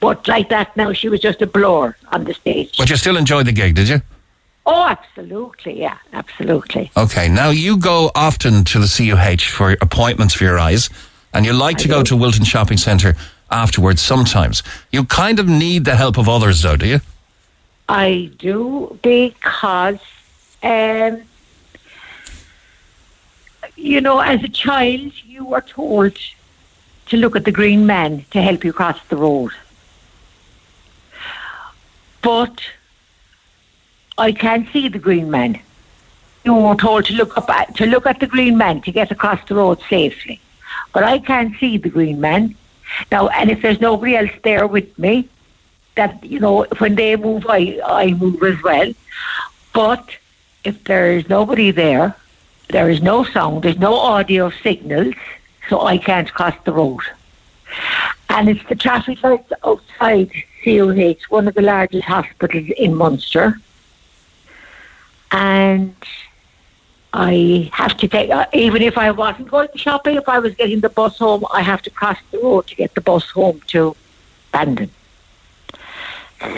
But like that now, she was just a blower on the stage. But you still enjoyed the gig, did you? Oh, absolutely, yeah, absolutely. Okay. Now you go often to the CUH for appointments for your eyes, and you like to go to Wilton Shopping Centre afterwards sometimes. You kind of need the help of others, though, do you? I do because, um, you know, as a child, you were told to look at the green man to help you cross the road. But I can't see the green man. You were told to look up at, to look at the green man to get across the road safely. But I can't see the green man. Now, and if there's nobody else there with me, that you know, when they move, I I move as well. But if there is nobody there, there is no sound, there's no audio signals, so I can't cross the road. And it's the traffic lights outside CUH, one of the largest hospitals in Munster, and I have to take, uh, even if I wasn't going shopping, if I was getting the bus home, I have to cross the road to get the bus home to Bandon.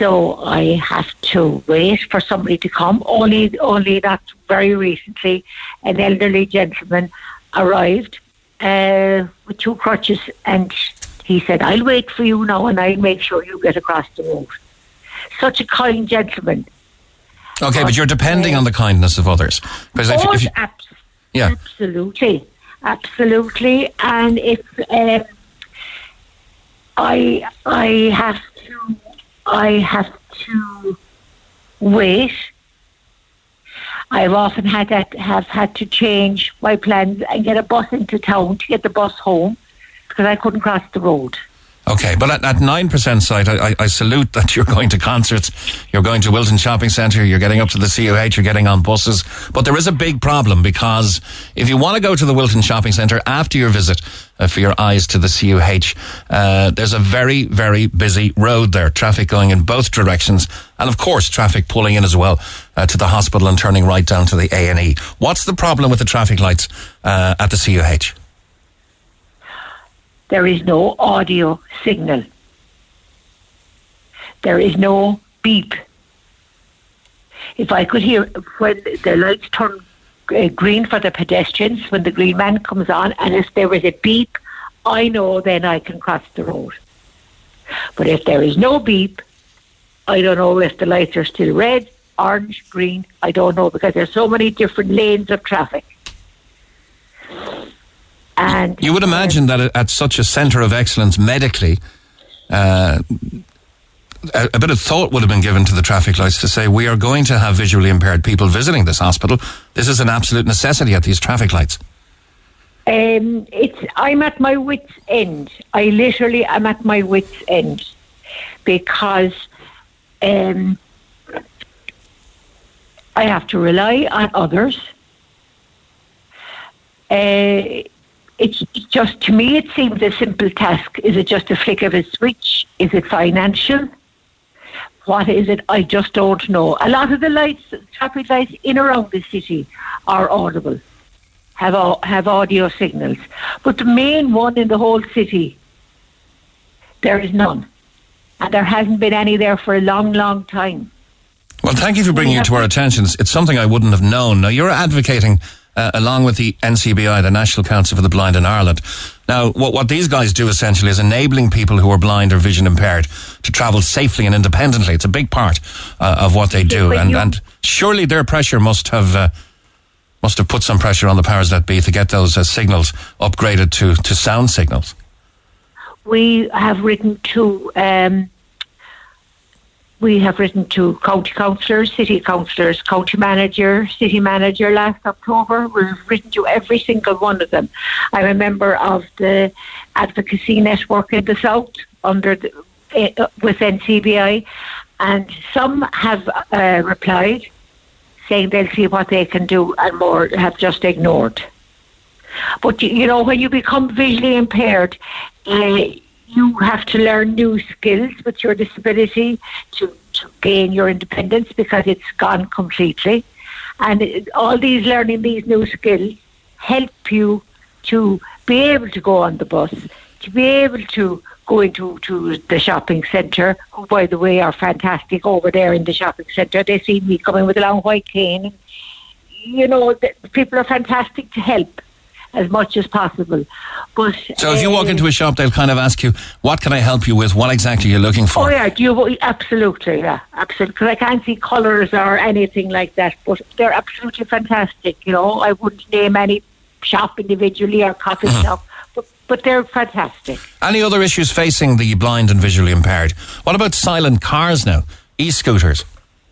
So I have to wait for somebody to come. Only, only that very recently, an elderly gentleman arrived uh, with two crutches, and he said, "I'll wait for you now, and I'll make sure you get across the road." Such a kind gentleman. Okay, but you're depending on the kindness of others. Because if, if you, abs- yeah, Absolutely, absolutely. And if um, I I have to I have to wait. I've often had that have had to change my plans and get a bus into town to get the bus home because I couldn't cross the road. Okay, but at, at 9% sight, I, I, I salute that [LAUGHS] you're going to concerts, you're going to Wilton Shopping Centre, you're getting up to the CUH, you're getting on buses. But there is a big problem because if you want to go to the Wilton Shopping Centre after your visit uh, for your eyes to the CUH, uh, there's a very, very busy road there, traffic going in both directions, and of course, traffic pulling in as well uh, to the hospital and turning right down to the A&E. What's the problem with the traffic lights uh, at the CUH? There is no audio signal. There is no beep. If I could hear when the lights turn uh, green for the pedestrians, when the green man comes on, and if there is a beep, I know then I can cross the road. But if there is no beep, I don't know if the lights are still red, orange, green. I don't know because there's so many different lanes of traffic. And You would imagine that at- such a centre of excellence medically, uh, a, a bit of thought would have been given to the traffic lights to say we are going to have visually impaired people visiting this hospital. This is an absolute necessity at these traffic lights. Um, it's I'm at my wits' end. I literally am at my wits' end because um, I have to rely on others. Uh, it's just to me, it seems a simple task. Is it just a flick of a switch? Is it financial? What is it? I just don't know. A lot of the lights, traffic lights in around the city, are audible have au- have audio signals, but the main one in the whole city, there is none, and there hasn't been any there for a long, long time. Well, thank you for bringing it to our attention. It's something I wouldn't have known. Now, you're advocating, uh, along with the NCBI, the National Council for the Blind in Ireland. Now, what, what these guys do essentially is enabling people who are blind or vision impaired to travel safely and independently. It's a big part uh, of what they do. And, and surely their pressure must have, uh, must have put some pressure on the powers that be to get those uh, signals upgraded to, to sound signals. We have written to. Um, we have written to county councillors, city councillors, county manager, city manager last October. We've written to every single one of them. I'm a member of the advocacy network in the south under the, uh, with NCBI, and some have uh, replied saying they'll see what they can do, and more have just ignored. But you, you know, when you become visually impaired, uh, you have to learn new skills with your disability to, to gain your independence because it's gone completely. And it, all these learning these new skills help you to be able to go on the bus, to be able to go into to the shopping centre, who, by the way, are fantastic over there in the shopping centre. They see me coming with a long white cane. You know, the, people are fantastic to help as much as possible. But So if you walk uh, into a shop, they'll kind of ask you, what can I help you with? What exactly are you looking for? Oh yeah, do you, absolutely, yeah, absolutely. Because I can't see colours or anything like that, but they're absolutely fantastic. You know, I wouldn't name any shop individually or coffee Mm-hmm. shop, but but they're fantastic. Any other issues facing the blind and visually impaired? What about silent cars now? E-scooters?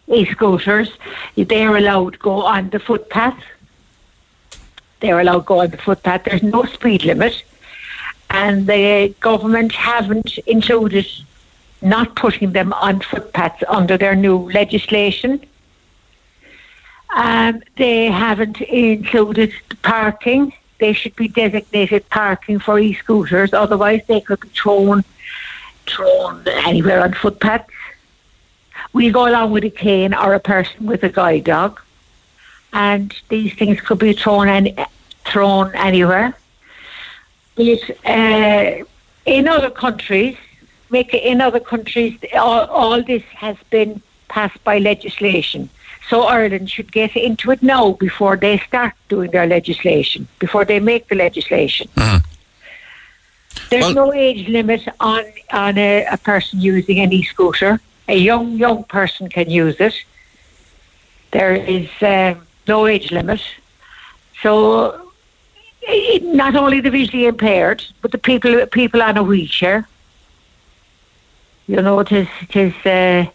E-scooters, they're allowed to go on the footpath. They're allowed to go on the footpath. There's no speed limit, and the government haven't included not putting them on footpaths under their new legislation. Um, they haven't included parking. They should be designated parking for e-scooters. Otherwise, they could be thrown thrown anywhere on footpaths. We go along with a cane or a person with a guide dog, and these things could be thrown any, thrown anywhere. But uh, in other countries, make in other countries, all, all this has been passed by legislation. So Ireland should get into it now before they start doing their legislation, before they make the legislation. There's no age limit on on a, a person using an e-scooter. A young young person can use it. There is um, no age limit. So not only the visually impaired, but the people people on a wheelchair. You know, it is it is uh,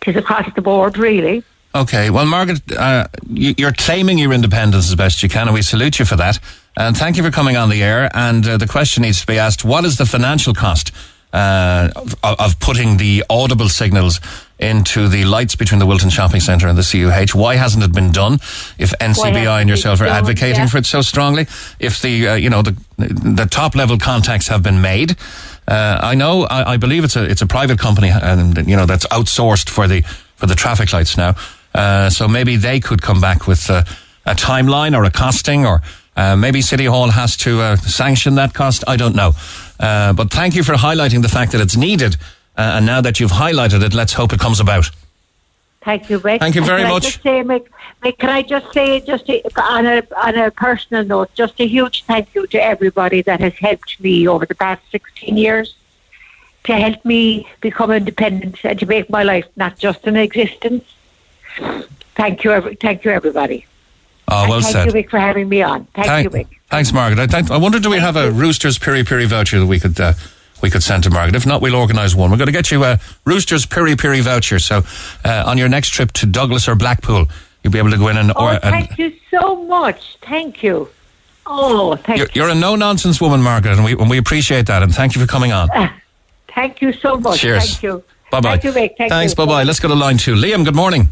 it is across the board, really. Okay, well, Margaret, uh, you, you're claiming your independence as best you can, and we salute you for that. And thank you for coming on the air. And uh, the question needs to be asked: What is the financial cost uh, of, of putting the audible signals into the lights between the Wilton Shopping Centre and the CUH? Why hasn't it been done? If NCBI and yourself are advocating Yeah. for it so strongly, if the uh, you know the the top level contacts have been made. Uh, I know. I, I believe it's a it's a private company, and you know that's outsourced for the for the traffic lights now. Uh, so maybe they could come back with a timeline or a costing, or uh, maybe City Hall has to uh, sanction that cost. I don't know. Uh, but thank you for highlighting the fact that it's needed. Uh, and now that you've highlighted it, let's hope it comes about. Thank you, Mick. Thank you very can much. say, Mick, Mick, can I just say, just a, on a on a personal note, just a huge thank you to everybody that has helped me over the past sixteen years to help me become independent and to make my life not just an existence. Thank you, every, thank you, everybody. Oh, And well thank said. you, Mick, for having me on. Thank, Thank- you, Mick. Thanks, Margaret. I, thank, I wonder, do we have a Roosters Piri Piri voucher that we could uh, we could send to Margaret? If not, we'll organise one. We're going to get you a Roosters Piri Piri voucher. So uh, on your next trip to Douglas or Blackpool, you'll be able to go in and. Oh, or, and thank you so much. Thank you. Oh, thank you're, you're a no nonsense woman, Margaret, and we, and we appreciate that. And thank you for coming on. [LAUGHS] Thank you so much. Cheers. Thank you. Bye bye. Thank you, Mick. Thank Thanks. you. Bye bye. Let's go to line two. Liam, good morning.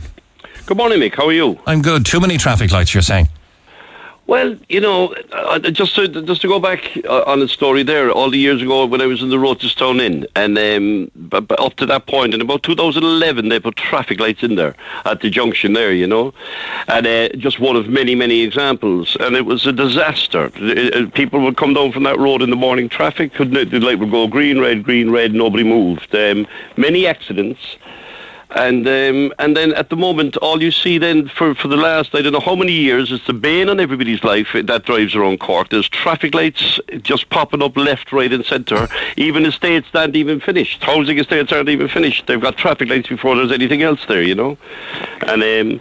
Good morning, Mick. How are you? I'm good. Too many traffic lights, you're saying. Well, you know, uh, just to just to go back uh, on the story there, all the years ago when I was in the Rochestown Inn, and um, b- b- up to that point, in about 2011, they put traffic lights in there at the junction there, you know, and uh, just one of many, many examples, and it was a disaster. Uh, uh, People would come down from that road in the morning, traffic could the light would go green, red, green, red, nobody moved. Um, many accidents. And um, and then at the moment, all you see then for, for the last I don't know how many years, it's the bane on everybody's life that drives around Cork. There's traffic lights just popping up left, right, and centre. Even estates aren't even finished. Housing estates aren't even finished. They've got traffic lights before there's anything else there, you know. And um,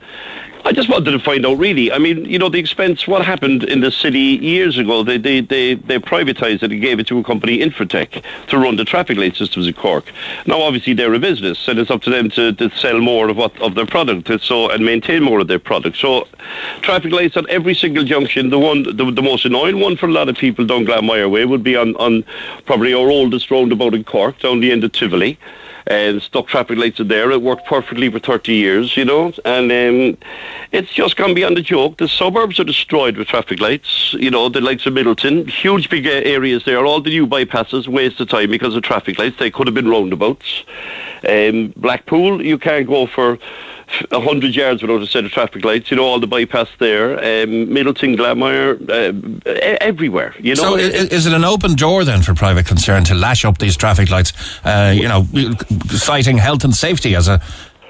I just wanted to find out really. I mean, you know, the expense. What happened in the city years ago? They they they, they privatised it and gave it to a company, Infratech, to run the traffic light systems in Cork. Now, obviously, they're a business, and it's up to them to, to sell more of what of their product, and so and maintain more of their product. So, traffic lights at every single junction. The one, the, the most annoying one for a lot of people down Glanmire Way would be on on probably our oldest roundabout in Cork, down the end of Tivoli and stuck traffic lights in there. It worked perfectly for 30 years, you know, and um, it's just gone beyond a joke. The suburbs are destroyed with traffic lights, you know, the likes of Midleton, huge big uh, areas there. All the new bypasses waste of time because of traffic lights. They could have been roundabouts. Um, Blackpool, you can't go for a hundred yards without a set of traffic lights. You know, all the bypass there. Um, Midleton, Glanmire, uh, everywhere. You know, so is it an open door then for private concern to lash up these traffic lights? Uh, you know, citing health and safety as a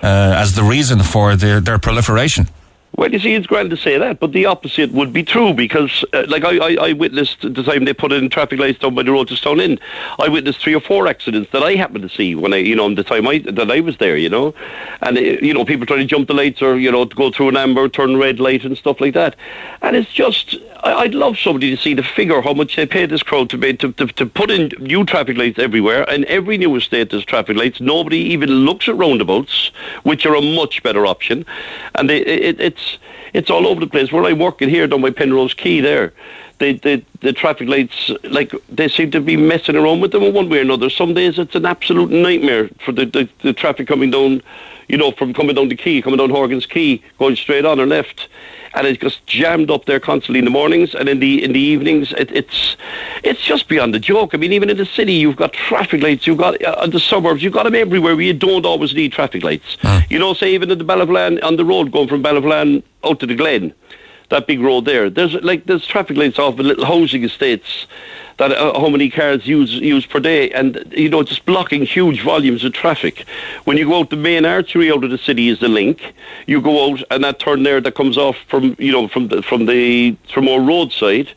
uh, as the reason for their, their proliferation. Well, you see, it's grand to say that, but the opposite would be true because, uh, like, I, I, I witnessed the time they put in traffic lights down by the Rochestown Inn. I witnessed three or four accidents that I happened to see when I, you know, the time I that I was there, you know, and uh, you know, people trying to jump the lights or you know, to go through an amber, turn red light and stuff like that, and it's just. I- I'd love somebody to see the figure how much they pay this crowd to, be, to, to to put in new traffic lights everywhere, and every new estate there's traffic lights. Nobody even looks at roundabouts, which are a much better option, and they, it, it's it's all over the place. Where I work in here down by Penrose Quay, there, the, the, the traffic lights, like, they seem to be messing around with them in one way or another. Some days it's an absolute nightmare for the, the, the traffic coming down, you know, from coming down the Quay, coming down Horgan's Quay, going straight on or left. And it's just jammed up there constantly in the mornings and in the in the evenings. It, it's it's just beyond a joke. I mean, even in the city, you've got traffic lights. You've got uh, the suburbs. You've got them everywhere. Where you don't always need traffic lights. You know, say even in the Ballyvolane on the road going from Ballyvolane out to the Glen that big road there. There's like there's traffic lights off in little housing estates that uh, how many cars use use per day, and you know just blocking huge volumes of traffic. When you go out the main artery out of the city is the link. You go out and that turn there that comes off from you know from the from the from our roadside.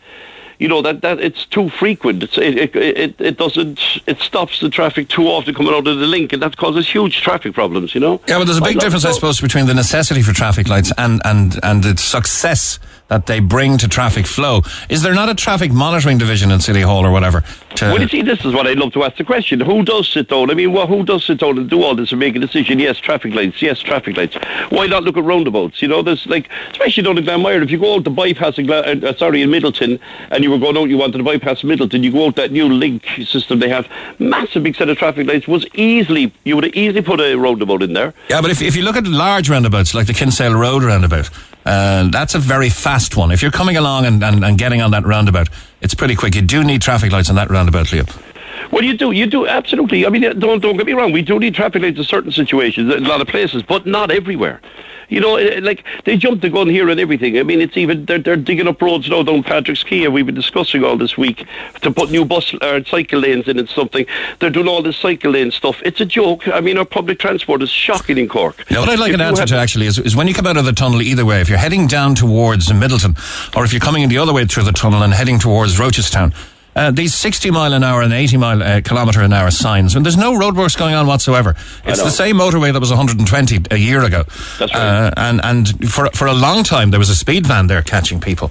You know that, that it's too frequent. It's, it, it, it it doesn't it stops the traffic too often coming out of the link, and that causes huge traffic problems. You know. Yeah, but there's a big I'd difference, I suppose, between the necessity for traffic lights and, and, and the success that they bring to traffic flow. Is there not a traffic monitoring division in City Hall or whatever? To, Well, you see, this is what I'd love to ask the question. Who does sit down? I mean, well, who does sit down and do all this and make a decision? Yes, traffic lights. Yes, traffic lights. Why not look at roundabouts? You know, there's like, especially down in Glanmire, if you go out the bypass in, Gla- uh, sorry, in Midleton, and you were going out, you wanted to bypass Midleton, you go out that new link system they have, massive big set of traffic lights, was easily, you would have easily put a roundabout in there. Yeah, but if, if you look at large roundabouts like the Kinsale Road roundabout, uh, that's a very fast one. If you're coming along and, and, and getting on that roundabout, it's pretty quick. You do need traffic lights on that roundabout, Liam. Well, you do, you do absolutely. I mean, uh, don't don't get me wrong. We do need traffic lights in certain situations, in a lot of places, but not everywhere. You know, eh, like they jumped the gun here and everything. I mean, it's even they're, they're digging up roads now down Patrick's Quay. and We've been discussing all this week to put new bus or cycle lanes in and something. They're doing all this cycle lane stuff. It's a joke. I mean, our public transport is shocking in Cork. Know, what I'd like If an answer had- to actually is, is when you come out of the tunnel either way, if you're heading down towards Midleton or if you're coming in the other way through the tunnel and heading towards Rochestown, uh, these 60 mile an hour and 80 mile uh, kilometre an hour signs, and there's no roadworks going on whatsoever. It's the same motorway that was 120 a year ago. That's right. Uh, and, and for, for a long time, there was a speed van there catching people.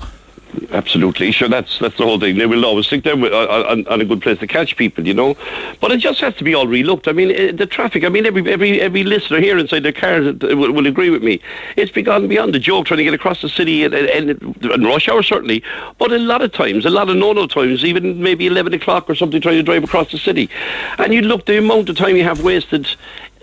Absolutely, sure. That's that's the whole thing. They will always think they're uh, uh, on, on a good place to catch people, you know. But it just has to be all relooked. I mean, eh, the traffic. I mean, every every every listener here inside their car will, will agree with me. It's begun beyond the joke trying to get across the city and, and, and rush hour certainly. But a lot of times, a lot of no-no times, even maybe eleven o'clock or something, trying to drive across the city, and you look the amount of time you have wasted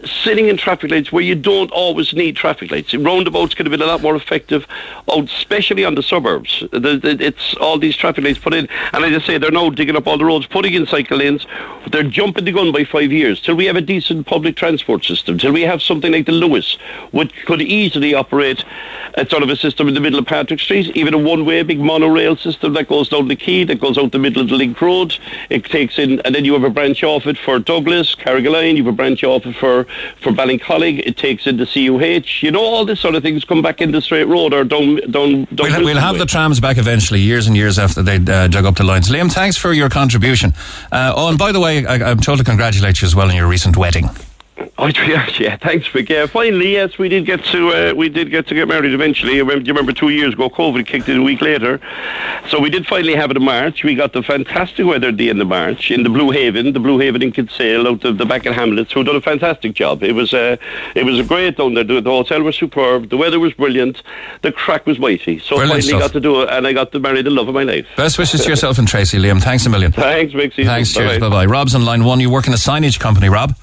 sitting in traffic lights where you don't always need traffic lights. Roundabouts could have been a lot more effective, oh, especially on the suburbs. It's all these traffic lights put in, and as I say, they're now digging up all the roads, putting in cycle lanes. They're jumping the gun by five years till we have a decent public transport system, till we have something like the Luas, which could easily operate a sort of a system in the middle of Patrick Street, even a one-way big monorail system that goes down the quay, that goes out the middle of the Link Road. It takes in, and then you have a branch off it for Douglas, Carrigaline. You have a branch off it for for Ballincollig. It takes into CUH. You know, all this sort of things come back into Straight Road or down down. down We'll, we'll have the trams back eventually, years and years after they uh, dug up the lines. Liam, thanks for your contribution. Uh, oh, and by the way, I, I'm told to congratulate you as well on your recent wedding. Oh, [LAUGHS] yeah, yeah, thanks, Vic. Yeah, finally, yes, we did get to uh, we did get to get married eventually. You remember, you remember two years ago, COVID kicked in a week later, so we did finally have it in March. We got the fantastic weather at the end of March in the Blue Haven, the Blue Haven in Kinsale, out of the back of Hamlets, who done a fantastic job. It was uh, it was a great down there. The, the hotel was superb. The weather was brilliant. The crack was mighty. So Brilliant finally stuff. got to do it, and I got to marry the love of my life. Best wishes to yourself and Tracy, Liam. Thanks a million. [LAUGHS] Thanks, Vic. Thanks, cheers, bye bye. Rob's on line one. You work in a signage company, Rob?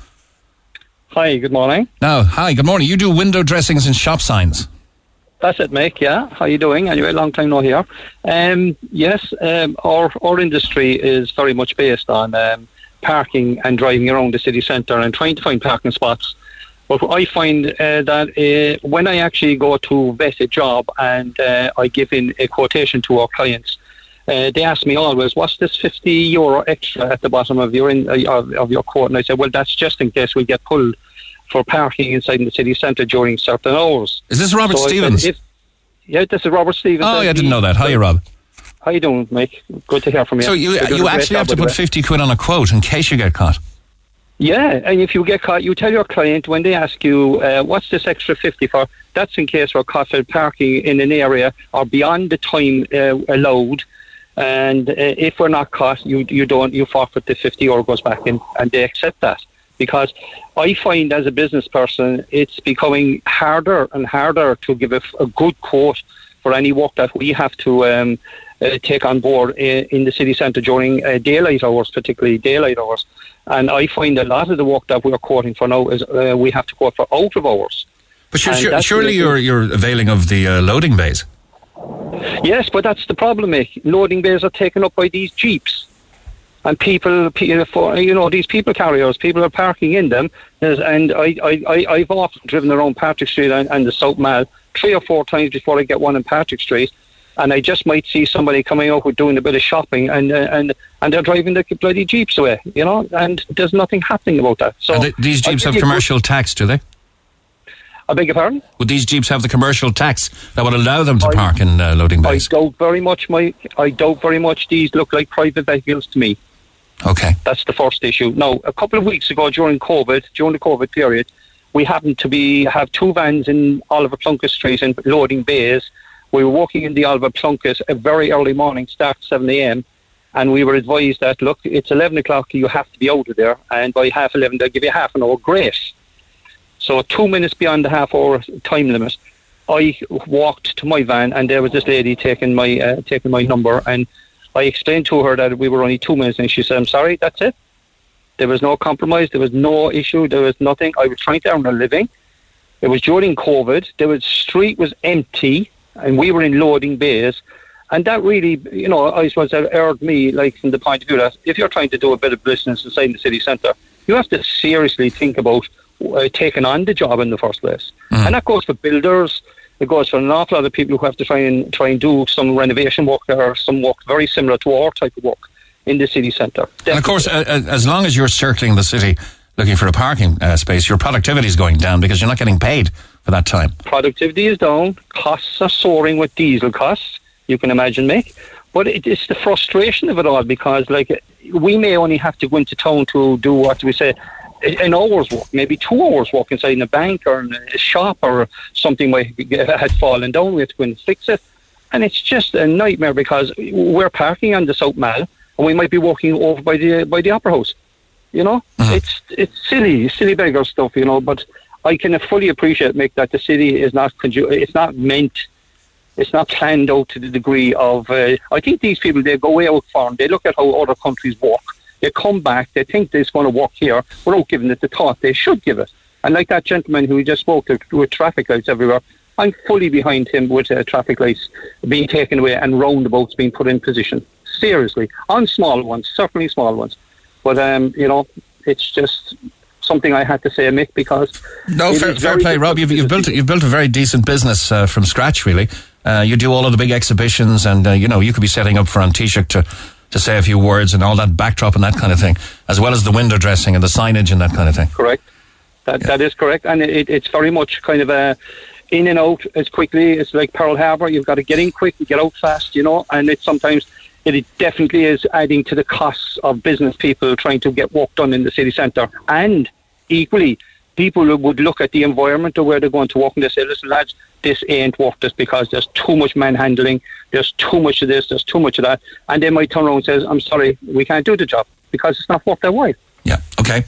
Hi, good morning. No, hi, good morning. You do window dressings and shop signs. That's it, Mick. Yeah, how are you doing? Anyway, long time no here. Um, yes, um, our our industry is very much based on um, parking and driving around the city centre and trying to find parking spots. But I find uh, that uh, when I actually go to vet a job and uh, I give in a quotation to our clients, uh, they ask me always, "What's this fifty euro extra at the bottom of your in, uh, of, of your quote?" And I say, "Well, that's just in case we get pulled for parking inside the city centre during certain hours." Is this Robert So said, Stevens? if- yeah, this is Robert Stevens. Oh, yeah, I didn't know that. Hiya, Rob. How you doing, Mike? Good to hear from you. So you you actually have to put 50 quid on a quote in case you get caught. Yeah, and if you get caught, you tell your client when they ask you, uh, what's this extra 50 for? That's in case we're caught for parking in an area or beyond the time uh, allowed. And uh, if we're not caught, you you don't you forfeit the 50 euro goes back in, and they accept that. Because I find as a business person, it's becoming harder and harder to give a good quote for any work that we have to um, uh, take on board in, in the city centre during uh, daylight hours, particularly daylight hours. And I find a lot of the work that we're quoting for now is uh, we have to quote for out of hours. But sure, sure, surely you're, you're availing of the uh, loading bays. Yes, but that's the problem, Mick. Loading bays are taken up by these jeeps. And people, for you know, these people carriers, people are parking in them. And I, I, I, I've often driven around Patrick Street and, and the South Mall three or four times before I get one in Patrick Street. And I just might see somebody coming out with doing a bit of shopping, and uh, and and they're driving the bloody jeeps away, you know. And there's nothing happening about that. So th- these jeeps have commercial tax, do they? I beg your pardon? Would these jeeps have the commercial tax that would allow them to park in uh, loading bays? I doubt very much, Mike. I doubt very much these look like private vehicles to me. Okay. That's the first issue. Now, a couple of weeks ago during COVID, during the COVID period, we happened to be have two vans in Oliver Plunkett Street in loading bays. We were walking in the Oliver Plunkett a very early morning, start 7 a.m., and we were advised that, look, it's 11 o'clock, you have to be out of there, and by half 11, they'll give you half an hour grace. So two minutes beyond the half hour time limit, I walked to my van, and there was this lady taking my uh, taking my number, and I explained to her that we were only two minutes, and she said, "I'm sorry, that's it. There was no compromise. There was no issue. There was nothing. I was trying to earn a living. It was during COVID. The street was empty, and we were in loading bays." And that really, you know, I suppose that me, like, from the point of view that if you're trying to do a bit of business inside the city centre, you have to seriously think about uh, taking on the job in the first place. And that goes for builders. It goes for an awful lot of people who have to try and try and do some renovation work or some work very similar to our type of work in the city centre. And of course, uh, uh, as long as you're circling the city looking for a parking uh, space, your productivity is going down because you're not getting paid for that time. Productivity is down. Costs are soaring with diesel costs. You can imagine, Mick. But it, it's the frustration of it all because, like, we may only have to go into town to do what we say an hour's work, maybe two hours work inside in a bank or in a shop or something might had fallen down. We have to go and fix it, and it's just a nightmare because we're parking on the South Mall and we might be walking over by the by the Opera House. You know, it's it's silly, silly beggar stuff. You know, but I can fully appreciate, Mick, that the city is not conju- it's not meant it's not planned out to the degree of. Uh, I think these people they go way out far and they look at how other countries work. They come back, they think it's going to work here without giving it the thought they should give it. And like that gentleman who we just spoke to with traffic lights everywhere, I'm fully behind him with uh, traffic lights being taken away and roundabouts being put in position. Seriously, on small ones, certainly small ones. But um, you know, it's just something I had to say, Mick, because No, fair, fair play, Rob. You've, you've built you've built a very decent business uh, from scratch, really. Uh, you do all of the big exhibitions, and uh, you know you could be setting up for An Taoiseach to to say a few words and all that backdrop and that kind of thing, as well as the window dressing and the signage and that kind of thing. Correct. That that is correct, and it, it's very much kind of a in and out as quickly. It's like Pearl Harbor. You've got to get in quick and get out fast, you know. And it's sometimes it definitely is adding to the costs of business people trying to get work done in the city centre. And equally, people would look at the environment of where they're going to work and they say, "Listen, lads, this ain't worth this because there's too much manhandling, there's too much of this, there's too much of that," and they might turn around and says, "I'm sorry, we can't do the job because it's not worth their while." Yeah. Okay.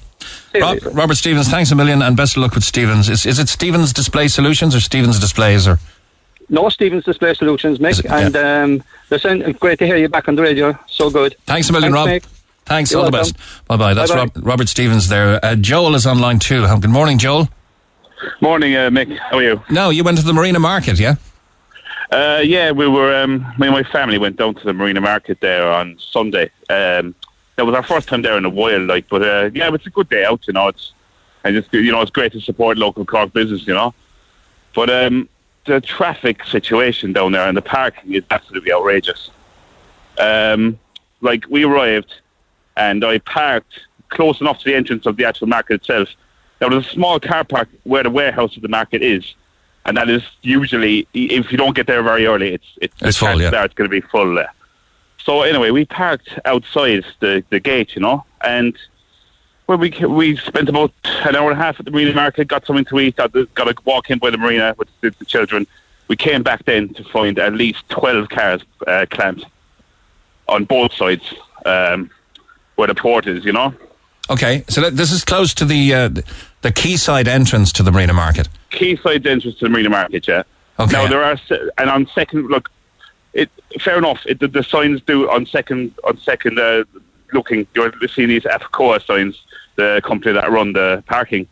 Rob, Robert Stevens, thanks a million, and best of luck with Stevens. Is, is it Stevens Display Solutions or Stevens Displays or? No Stevens Display Solutions, Mick. And um, listen, great to hear you back on the radio. So good. Thanks a million, Rob. Mick. Thanks. You're all the best. Bye bye. That's Rob, Robert Stevens there. Uh, Joel is online too. Good morning, Joel. Morning, uh, Mick. How are you? No, you went to the Marina Market, yeah? Uh, yeah, we were. Um, me and my family went down to the Marina Market there on Sunday. Um, that was our first time there in a while, like. But uh, yeah, it's a good day out. You know, it's and just you know, it's great to support local Cork business. You know, but um, the traffic situation down there and the parking is absolutely outrageous. Um, like we arrived, and I parked close enough to the entrance of the actual market itself. There was a small car park where the warehouse of the market is, and that is usually if you don't get there very early, it's it's, It's full, yeah. It's going to be full. Uh. So anyway, we parked outside the the gate, you know, and well, we we spent about an hour and a half at the marina market, got something to eat, got, got a walk in by the marina with the, the children. We came back then to find at least twelve cars uh, clamped on both sides um, where the port is, you know. Okay, so that, this is close to the uh, the quayside entrance to the Marina Market. Quayside entrance to the Marina Market, yeah. Okay. Now there are, and on second look, it fair enough. It, the, the signs do on second on second uh, looking. You're seeing these APCOA signs, the company that run the parking,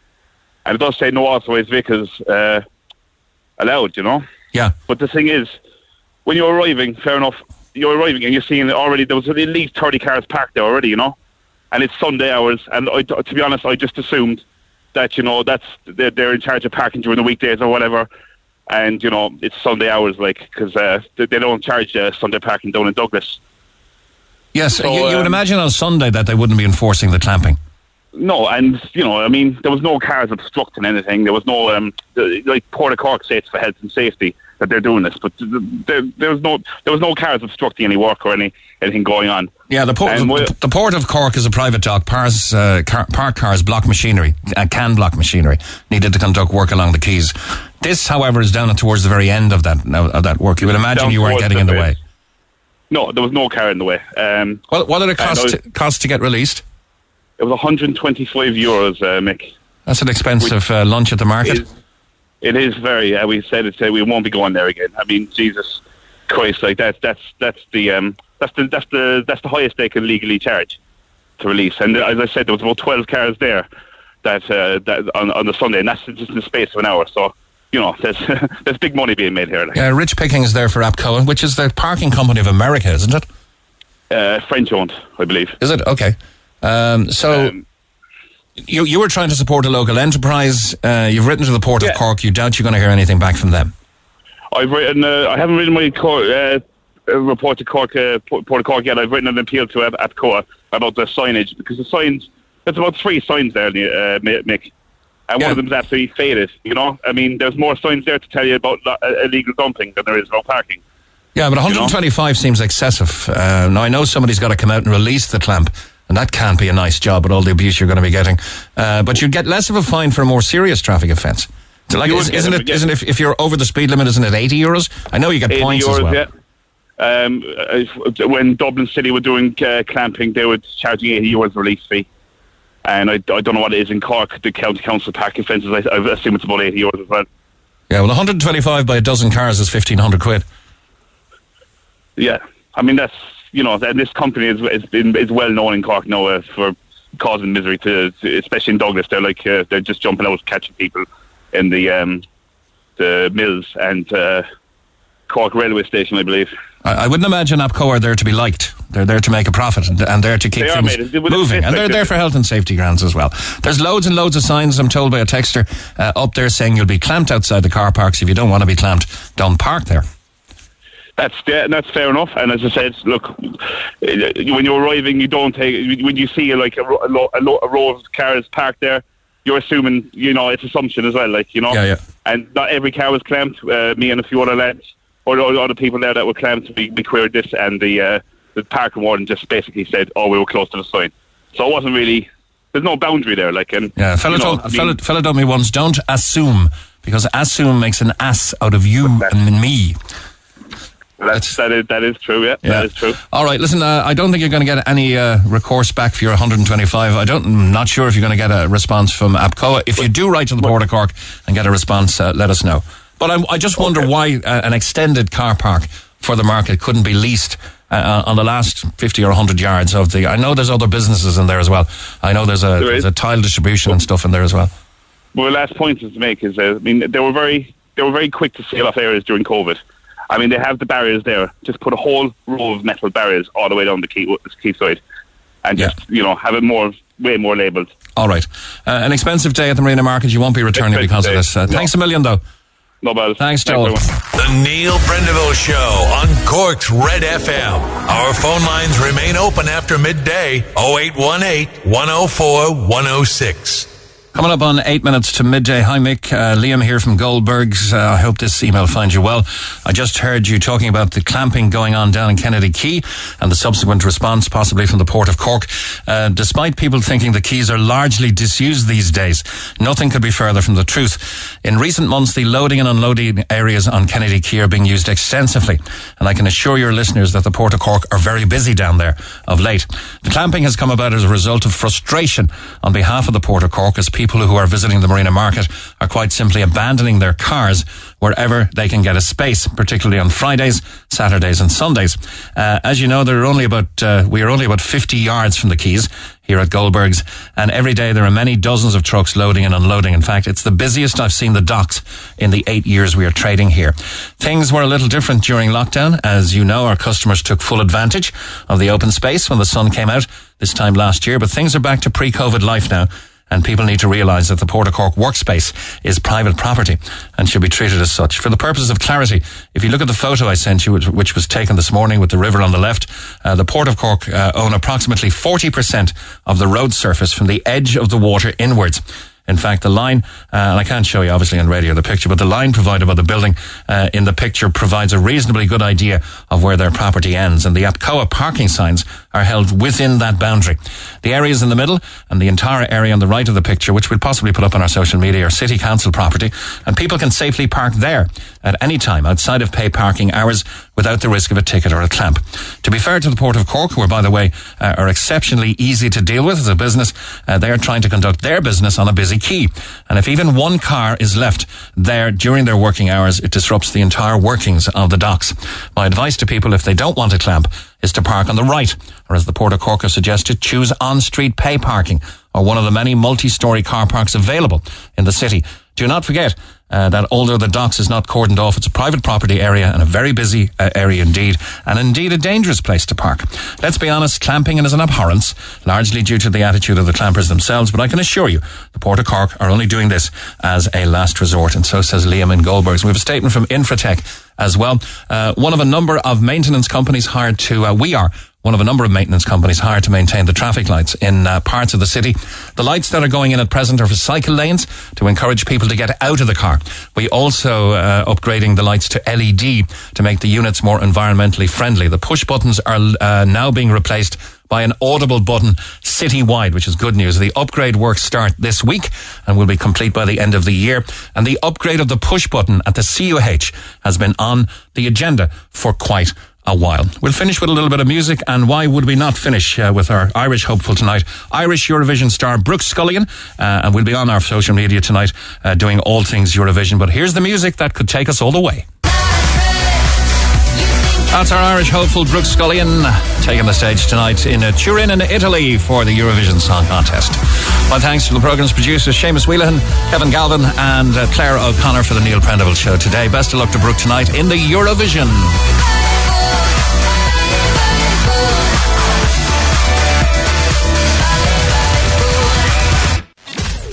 and it does say no authorized vehicles uh, allowed. You know. Yeah. But the thing is, when you're arriving, fair enough, you're arriving and you're seeing that already there was at least 30 cars parked there already, you know, and it's Sunday hours. And I, to be honest, I just assumed that you know that's they're, they're in charge of parking during the weekdays or whatever. And you know it's Sunday hours, like because uh, they, they don't charge uh, Sunday parking down in Douglas. Yes, So, you, you would um, imagine on Sunday that they wouldn't be enforcing the clamping. No, and you know, I mean, there was no cars obstructing anything. There was no um, the, like Port of Cork says for health and safety that they're doing this, but th- th- there, there was no there was no cars obstructing any work or any anything going on. Yeah, the port, we- the, the port of Cork is a private dock. Pars, uh, car, park cars block machinery, uh, can block machinery, needed to conduct work along the quays. This, however, is down towards the very end of that of that work. You would imagine you weren't getting in the way. No, there was no car in the way. Um, well, what did it cost was- to, cost to get released? It was 125 euros, uh, Mick. That's an expensive uh, lunch at the market. It is very. Uh, we said it. Uh, we won't be going there again. I mean, Jesus Christ! Like that's that's that's the um that's the that's the that's the highest they can legally charge to release. And uh, as I said, there was about 12 cars there that uh, that on on the Sunday, and that's just in the space of an hour. So you know, [LAUGHS] there's there's big money being made here. Like. Yeah, rich pickings there for APCOA, which is the parking company of America, isn't it? Uh, French owned, I believe. Is it okay? Um, so. You, you were trying to support a local enterprise. Uh, you've written to the Port of Cork. You doubt you're going to hear anything back from them. I've written. Uh, I haven't written my uh, uh, report to Cork, uh, Port of Cork yet. I've written an appeal to Ap- APCOA about the signage because the signs. There's about three signs there, uh, Mick, and one of them's absolutely faded. You know, I mean, there's more signs there to tell you about illegal dumping than there is about parking. Yeah, but 125 seems excessive. Uh, now, I know somebody's got to come out and release the clamp, and that can't be a nice job with all the abuse you're going to be getting. Uh, but you'd get less of a fine for a more serious traffic offence. So like, is, isn't, it. Isn't if, if you're over the speed limit, isn't it 80 euros? I know you get 80 points as euros, well. yeah. Um, when Dublin City were doing uh, clamping, they were charging 80 euros release fee. And I, I don't know what it is in Cork, the county council parking offences. I, I assume it's about 80 euros as well. Yeah, well, 125 by a dozen cars is 1500 quid. Yeah, I mean that's you know, and this company is is, is well known in Cork now uh, for causing misery to, especially in Douglas. They're like uh, they're just jumping out catching people in the um, the mills and uh, Cork railway station, I believe. I, I wouldn't imagine APCOA are there to be liked. They're there to make a profit and, and there to keep They things. Moving. And they're there for health and safety grounds as well. There's loads and loads of signs, I'm told by a texter, uh, up there saying you'll be clamped outside the car parks. If you don't want to be clamped, don't park there. That's yeah, that's fair enough. And as I said, look, uh, when you're arriving, you don't take when you see like a, a, lo- a, lo- a row of cars parked there. You're assuming, you know, it's assumption as well, like you know. Yeah, yeah. And not every car was clamped. Uh, me and a few other lads, or the other people there that were clamped, we, we queried this, and the uh, the parking warden just basically said, "Oh, we were close to the sign." So it wasn't really. There's no boundary there, like and Yeah, fella, you know, told, I mean- fella, fella told me once, don't assume, because assume makes an ass out of you and me. That's, that is that is true. Yeah, Yeah. that is true. All right, listen, uh, I don't think you're going to get any uh, recourse back for your 125. I don't, I'm not sure if you're going to get a response from APCOA. If you do write to the Port of Cork and get a response, uh, let us know. But I, I just wonder why uh, an extended car park for the market couldn't be leased uh, on the last 50 or 100 yards of the. I know there's other businesses in there as well. I know there's a, There there's a tile distribution and stuff in there as well. Well, the last point is to make is, uh, I mean, they were very, they were very quick to seal off areas during COVID. I mean, they have the barriers there. Just put a whole row of metal barriers all the way down the quay, quay side, and just you know have it more, way more labelled. All right. Uh, an expensive day at the Marina Market. You won't be returning because of this. Uh, Thanks a million, though. No bad. Thanks, Joel. The Neil Prendeville Show on Cork's Red FM. Our phone lines remain open after midday 0818 104 106. Coming up on eight minutes to midday. Hi, Mick. Uh, Liam here from Goldberg's. Uh, I hope this email finds you well. I just heard you talking about the clamping going on down in Kennedy Quay and the subsequent response, possibly from the Port of Cork. Uh, despite people thinking the quays are largely disused these days, nothing could be further from the truth. In recent months, the loading and unloading areas on Kennedy Quay are being used extensively, and I can assure your listeners that the Port of Cork are very busy down there of late. The clamping has come about as a result of frustration on behalf of the Port of Cork as people who are visiting the Marina Market are quite simply abandoning their cars wherever they can get a space, particularly on Fridays, Saturdays and Sundays. Uh, as you know, there are only about, uh, we are only about 50 yards from the quays here at Goldberg's. And every day there are many dozens of trucks loading and unloading. In fact, it's the busiest I've seen the docks in the eight years we are trading here. Things were a little different during lockdown. As you know, our customers took full advantage of the open space when the sun came out this time last year, but things are back to pre-COVID life now and people need to realise that the Port of Cork workspace is private property and should be treated as such. For the purpose of clarity, if you look at the photo I sent you, which was taken this morning with the river on the left, uh, the Port of Cork uh, own approximately 40% of the road surface from the edge of the water inwards. In fact, the line, uh, and I can't show you obviously on radio the picture, but the line provided by the building uh, in the picture provides a reasonably good idea of where their property ends. And the Apcoa parking signs are held within that boundary. The areas in the middle and the entire area on the right of the picture, which we'll possibly put up on our social media, are city council property, and people can safely park there at any time outside of pay parking hours without the risk of a ticket or a clamp. To be fair to the Port of Cork, who, by the way, uh, are exceptionally easy to deal with as a business, uh, they are trying to conduct their business on a busy quay. And if even one car is left there during their working hours, it disrupts the entire workings of the docks. My advice to people, if they don't want a clamp, is to park on the right, or as the Port of Cork has suggested, choose on-street pay parking, or one of the many multi-storey car parks available in the city. Do not forget uh, that although the docks is not cordoned off, it's a private property area and a very busy uh, area indeed, and indeed a dangerous place to park. Let's be honest, clamping is an abhorrence, largely due to the attitude of the clampers themselves, but I can assure you, the Port of Cork are only doing this as a last resort, and so says Liam in Goldbergs. We have a statement from Infratech as well. Uh, one of a number of maintenance companies hired to, uh, we are one of a number of maintenance companies hired to maintain the traffic lights in uh, parts of the city. The lights that are going in at present are for cycle lanes to encourage people to get out of the car. We also uh, upgrading the lights to LED to make the units more environmentally friendly. The push buttons are uh, now being replaced by an audible button citywide, which is good news. The upgrade works start this week and will be complete by the end of the year. And the upgrade of the push button at the CUH has been on the agenda for quite a while. We'll finish with a little bit of music, and why would we not finish uh, with our Irish hopeful tonight? Irish Eurovision star Brooke Scullion, uh, and we'll be on our social media tonight uh, doing all things Eurovision. But here's the music that could take us all the way. That's our Irish hopeful Brooke Scullion taking the stage tonight in uh, Turin in Italy for the Eurovision Song Contest. My thanks to the programme's producers Seamus Whelan, Kevin Galvin and uh, Claire O'Connor for the Neil Prendeville Show today. Best of luck to Brooke tonight in the Eurovision.